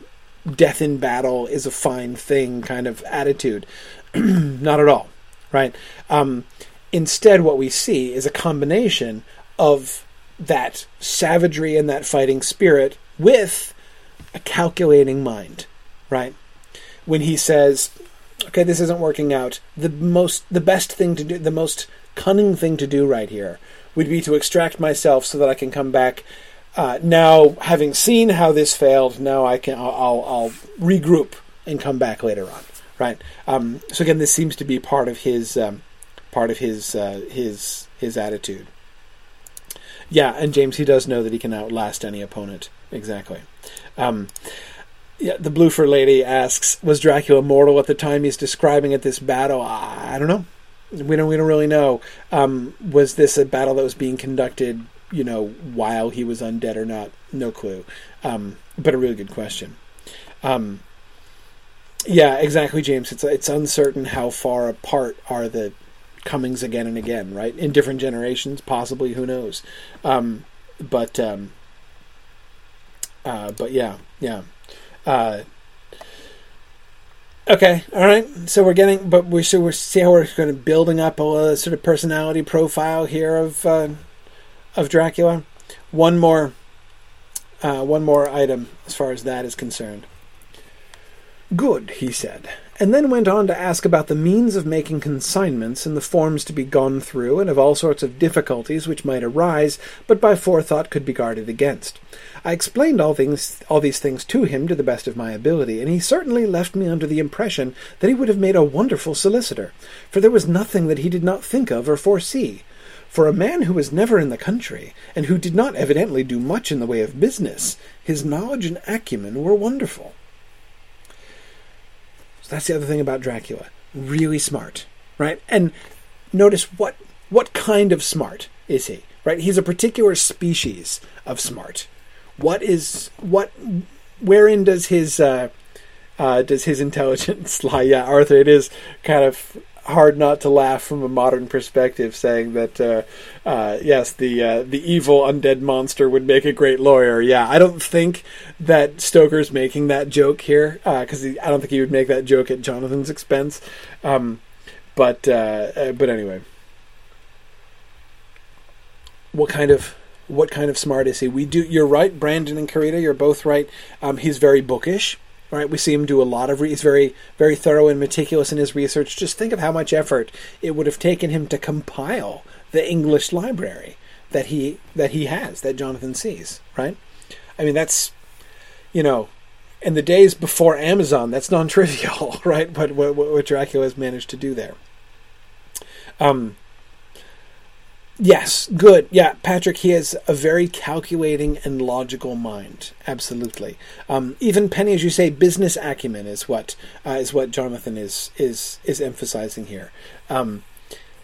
death in battle is a fine thing kind of attitude. not at all, right? Um, instead, what we see is a combination of that savagery and that fighting spirit with a calculating mind right? When he says, "Okay, this isn't working out," the most, the best thing to do, the most cunning thing to do right here would be to extract myself so that I can come back. Uh, now, having seen how this failed, now I can I'll, I'll, I'll regroup and come back later on. Right. Um, so again, this seems to be part of his um, part of his uh, his his attitude. Yeah, and James, he does know that he can outlast any opponent. Exactly. Um, yeah, the Bluefer lady asks, "Was Dracula mortal at the time he's describing at this battle?" I don't know. We don't. We don't really know. Um, was this a battle that was being conducted, you know, while he was undead or not? No clue. Um, but a really good question. Um, yeah, exactly, James. It's it's uncertain how far apart are the comings again and again, right? In different generations, possibly. Who knows? Um, but um, uh, but yeah, yeah. Uh, okay, all right. So we're getting, but we should we see how we're going to building up a, sort of personality profile here of uh, of Dracula. One more, uh, one more item as far as that is concerned. Good, he said, and then went on to ask about the means of making consignments and the forms to be gone through, and of all sorts of difficulties which might arise, but by forethought could be guarded against. I explained all things all these things to him to the best of my ability, and he certainly left me under the impression that he would have made a wonderful solicitor, for there was nothing that he did not think of or foresee. For a man who was never in the country, and who did not evidently do much in the way of business, his knowledge and acumen were wonderful. That's the other thing about Dracula. Really smart, right? And notice what what kind of smart is he? Right? He's a particular species of smart. What is what? Wherein does his uh, uh, does his intelligence lie? Yeah, Arthur, it is kind of hard not to laugh from a modern perspective, saying that uh, uh, yes, the uh, the evil undead monster would make a great lawyer. Yeah, I don't think that Stoker's making that joke here because I don't think he would make that joke at Jonathan's expense. Um, but uh, uh, but anyway, what kind of what kind of smart is he? We do. You're right, Brandon and Karita. You're both right. Um, he's very bookish. Right, we see him do a lot of. Re- he's very, very thorough and meticulous in his research. Just think of how much effort it would have taken him to compile the English library that he that he has, that Jonathan sees. Right, I mean that's, you know, in the days before Amazon, that's non-trivial, right? But what, what Dracula has managed to do there. Um, Yes, good. Yeah, Patrick, he has a very calculating and logical mind. Absolutely. Um, even Penny, as you say, business acumen is what uh, is what Jonathan is is is emphasizing here. Um,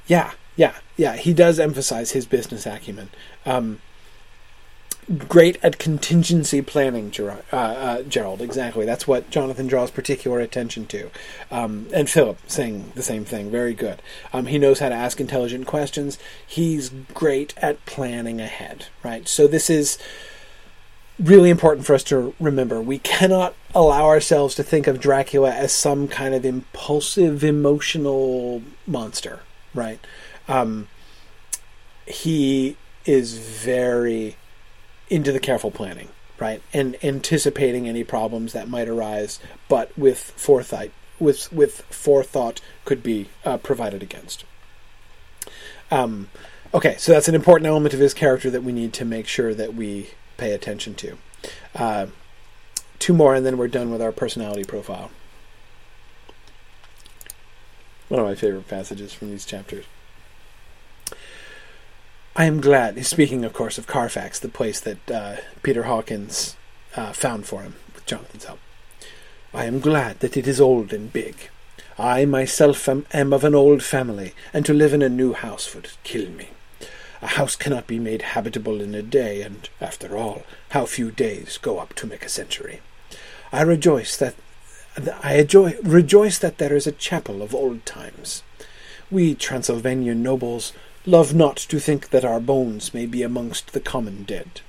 yeah, yeah, yeah. He does emphasize his business acumen. Um, great at contingency planning, uh, uh, Gerald. Exactly. That's what Jonathan draws particular attention to. Um, and Philip saying the same thing. Very good. Um, he knows how to ask intelligent questions. He's great at planning ahead, right? So this is really important for us to remember. We cannot allow ourselves to think of Dracula as some kind of impulsive, emotional monster, right? Um, he is very into the careful planning, right, and anticipating any problems that might arise, but with foresight, with with forethought, could be uh, provided against. Um, okay, so that's an important element of his character that we need to make sure that we pay attention to. Uh, two more, and then we're done with our personality profile. One of my favorite passages from these chapters. I am glad. Speaking, of course, of Carfax, the place that uh, Peter Hawkins uh, found for him with Jonathan's help. I am glad that it is old and big. I myself am, am of an old family, and to live in a new house would kill me. A house cannot be made habitable in a day, and, after all, how few days go up to make a century. I rejoice that I rejoice that there is a chapel of old times. We Transylvanian nobles Love not to think that our bones may be amongst the common dead.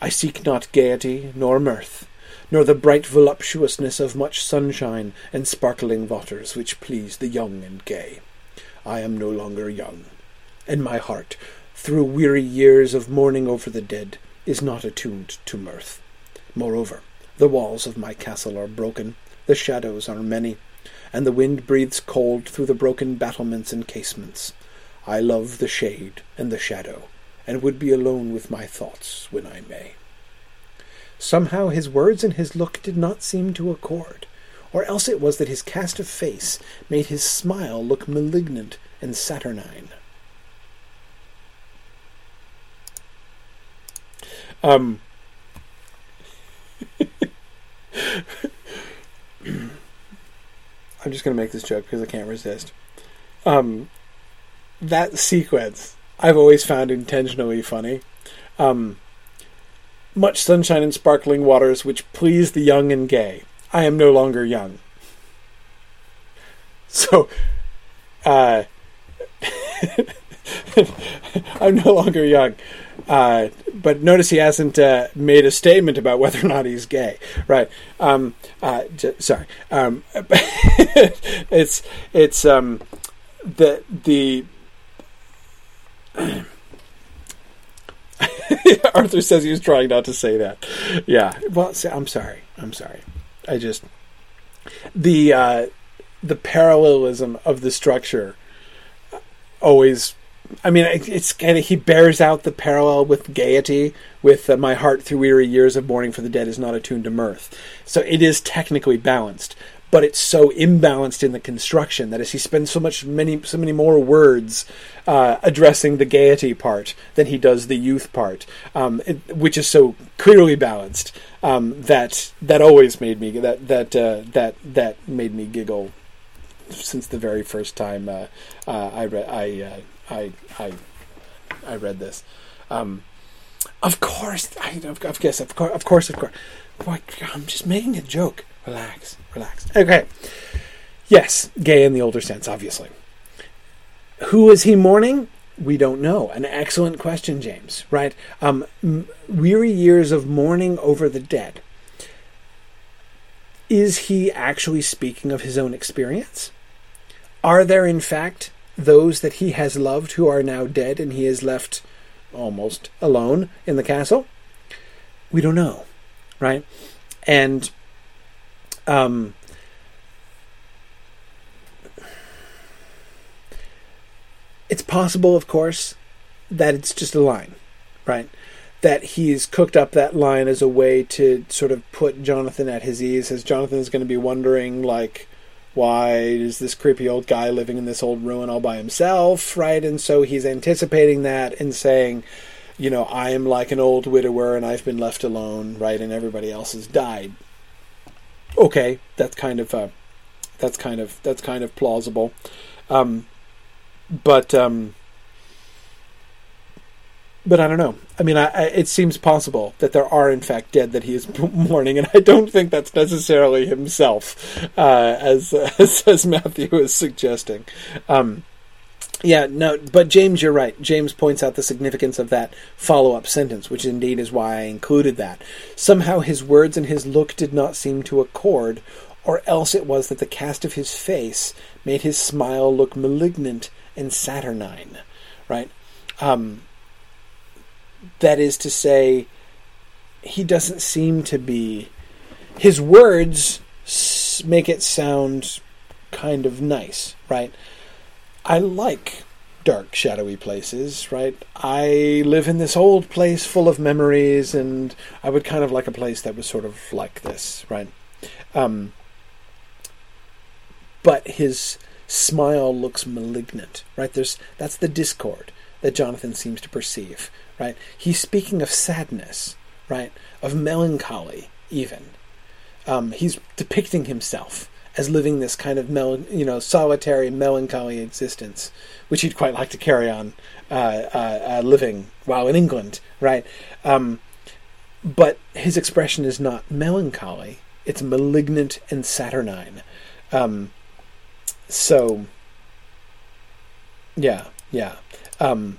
I seek not gaiety nor mirth, nor the bright voluptuousness of much sunshine and sparkling waters which please the young and gay. I am no longer young, and my heart, through weary years of mourning over the dead, is not attuned to mirth. Moreover, the walls of my castle are broken, the shadows are many, and the wind breathes cold through the broken battlements and casements. I love the shade and the shadow, and would be alone with my thoughts when I may. Somehow his words and his look did not seem to accord, or else it was that his cast of face made his smile look malignant and saturnine. Um, I'm just going to make this joke because I can't resist. Um, that sequence I've always found intentionally funny. Um, much sunshine and sparkling waters which please the young and gay. I am no longer young. So, uh, I'm no longer young. Uh, but notice he hasn't uh, made a statement about whether or not he's gay, right? Um, uh, j- sorry, um, it's it's um, the the Arthur says he was trying not to say that. Yeah. Well, I'm sorry. I'm sorry. I just the uh, the parallelism of the structure always I mean, it's kind of he bears out the parallel with gaiety, with uh, "My heart through weary years of mourning for the dead is not attuned to mirth." So it is technically balanced, but it's so imbalanced in the construction that as he spends so much many so many more words uh, addressing the gaiety part than he does the youth part, um, it, which is so clearly balanced um, that that always made me that that uh, that that made me giggle since the very first time uh, uh I read I uh, I I I read this. Um, of course, I, course, of course, of course, of course. Boy, I'm just making a joke. Relax, relax. Okay. Yes, gay in the older sense, obviously. Who is he mourning? We don't know. An excellent question, James. Right? Um, weary years of mourning over the dead. Is he actually speaking of his own experience? Are there, in fact, those that he has loved who are now dead and he is left almost alone in the castle? We don't know, right? And um, it's possible, of course, that it's just a line, right? That he's cooked up that line as a way to sort of put Jonathan at his ease, as Jonathan is going to be wondering, like, why is this creepy old guy living in this old ruin all by himself, right? And so he's anticipating that and saying, you know, I am like an old widower and I've been left alone, right? And everybody else has died. Okay, that's kind of uh, that's kind of that's kind of plausible, um, but um, but I don't know. I mean, I, I, it seems possible that there are, in fact, dead that he is mourning, and I don't think that's necessarily himself, uh, as, as, as Matthew is suggesting. Um, yeah, no, but James, you're right. James points out the significance of that follow up sentence, which indeed is why I included that. Somehow his words and his look did not seem to accord, or else it was that the cast of his face made his smile look malignant and saturnine, right? Um, that is to say, he doesn't seem to be. His words make it sound kind of nice, right? I like dark, shadowy places, right? I live in this old place full of memories, and I would kind of like a place that was sort of like this, right? Um, but his smile looks malignant, right? There's that's the discord that Jonathan seems to perceive, right? He's speaking of sadness, right? Of melancholy, even. Um, he's depicting himself as living this kind of mel- you know solitary, melancholy existence, which he'd quite like to carry on uh, uh, uh, living while in England, right? Um, but his expression is not melancholy; it's malignant and saturnine. Um, so, yeah, yeah. Um,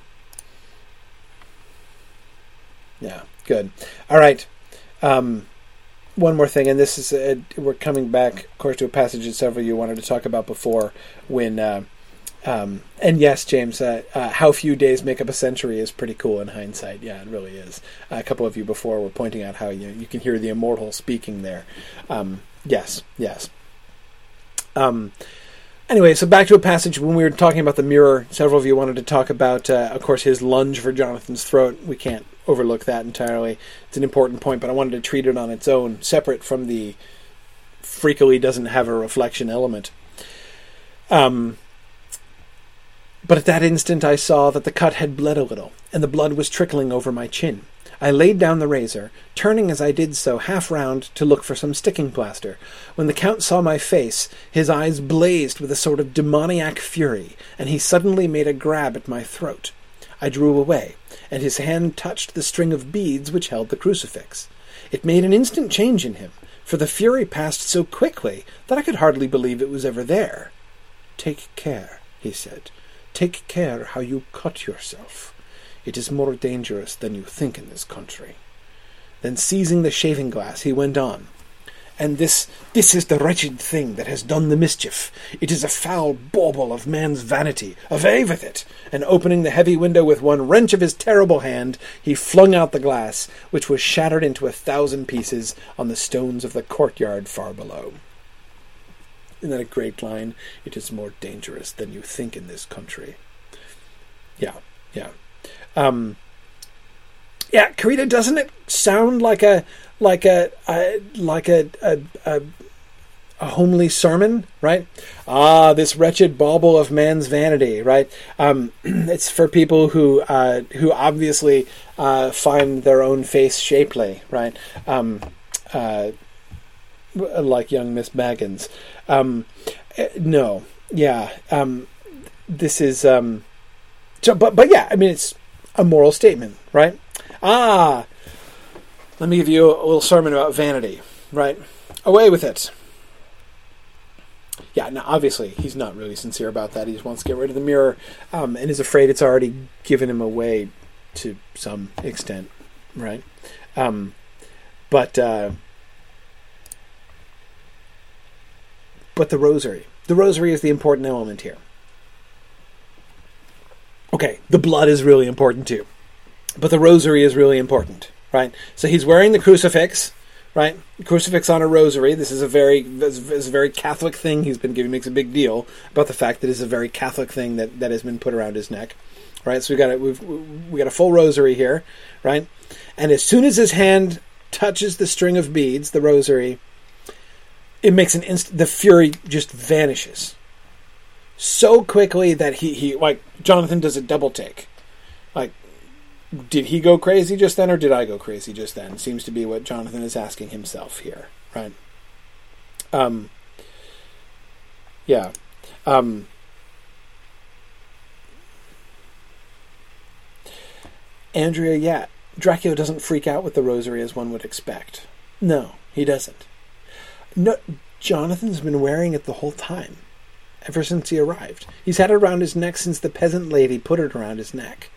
yeah, good. All right. One more thing, and this is a, we're coming back, of course, to a passage that several of you wanted to talk about before. When uh, um, and yes, James, uh, uh, how few days make up a century is pretty cool in hindsight. Yeah, it really is. a couple of you before were pointing out how you you can hear the immortal speaking there. Um, yes, yes. Um, Anyway, so back to a passage when we were talking about the mirror. Several of you wanted to talk about, uh, of course, his lunge for Jonathan's throat. We can't overlook that entirely. It's an important point, but I wanted to treat it on its own, separate from the freakily doesn't have a reflection element. Um, but at that instant, I saw that the cut had bled a little, and the blood was trickling over my chin. I laid down the razor, turning as I did so half round to look for some sticking plaster. When the Count saw my face, his eyes blazed with a sort of demoniac fury, and he suddenly made a grab at my throat. I drew away, and his hand touched the string of beads which held the crucifix. It made an instant change in him, for the fury passed so quickly that I could hardly believe it was ever there. Take care, he said. Take care how you cut yourself. It is more dangerous than you think in this country. Then seizing the shaving glass, he went on. And this this is the wretched thing that has done the mischief. It is a foul bauble of man's vanity. Away with it! And opening the heavy window with one wrench of his terrible hand, he flung out the glass, which was shattered into a thousand pieces on the stones of the courtyard far below. isn't that a great line? It is more dangerous than you think in this country. Yeah, yeah. Um, yeah, Karita, doesn't it sound like a like a, a like a, a, a a homely sermon, right? Ah, this wretched bauble of man's vanity, right? Um, it's for people who uh, who obviously uh, find their own face shapely, right? Um, uh, like young Miss Baggins. Um, eh, no, yeah. Um, this is um, so, but but yeah. I mean, it's a moral statement, right? Ah, let me give you a little sermon about vanity, right? Away with it. Yeah, now obviously he's not really sincere about that. He just wants to get rid of the mirror um, and is afraid it's already given him away to some extent, right? Um, but uh, but the rosary, the rosary is the important element here. Okay, the blood is really important too, but the rosary is really important, right? So he's wearing the crucifix right? Crucifix on a rosary. This is a very is a very Catholic thing. He's been giving makes a big deal about the fact that it's a very Catholic thing that, that has been put around his neck, right? So we got a, we've we got a full rosary here, right? And as soon as his hand touches the string of beads, the rosary, it makes an instant. The fury just vanishes so quickly that he he like Jonathan does a double take, did he go crazy just then or did I go crazy just then? Seems to be what Jonathan is asking himself here, right? Um, yeah. Um, Andrea, yeah, Dracula doesn't freak out with the rosary as one would expect. No, he doesn't. No, Jonathan's been wearing it the whole time, ever since he arrived. He's had it around his neck since the peasant lady put it around his neck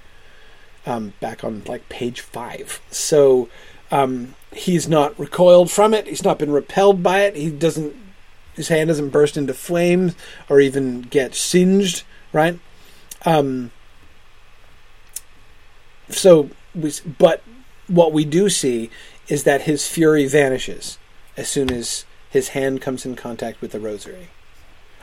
um, back on like page five. So um, he's not recoiled from it. He's not been repelled by it. He doesn't. His hand doesn't burst into flames or even get singed. Right. Um, so we, but what we do see is that his fury vanishes as soon as his hand comes in contact with the rosary.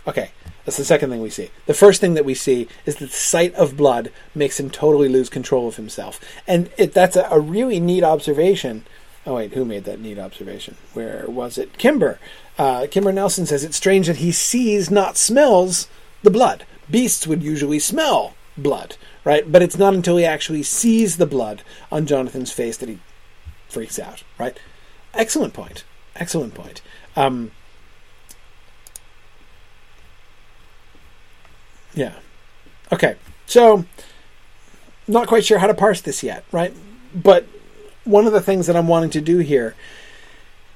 Okay, that's the second thing we see. The first thing that we see is that the sight of blood makes him totally lose control of himself. And it, that's a, a really neat observation. Oh, wait, who made that neat observation? Where was it? Kimber. Uh, Kimber Nelson says it's strange that he sees, not smells, the blood. Beasts would usually smell blood, right? But it's not until he actually sees the blood on Jonathan's face that he freaks out, right? Excellent point. Excellent point. Um, Yeah. Okay. So, not quite sure how to parse this yet, right? But one of the things that I'm wanting to do here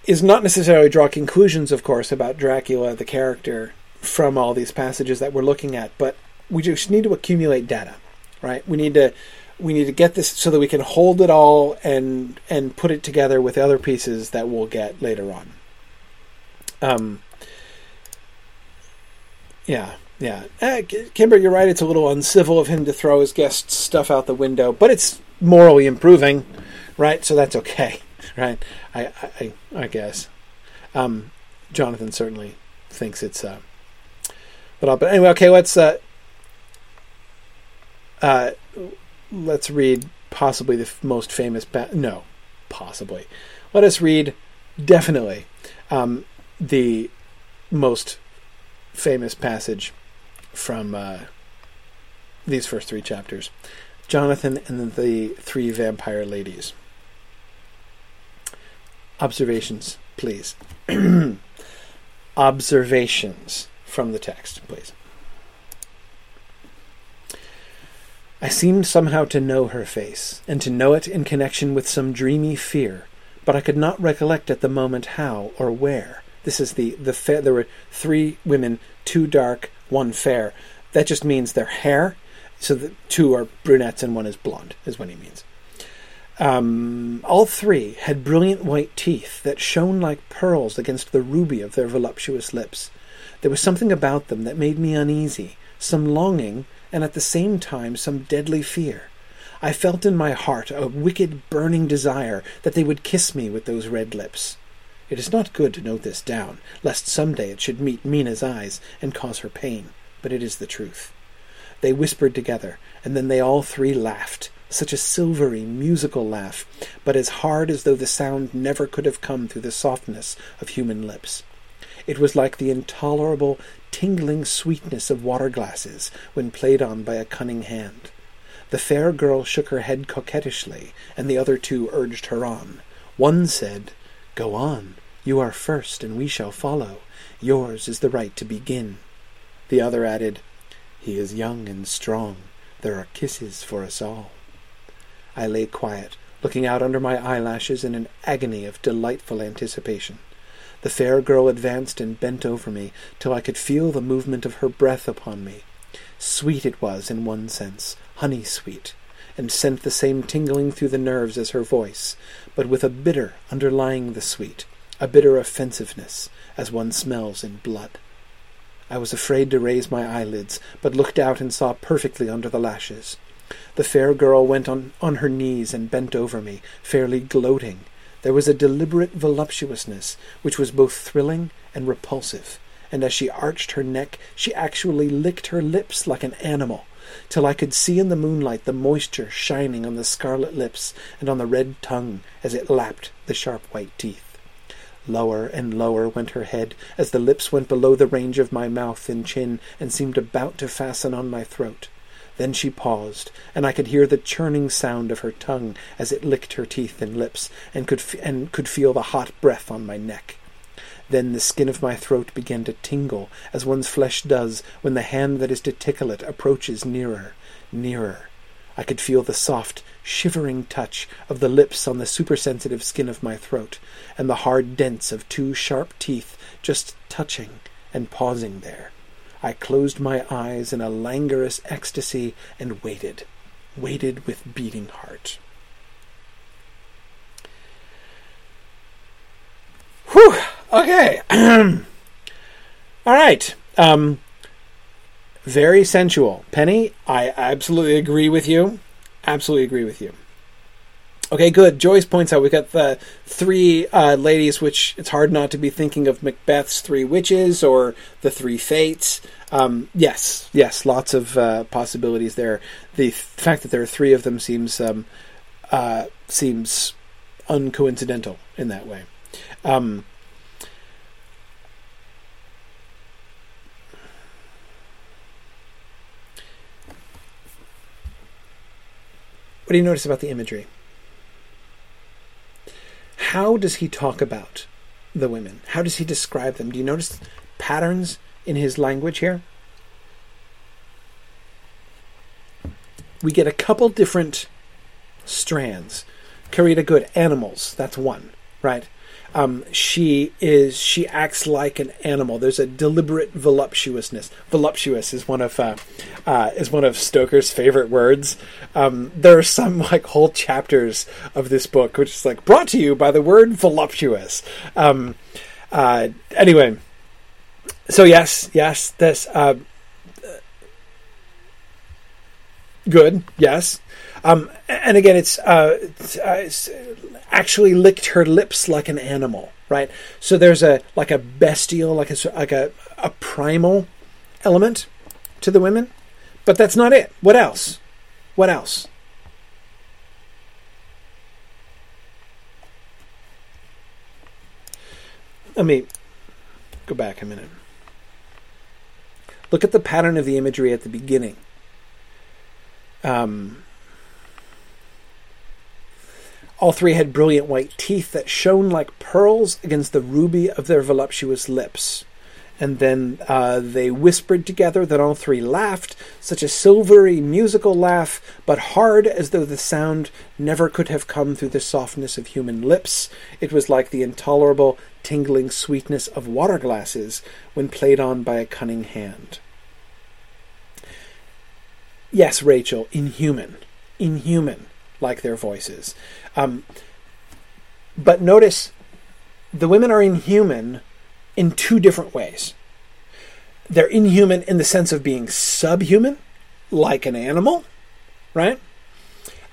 is not necessarily draw conclusions, of course, about Dracula, the character, from all these passages that we're looking at, but we just need to accumulate data, right? We need to we need to get this so that we can hold it all and and put it together with other pieces that we'll get later on. Um, yeah. Yeah, uh, Kimber, you're right. It's a little uncivil of him to throw his guests' stuff out the window, but it's morally improving, right? So that's okay, right? I, I, I guess. Um, Jonathan certainly thinks it's. Uh, but, but anyway, okay. Let's uh, uh, let's read possibly the f- most famous. No, possibly. Let us read definitely um, the most famous passage from uh, these first three chapters Jonathan and the three vampire ladies. Observations, please. Observations from the text, please. I seemed somehow to know her face, and to know it in connection with some dreamy fear, but I could not recollect at the moment how or where. This is the the fa- there were three women, two dark, one fair. That just means their hair. So the two are brunettes and one is blonde, is what he means. Um, all three had brilliant white teeth that shone like pearls against the ruby of their voluptuous lips. There was something about them that made me uneasy, some longing, and at the same time some deadly fear. I felt in my heart a wicked burning desire that they would kiss me with those red lips. It is not good to note this down, lest some day it should meet Mina's eyes and cause her pain, but it is the truth. They whispered together, and then they all three laughed, such a silvery, musical laugh, but as hard as though the sound never could have come through the softness of human lips. It was like the intolerable, tingling sweetness of water glasses when played on by a cunning hand. The fair girl shook her head coquettishly, and the other two urged her on. One said, Go on. You are first, and we shall follow. Yours is the right to begin. The other added, He is young and strong. There are kisses for us all. I lay quiet, looking out under my eyelashes in an agony of delightful anticipation. The fair girl advanced and bent over me till I could feel the movement of her breath upon me. Sweet it was in one sense, honey sweet, and sent the same tingling through the nerves as her voice, but with a bitter underlying the sweet, a bitter offensiveness, as one smells in blood. I was afraid to raise my eyelids, but looked out and saw perfectly under the lashes. The fair girl went on, on her knees and bent over me, fairly gloating. There was a deliberate voluptuousness which was both thrilling and repulsive, and as she arched her neck, she actually licked her lips like an animal, till I could see in the moonlight the moisture shining on the scarlet lips and on the red tongue as it lapped the sharp white teeth. Lower and lower went her head as the lips went below the range of my mouth and chin and seemed about to fasten on my throat. Then she paused, and I could hear the churning sound of her tongue as it licked her teeth and lips, and could f- and could feel the hot breath on my neck. Then the skin of my throat began to tingle, as one's flesh does when the hand that is to tickle it approaches nearer, nearer. I could feel the soft, shivering touch of the lips on the supersensitive skin of my throat, and the hard dents of two sharp teeth just touching and pausing there. I closed my eyes in a languorous ecstasy and waited, waited with beating heart. Whew. Okay. All right. Um, very sensual. Penny, I absolutely agree with you. Absolutely agree with you. Okay, good. Joyce points out we've got the three uh, ladies, which it's hard not to be thinking of Macbeth's three witches or the three fates. Um, yes, yes, lots of uh, possibilities there. The f- fact that there are three of them seems um, uh, seems uncoincidental in that way. Um, what do you notice about the imagery? how does he talk about the women? How does he describe them? Do you notice patterns in his language here? We get a couple different strands. Karita Good, animals, that's one, right? Um, she is she acts like an animal. There's a deliberate voluptuousness. Voluptuous is one of uh, uh, is one of Stoker's favorite words. Um, there are some like whole chapters of this book which is like brought to you by the word voluptuous. Um, uh, anyway, so yes, yes, this uh, good. Yes, um, and again, it's, uh, it's, uh, it's, actually licked her lips like an animal, right? So there's a like a bestial, like a like a, a primal element to the women, but that's not it. What else? What else? Let me go back a minute. Look at the pattern of the imagery at the beginning. Um, all three had brilliant white teeth that shone like pearls against the ruby of their voluptuous lips. And then uh, they whispered together that all three laughed, such a silvery, musical laugh, but hard as though the sound never could have come through the softness of human lips. It was like the intolerable, tingling sweetness of water glasses when played on by a cunning hand. Yes, Rachel, inhuman. Inhuman like their voices. Um, but notice the women are inhuman in two different ways. They're inhuman in the sense of being subhuman, like an animal, right?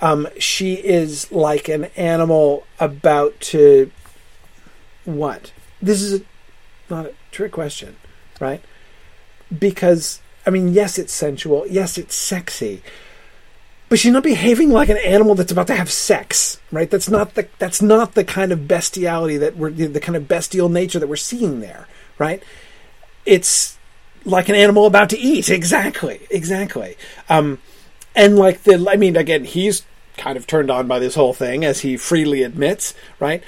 Um, she is like an animal about to what? This is a, not a trick question, right? Because I mean, yes, it's sensual. Yes, it's sexy. But she's not behaving like an animal that's about to have sex, right? That's not the that's not the kind of bestiality that we're the kind of bestial nature that we're seeing there, right? It's like an animal about to eat. Exactly, exactly. Um, and like the, I mean, again, he's kind of turned on by this whole thing, as he freely admits, right?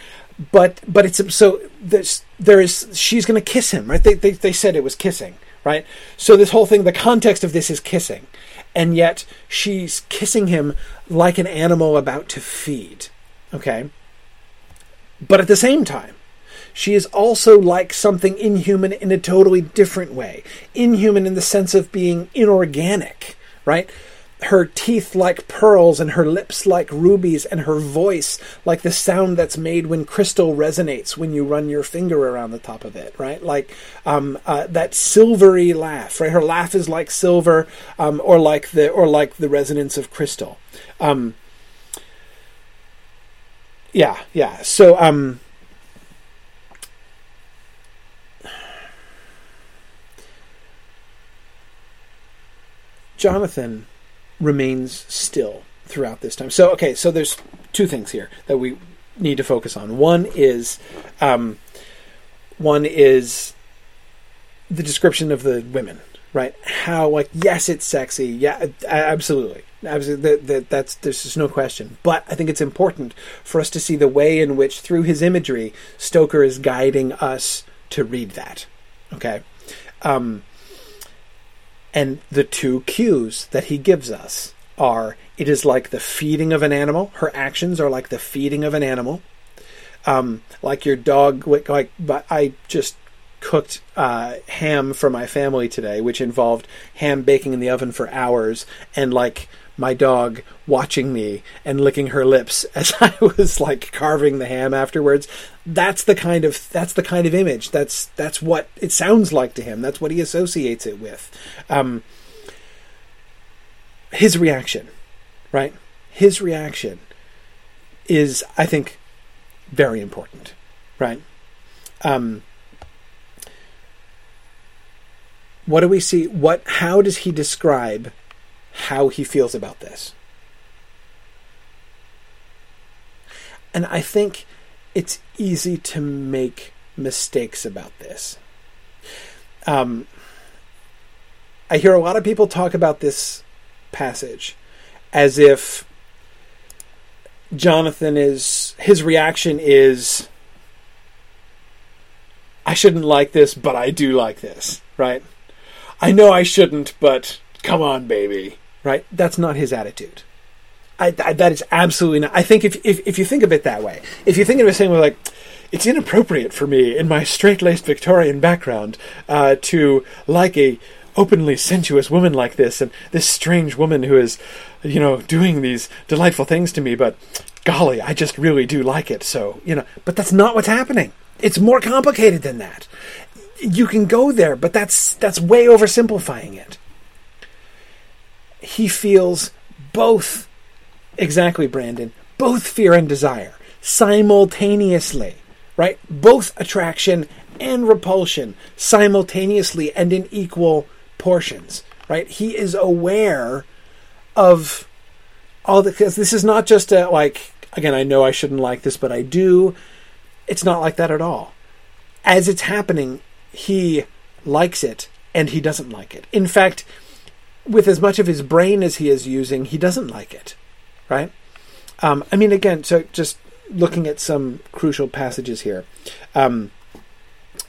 But but it's so there's there is she's going to kiss him, right? They, they they said it was kissing, right? So this whole thing, the context of this is kissing, and yet she's kissing him like an animal about to feed, okay? But at the same time, she is also like something inhuman in a totally different way. Inhuman in the sense of being inorganic, right? Her teeth like pearls and her lips like rubies and her voice like the sound that's made when crystal resonates when you run your finger around the top of it right? Like um, uh, that silvery laugh right? Her laugh is like silver um, or like the or like the resonance of crystal. Um, yeah yeah. So um Jonathan remains still throughout this time. So, okay, so there's two things here that we need to focus on. One is, um, one is the description of the women, right? How like yes, it's sexy, yeah, absolutely, absolutely. That, that, that's there's just no question. But I think it's important for us to see the way in which, through his imagery, Stoker is guiding us to read that. Okay. Um, and the two cues that he gives us are it is like the feeding of an animal. Her actions are like the feeding of an animal. Um, like your dog, like, like I just cooked uh, ham for my family today, which involved ham baking in the oven for hours and like my dog watching me and licking her lips as I was like carving the ham afterwards. That's the kind of that's the kind of image. That's that's what it sounds like to him. That's what he associates it with. Um, his reaction, right? His reaction is, I think, very important, right? Um, what do we see? What? How does he describe how he feels about this. And I think it's easy to make mistakes about this. Um, I hear a lot of people talk about this passage as if Jonathan is, his reaction is, I shouldn't like this, but I do like this, right? I know I shouldn't, but come on, baby right? That's not his attitude. I, I, that is absolutely not. I think if, if, if you think of it that way, if you think of it saying like, it's inappropriate for me in my straight-laced Victorian background uh, to like a openly sensuous woman like this and this strange woman who is, you know, doing these delightful things to me, but golly, I just really do like it. So, you know, but that's not what's happening. It's more complicated than that. You can go there, but that's that's way oversimplifying it he feels both, exactly, Brandon, both fear and desire simultaneously, right? Both attraction and repulsion simultaneously and in equal portions, right? He is aware of all the, because this is not just a, like, again, I know I shouldn't like this, but I do. It's not like that at all. As it's happening, he likes it and he doesn't like it. In fact, with as much of his brain as he is using, he doesn't like it, right? Um, I mean, again, so just looking at some crucial passages here. Um,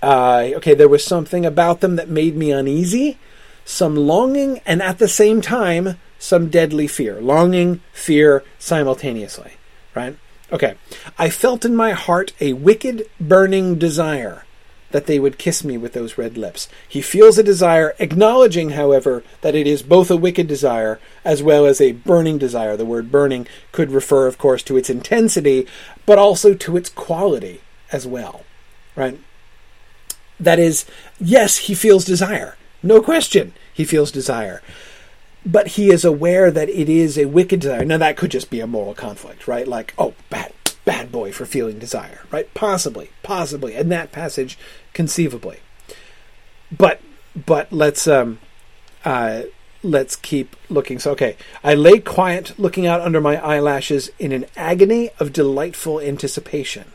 uh, okay, there was something about them that made me uneasy, some longing, and at the same time, some deadly fear. Longing, fear simultaneously, right? Okay. I felt in my heart a wicked, burning desire that they would kiss me with those red lips. He feels a desire, acknowledging, however, that it is both a wicked desire as well as a burning desire. The word burning could refer, of course, to its intensity, but also to its quality as well. Right? That is, yes, he feels desire. No question, he feels desire. But he is aware that it is a wicked desire. Now, that could just be a moral conflict, right? Like, oh, bad, bad boy for feeling desire, right? Possibly, possibly, in that passage, conceivably. But but let's um uh let's keep looking. So okay, I lay quiet, looking out under my eyelashes in an agony of delightful anticipation.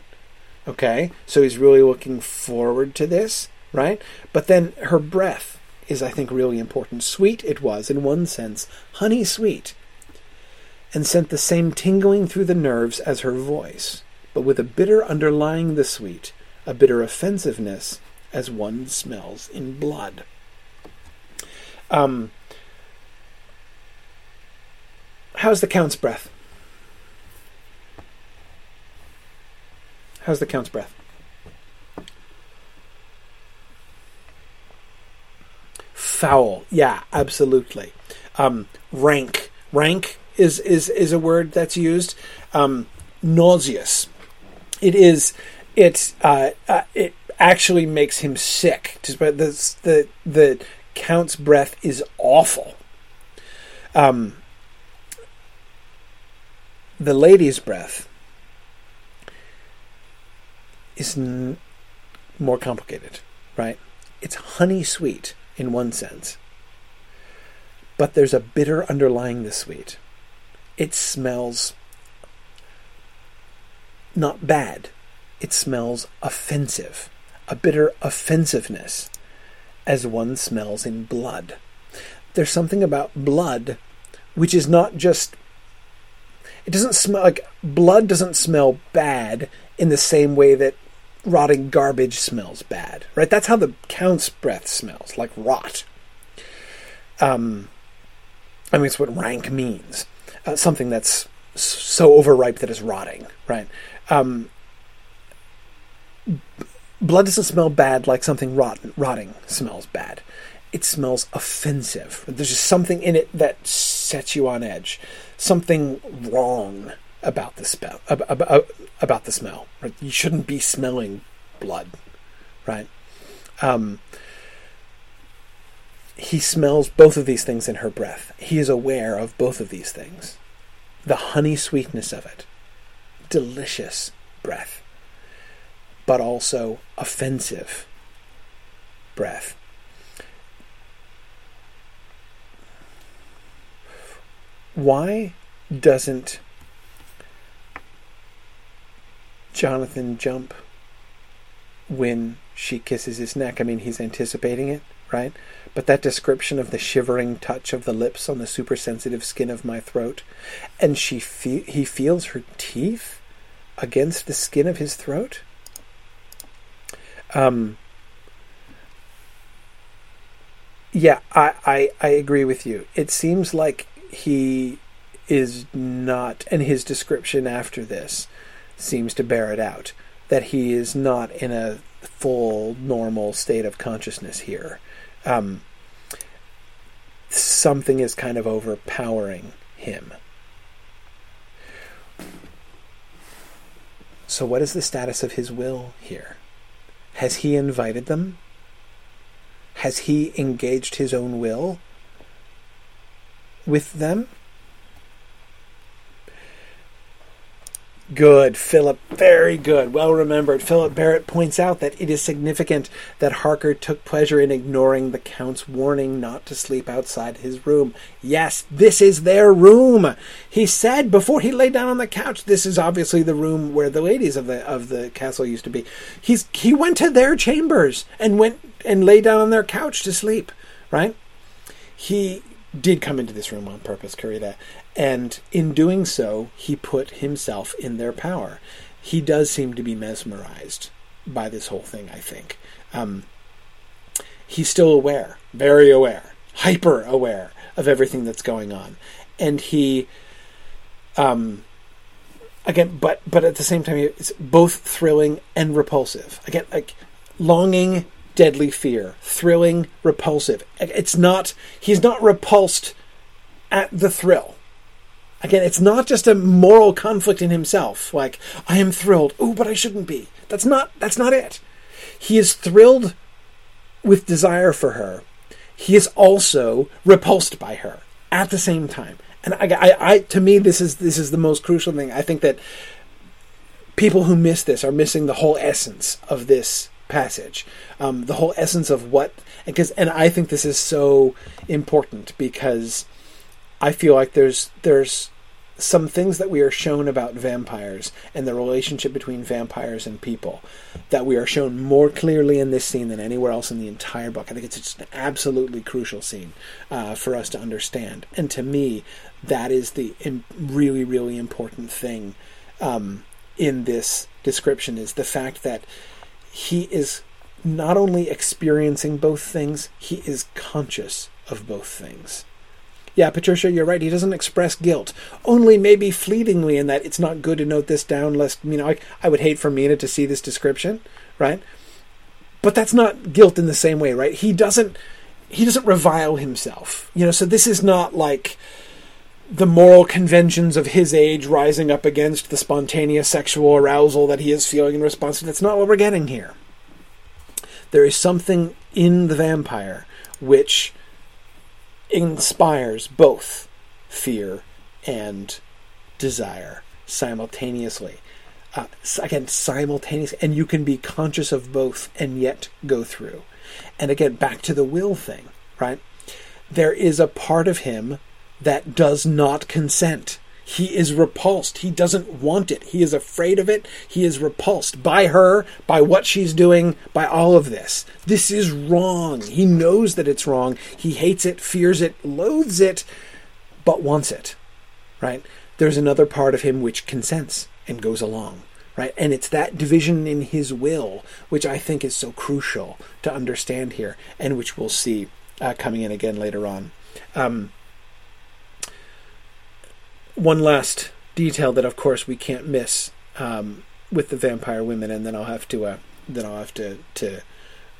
Okay, so he's really looking forward to this, right? But then her breath is, I think, really important. Sweet it was, in one sense, honey sweet, and sent the same tingling through the nerves as her voice, but with a bitter underlying the sweet, a bitter offensiveness as one smells in blood. Um, how's the Count's breath? How's the Count's breath? Foul, yeah, absolutely. Um, rank, rank is is is a word that's used. Um, nauseous. It is. It uh, uh, it actually makes him sick. The the the count's breath is awful. Um, the lady's breath is n- more complicated, right? It's honey sweet in one sense, but there's a bitter underlying the sweet. It smells not bad, it smells offensive, a bitter offensiveness, as one smells in blood. There's something about blood which is not just it doesn't smell like blood doesn't smell bad in the same way that rotting garbage smells bad, right? That's how the count's breath smells, like rot. Um, I mean, it's what rank means. Uh, something that's so overripe that it's rotting, right? Um, blood doesn't smell bad like something rotten, rotting smells bad. It smells offensive. There's just something in it that sets you on edge something wrong about the smell. About, about the smell. Right? You shouldn't be smelling blood, right? Um, he smells both of these things in her breath. He is aware of both of these things. The honey sweetness of it, delicious breath, but also offensive breath. why doesn't Jonathan jump when she kisses his neck? I mean, he's anticipating it, right? But that description of the shivering touch of the lips on the supersensitive skin of my throat, and she fe- he feels her teeth against the skin of his throat. Um, yeah, I, I, I agree with you. It seems like he is not, and his description after this seems to bear it out, that he is not in a full normal state of consciousness here. Um, something is kind of overpowering him. So, what is the status of his will here? Has he invited them? Has he engaged his own will? with them? Good, Philip. Very good. Well remembered. Philip Barrett points out that it is significant that Harker took pleasure in ignoring the Count's warning not to sleep outside his room. Yes, this is their room. He said before he lay down on the couch, this is obviously the room where the ladies of the of the castle used to be. He's he went to their chambers and went and lay down on their couch to sleep, right? He did come into this room on purpose, Karita, and in doing so, he put himself in their power. He does seem to be mesmerized by this whole thing, I think. Um, he's still aware, very aware, hyper aware of everything that's going on. And he, um, again, but but at the same time, it's both thrilling and repulsive. Again, like longing deadly fear, thrilling, repulsive. It's not, he's not repulsed at the thrill. Again, it's not just a moral conflict in himself, like, I am thrilled, oh, but I shouldn't be. That's not, that's not it. He is thrilled with desire for her. He is also repulsed by her at the same time. And I, I, I to me, this is, this is the most crucial thing. I think that people who miss this are missing the whole essence of this passage, um, the whole essence of what. Because, and I think this is so important because I feel like there's there's some things that we are shown about vampires and the relationship between vampires and people that we are shown more clearly in this scene than anywhere else in the entire book. I think it's just an absolutely crucial scene uh, for us to understand. And to me, that is the Im- really, really important thing um, in this description is the fact that he is not only experiencing both things, he is conscious of both things. Yeah, Patricia, you're right. He doesn't express guilt, only maybe fleetingly in that it's not good to note this down, lest, you know, I, I would hate for Mina to see this description, right? But that's not guilt in the same way, right? He doesn't he doesn't revile himself. You know, so this is not like the moral conventions of his age rising up against the spontaneous sexual arousal that he is feeling in response to. That's not what we're getting here. There is something in the vampire which inspires both fear and desire simultaneously. Uh, again, simultaneously, and you can be conscious of both and yet go through. And again, back to the will thing, right? There is a part of him that does not consent. He is repulsed. He doesn't want it. He is afraid of it. He is repulsed by her, by what she's doing, by all of this. This is wrong. He knows that it's wrong. He hates it, fears it, loathes it, but wants it. Right? There's another part of him which consents and goes along. Right? And it's that division in his will which I think is so crucial to understand here and which we'll see uh, coming in again later on. Um, one last detail that, of course, we can't miss um, with the vampire women, and then I'll have to uh, then I'll have to to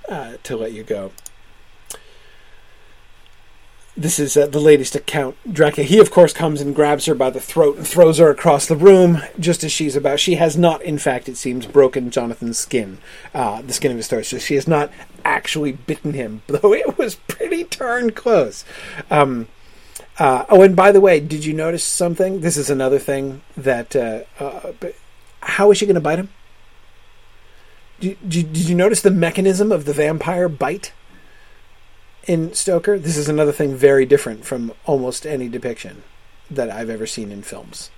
uh, to let you go. This is uh, the latest account. Dracula. He, of course, comes and grabs her by the throat and throws her across the room just as she's about. She has not, in fact, it seems, broken Jonathan's skin, uh, the skin of his throat. So she has not actually bitten him, though it was pretty darn close. Um, uh, oh, and by the way, did you notice something? This is another thing that. Uh, uh, how is she going to bite him? Did, did, did you notice the mechanism of the vampire bite in Stoker? This is another thing very different from almost any depiction that I've ever seen in films.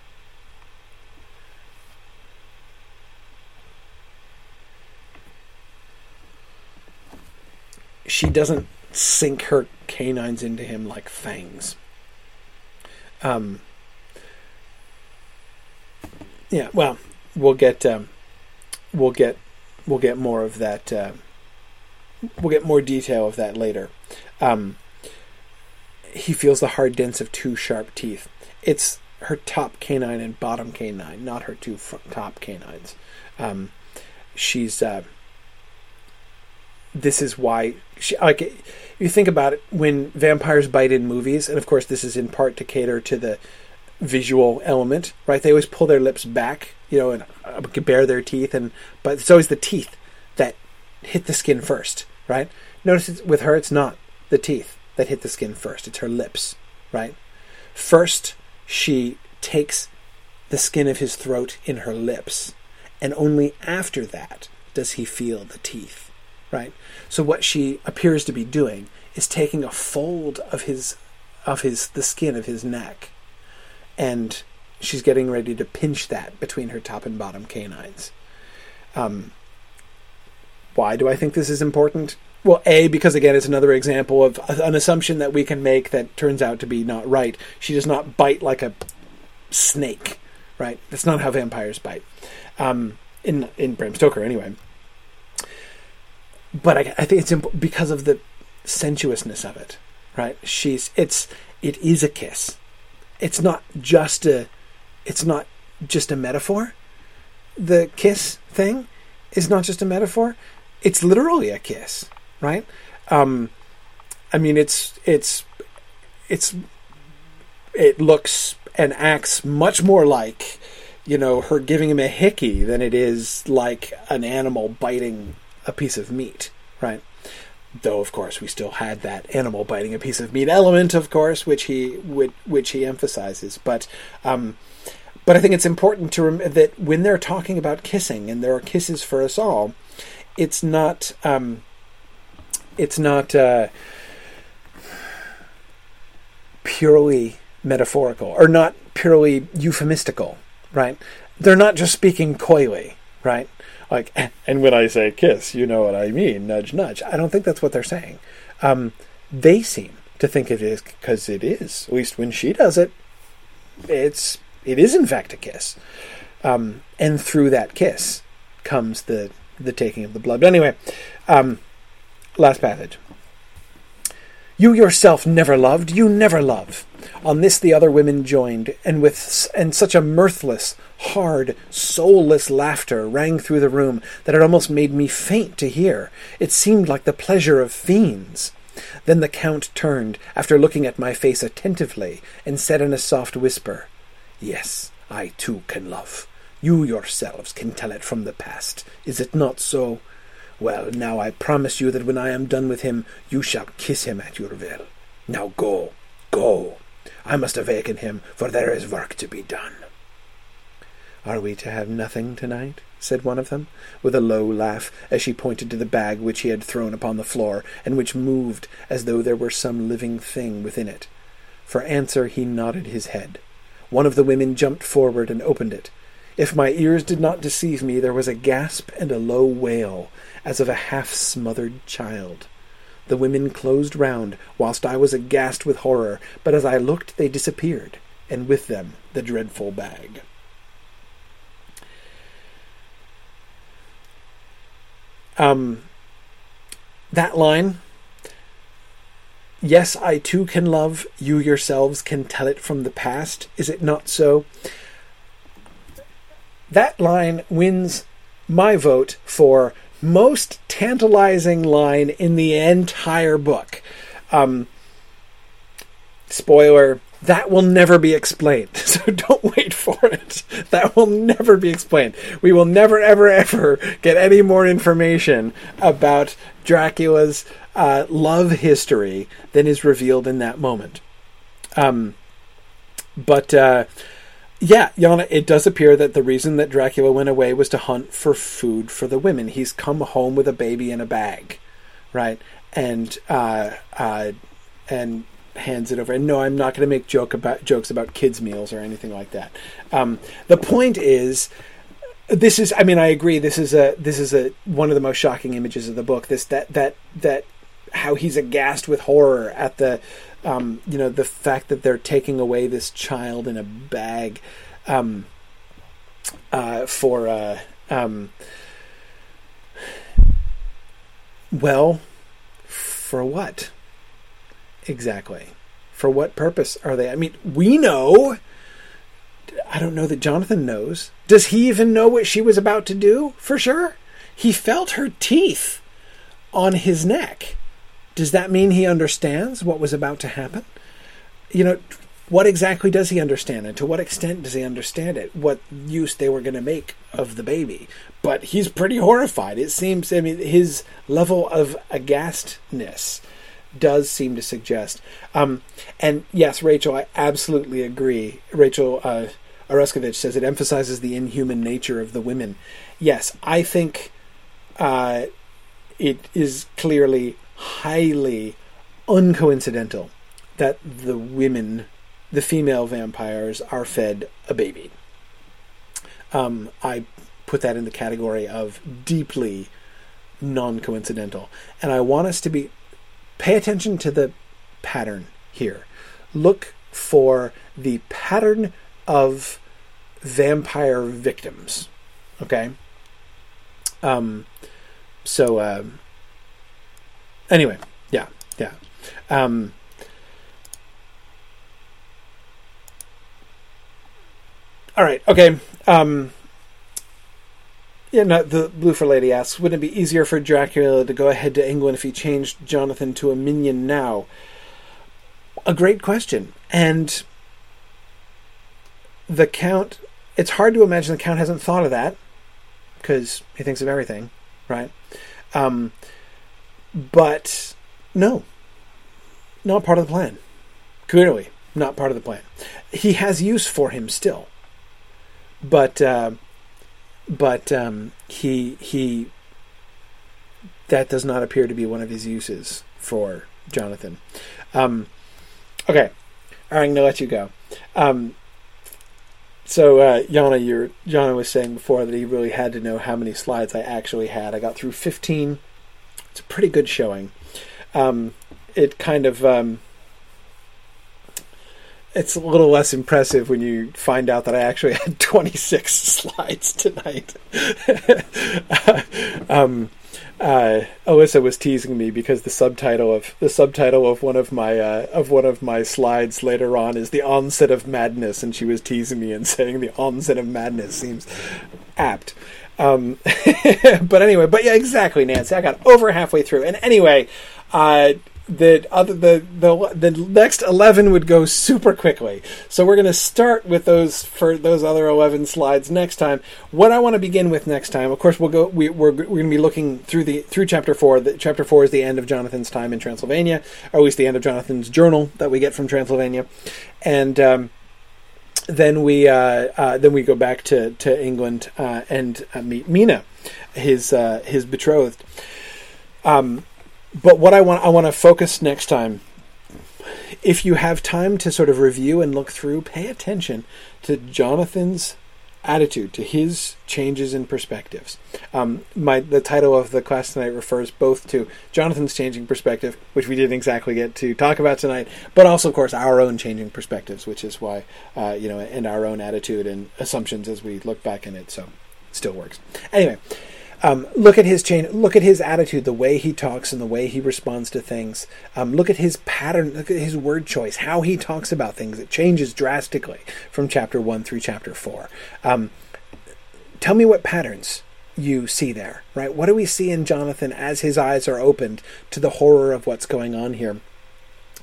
She doesn't sink her canines into him like fangs. Um, yeah, well, we'll get um, we'll get we'll get more of that. Uh, we'll get more detail of that later. Um, he feels the hard dents of two sharp teeth. It's her top canine and bottom canine, not her two top canines. Um, she's. Uh, this is why she like you think about it when vampires bite in movies, and of course this is in part to cater to the visual element, right? They always pull their lips back, you know, and uh, bare their teeth, and but it's always the teeth that hit the skin first, right? Notice with her, it's not the teeth that hit the skin first; it's her lips, right? First, she takes the skin of his throat in her lips, and only after that does he feel the teeth right? So what she appears to be doing is taking a fold of his of his the skin of his neck and she's getting ready to pinch that between her top and bottom canines. Um, why do I think this is important? Well, A, because again, it's another example of an assumption that we can make that turns out to be not right. She does not bite like a snake, right? That's not how vampires bite. Um, in in Bram Stoker, anyway but I, I think it's imp- because of the sensuousness of it, right? She's it's it is a kiss. It's not just a it's not just a metaphor. The kiss thing is not just a metaphor. It's literally a kiss, right? Um, I mean, it's it's it's it looks and acts much more like you know her giving him a hickey than it is like an animal biting a piece of meat, right? Though, of course, we still had that animal biting a piece of meat element, of course, which he which, which he emphasizes. But um, but I think it's important to remember that when they're talking about kissing, and there are kisses for us all, it's not. Um, it's not uh, purely metaphorical or not purely euphemistical, right? They're not just speaking coyly, right? Like, and when I say kiss, you know what I mean, nudge, nudge. I don't think that's what they're saying. Um, they seem to think it is because it is. At least when she does it, it's it is in fact a kiss. Um, and through that kiss comes the the taking of the blood. But anyway, um, last passage. You yourself never loved, you never love. On this the other women joined, and with and such a mirthless, hard, soulless laughter rang through the room that it almost made me faint to hear. It seemed like the pleasure of fiends. Then the count turned, after looking at my face attentively, and said in a soft whisper, Yes, I too can love. You yourselves can tell it from the past. Is it not so? Well, now I promise you that when I am done with him, you shall kiss him at your will. Now go, go. I must awaken him, for there is work to be done. Are we to have nothing tonight? said one of them, with a low laugh, as she pointed to the bag which he had thrown upon the floor, and which moved as though there were some living thing within it. For answer he nodded his head. One of the women jumped forward and opened it. If my ears did not deceive me, there was a gasp and a low wail, as of a half smothered child. The women closed round, whilst I was aghast with horror, but as I looked they disappeared, and with them the dreadful bag. Um, that line, yes, I too can love, you yourselves can tell it from the past, is it not so? That line wins my vote for most tantalizing line in the entire book. Um, spoiler, that will never be explained. So don't wait for it. That will never be explained. We will never, ever, ever get any more information about Dracula's uh, love history than is revealed in that moment. Um, but uh, yeah, Yana, it does appear that the reason that Dracula went away was to hunt for food for the women. He's come home with a baby in a bag, right? And uh, uh, and hands it over. And no, I'm not going to make joke about jokes about kids' meals or anything like that. Um, the point is, this is. I mean, I agree. This is a this is a one of the most shocking images of the book. This that that that how he's aghast with horror at the um, you know, the fact that they're taking away this child in a bag um, uh, for, uh, um, well, for what? Exactly. For what purpose are they? I mean, we know. I don't know that Jonathan knows. Does he even know what she was about to do? For sure. He felt her teeth on his neck. Does that mean he understands what was about to happen? You know, what exactly does he understand and to what extent does he understand it? What use they were going to make of the baby? But he's pretty horrified. It seems, I mean, his level of aghastness does seem to suggest. Um, and yes, Rachel, I absolutely agree. Rachel uh, says it emphasizes the inhuman nature of the women. Yes, I think uh, it is clearly highly uncoincidental that the women, the female vampires, are fed a baby. Um, I put that in the category of deeply non coincidental. And I want us to be pay attention to the pattern here. Look for the pattern of vampire victims. Okay? Um, so, uh, Anyway, yeah, yeah. Um, all right, okay. Um, yeah, no, the Blue for Lady asks, wouldn't it be easier for Dracula to go ahead to England if he changed Jonathan to a minion now? A great question. And the Count, it's hard to imagine the Count hasn't thought of that because he thinks of everything, right? Um, but no, not part of the plan. Clearly, not part of the plan. He has use for him still. but uh, but um, he he that does not appear to be one of his uses for Jonathan. Um, okay, all right, I'm gonna let you go. Um, so uh, Yana, your Yana was saying before that he really had to know how many slides I actually had. I got through 15. It's a pretty good showing. Um, it kind of um, it's a little less impressive when you find out that I actually had 26 slides tonight. um, uh, Alyssa was teasing me because the subtitle of the subtitle of one of my uh, of one of my slides later on is the onset of madness, and she was teasing me and saying the onset of madness seems apt. Um, but anyway, but yeah, exactly, Nancy. I got over halfway through, and anyway, uh, the other the the the next 11 would go super quickly. So we're going to start with those for those other 11 slides next time. What i want to begin with next time of course we'll go we, we're, we're going to be looking through the through chapter 4 the, chapter 4 is the end of jonathan's time in transylvania or at least the end of jonathan's journal that we get from transylvania. And um, then we uh, uh, then we go back to to England uh, and meet Mina, his his betrothed. Um, but what I want I want to focus next time. If you have time to sort of review and look through, pay attention to Jonathan's attitude, to his changes in perspectives. Um, my the title of the class tonight refers both to Jonathan's changing perspective, which we didn't exactly get to talk about tonight, but also, of course, our own changing perspectives, which is why uh, you know, and our own attitude and assumptions as we look back in it. So, it still works. Anyway. Um, look at his chain. Look at his attitude, the way he talks, and the way he responds to things. Um, look at his pattern. Look at his word choice. How he talks about things. It changes drastically from chapter one through chapter four. Um, tell me what patterns you see there. Right? What do we see in Jonathan as his eyes are opened to the horror of what's going on here?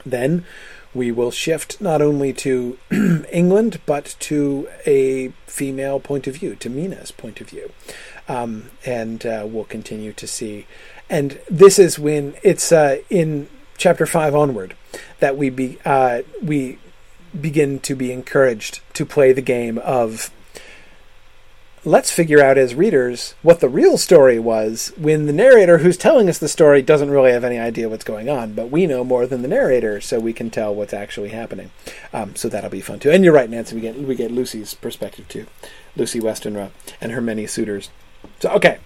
Then we will shift not only to England but to a female point of view, to Mina's point of view um, and uh, we'll continue to see. And this is when it's uh, in chapter five onward that we be uh, we begin to be encouraged to play the game of let's figure out as readers what the real story was when the narrator who's telling us the story doesn't really have any idea what's going on, but we know more than the narrator, so we can tell what's actually happening. Um, so that'll be fun too. And you're right, Nancy. We get we get Lucy's perspective too, Lucy Westenra and her many suitors. So, okay.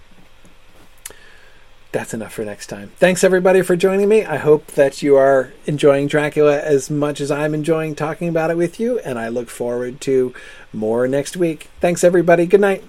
That's enough for next time. Thanks everybody for joining me. I hope that you are enjoying Dracula as much as I'm enjoying talking about it with you, and I look forward to more next week. Thanks everybody. Good night.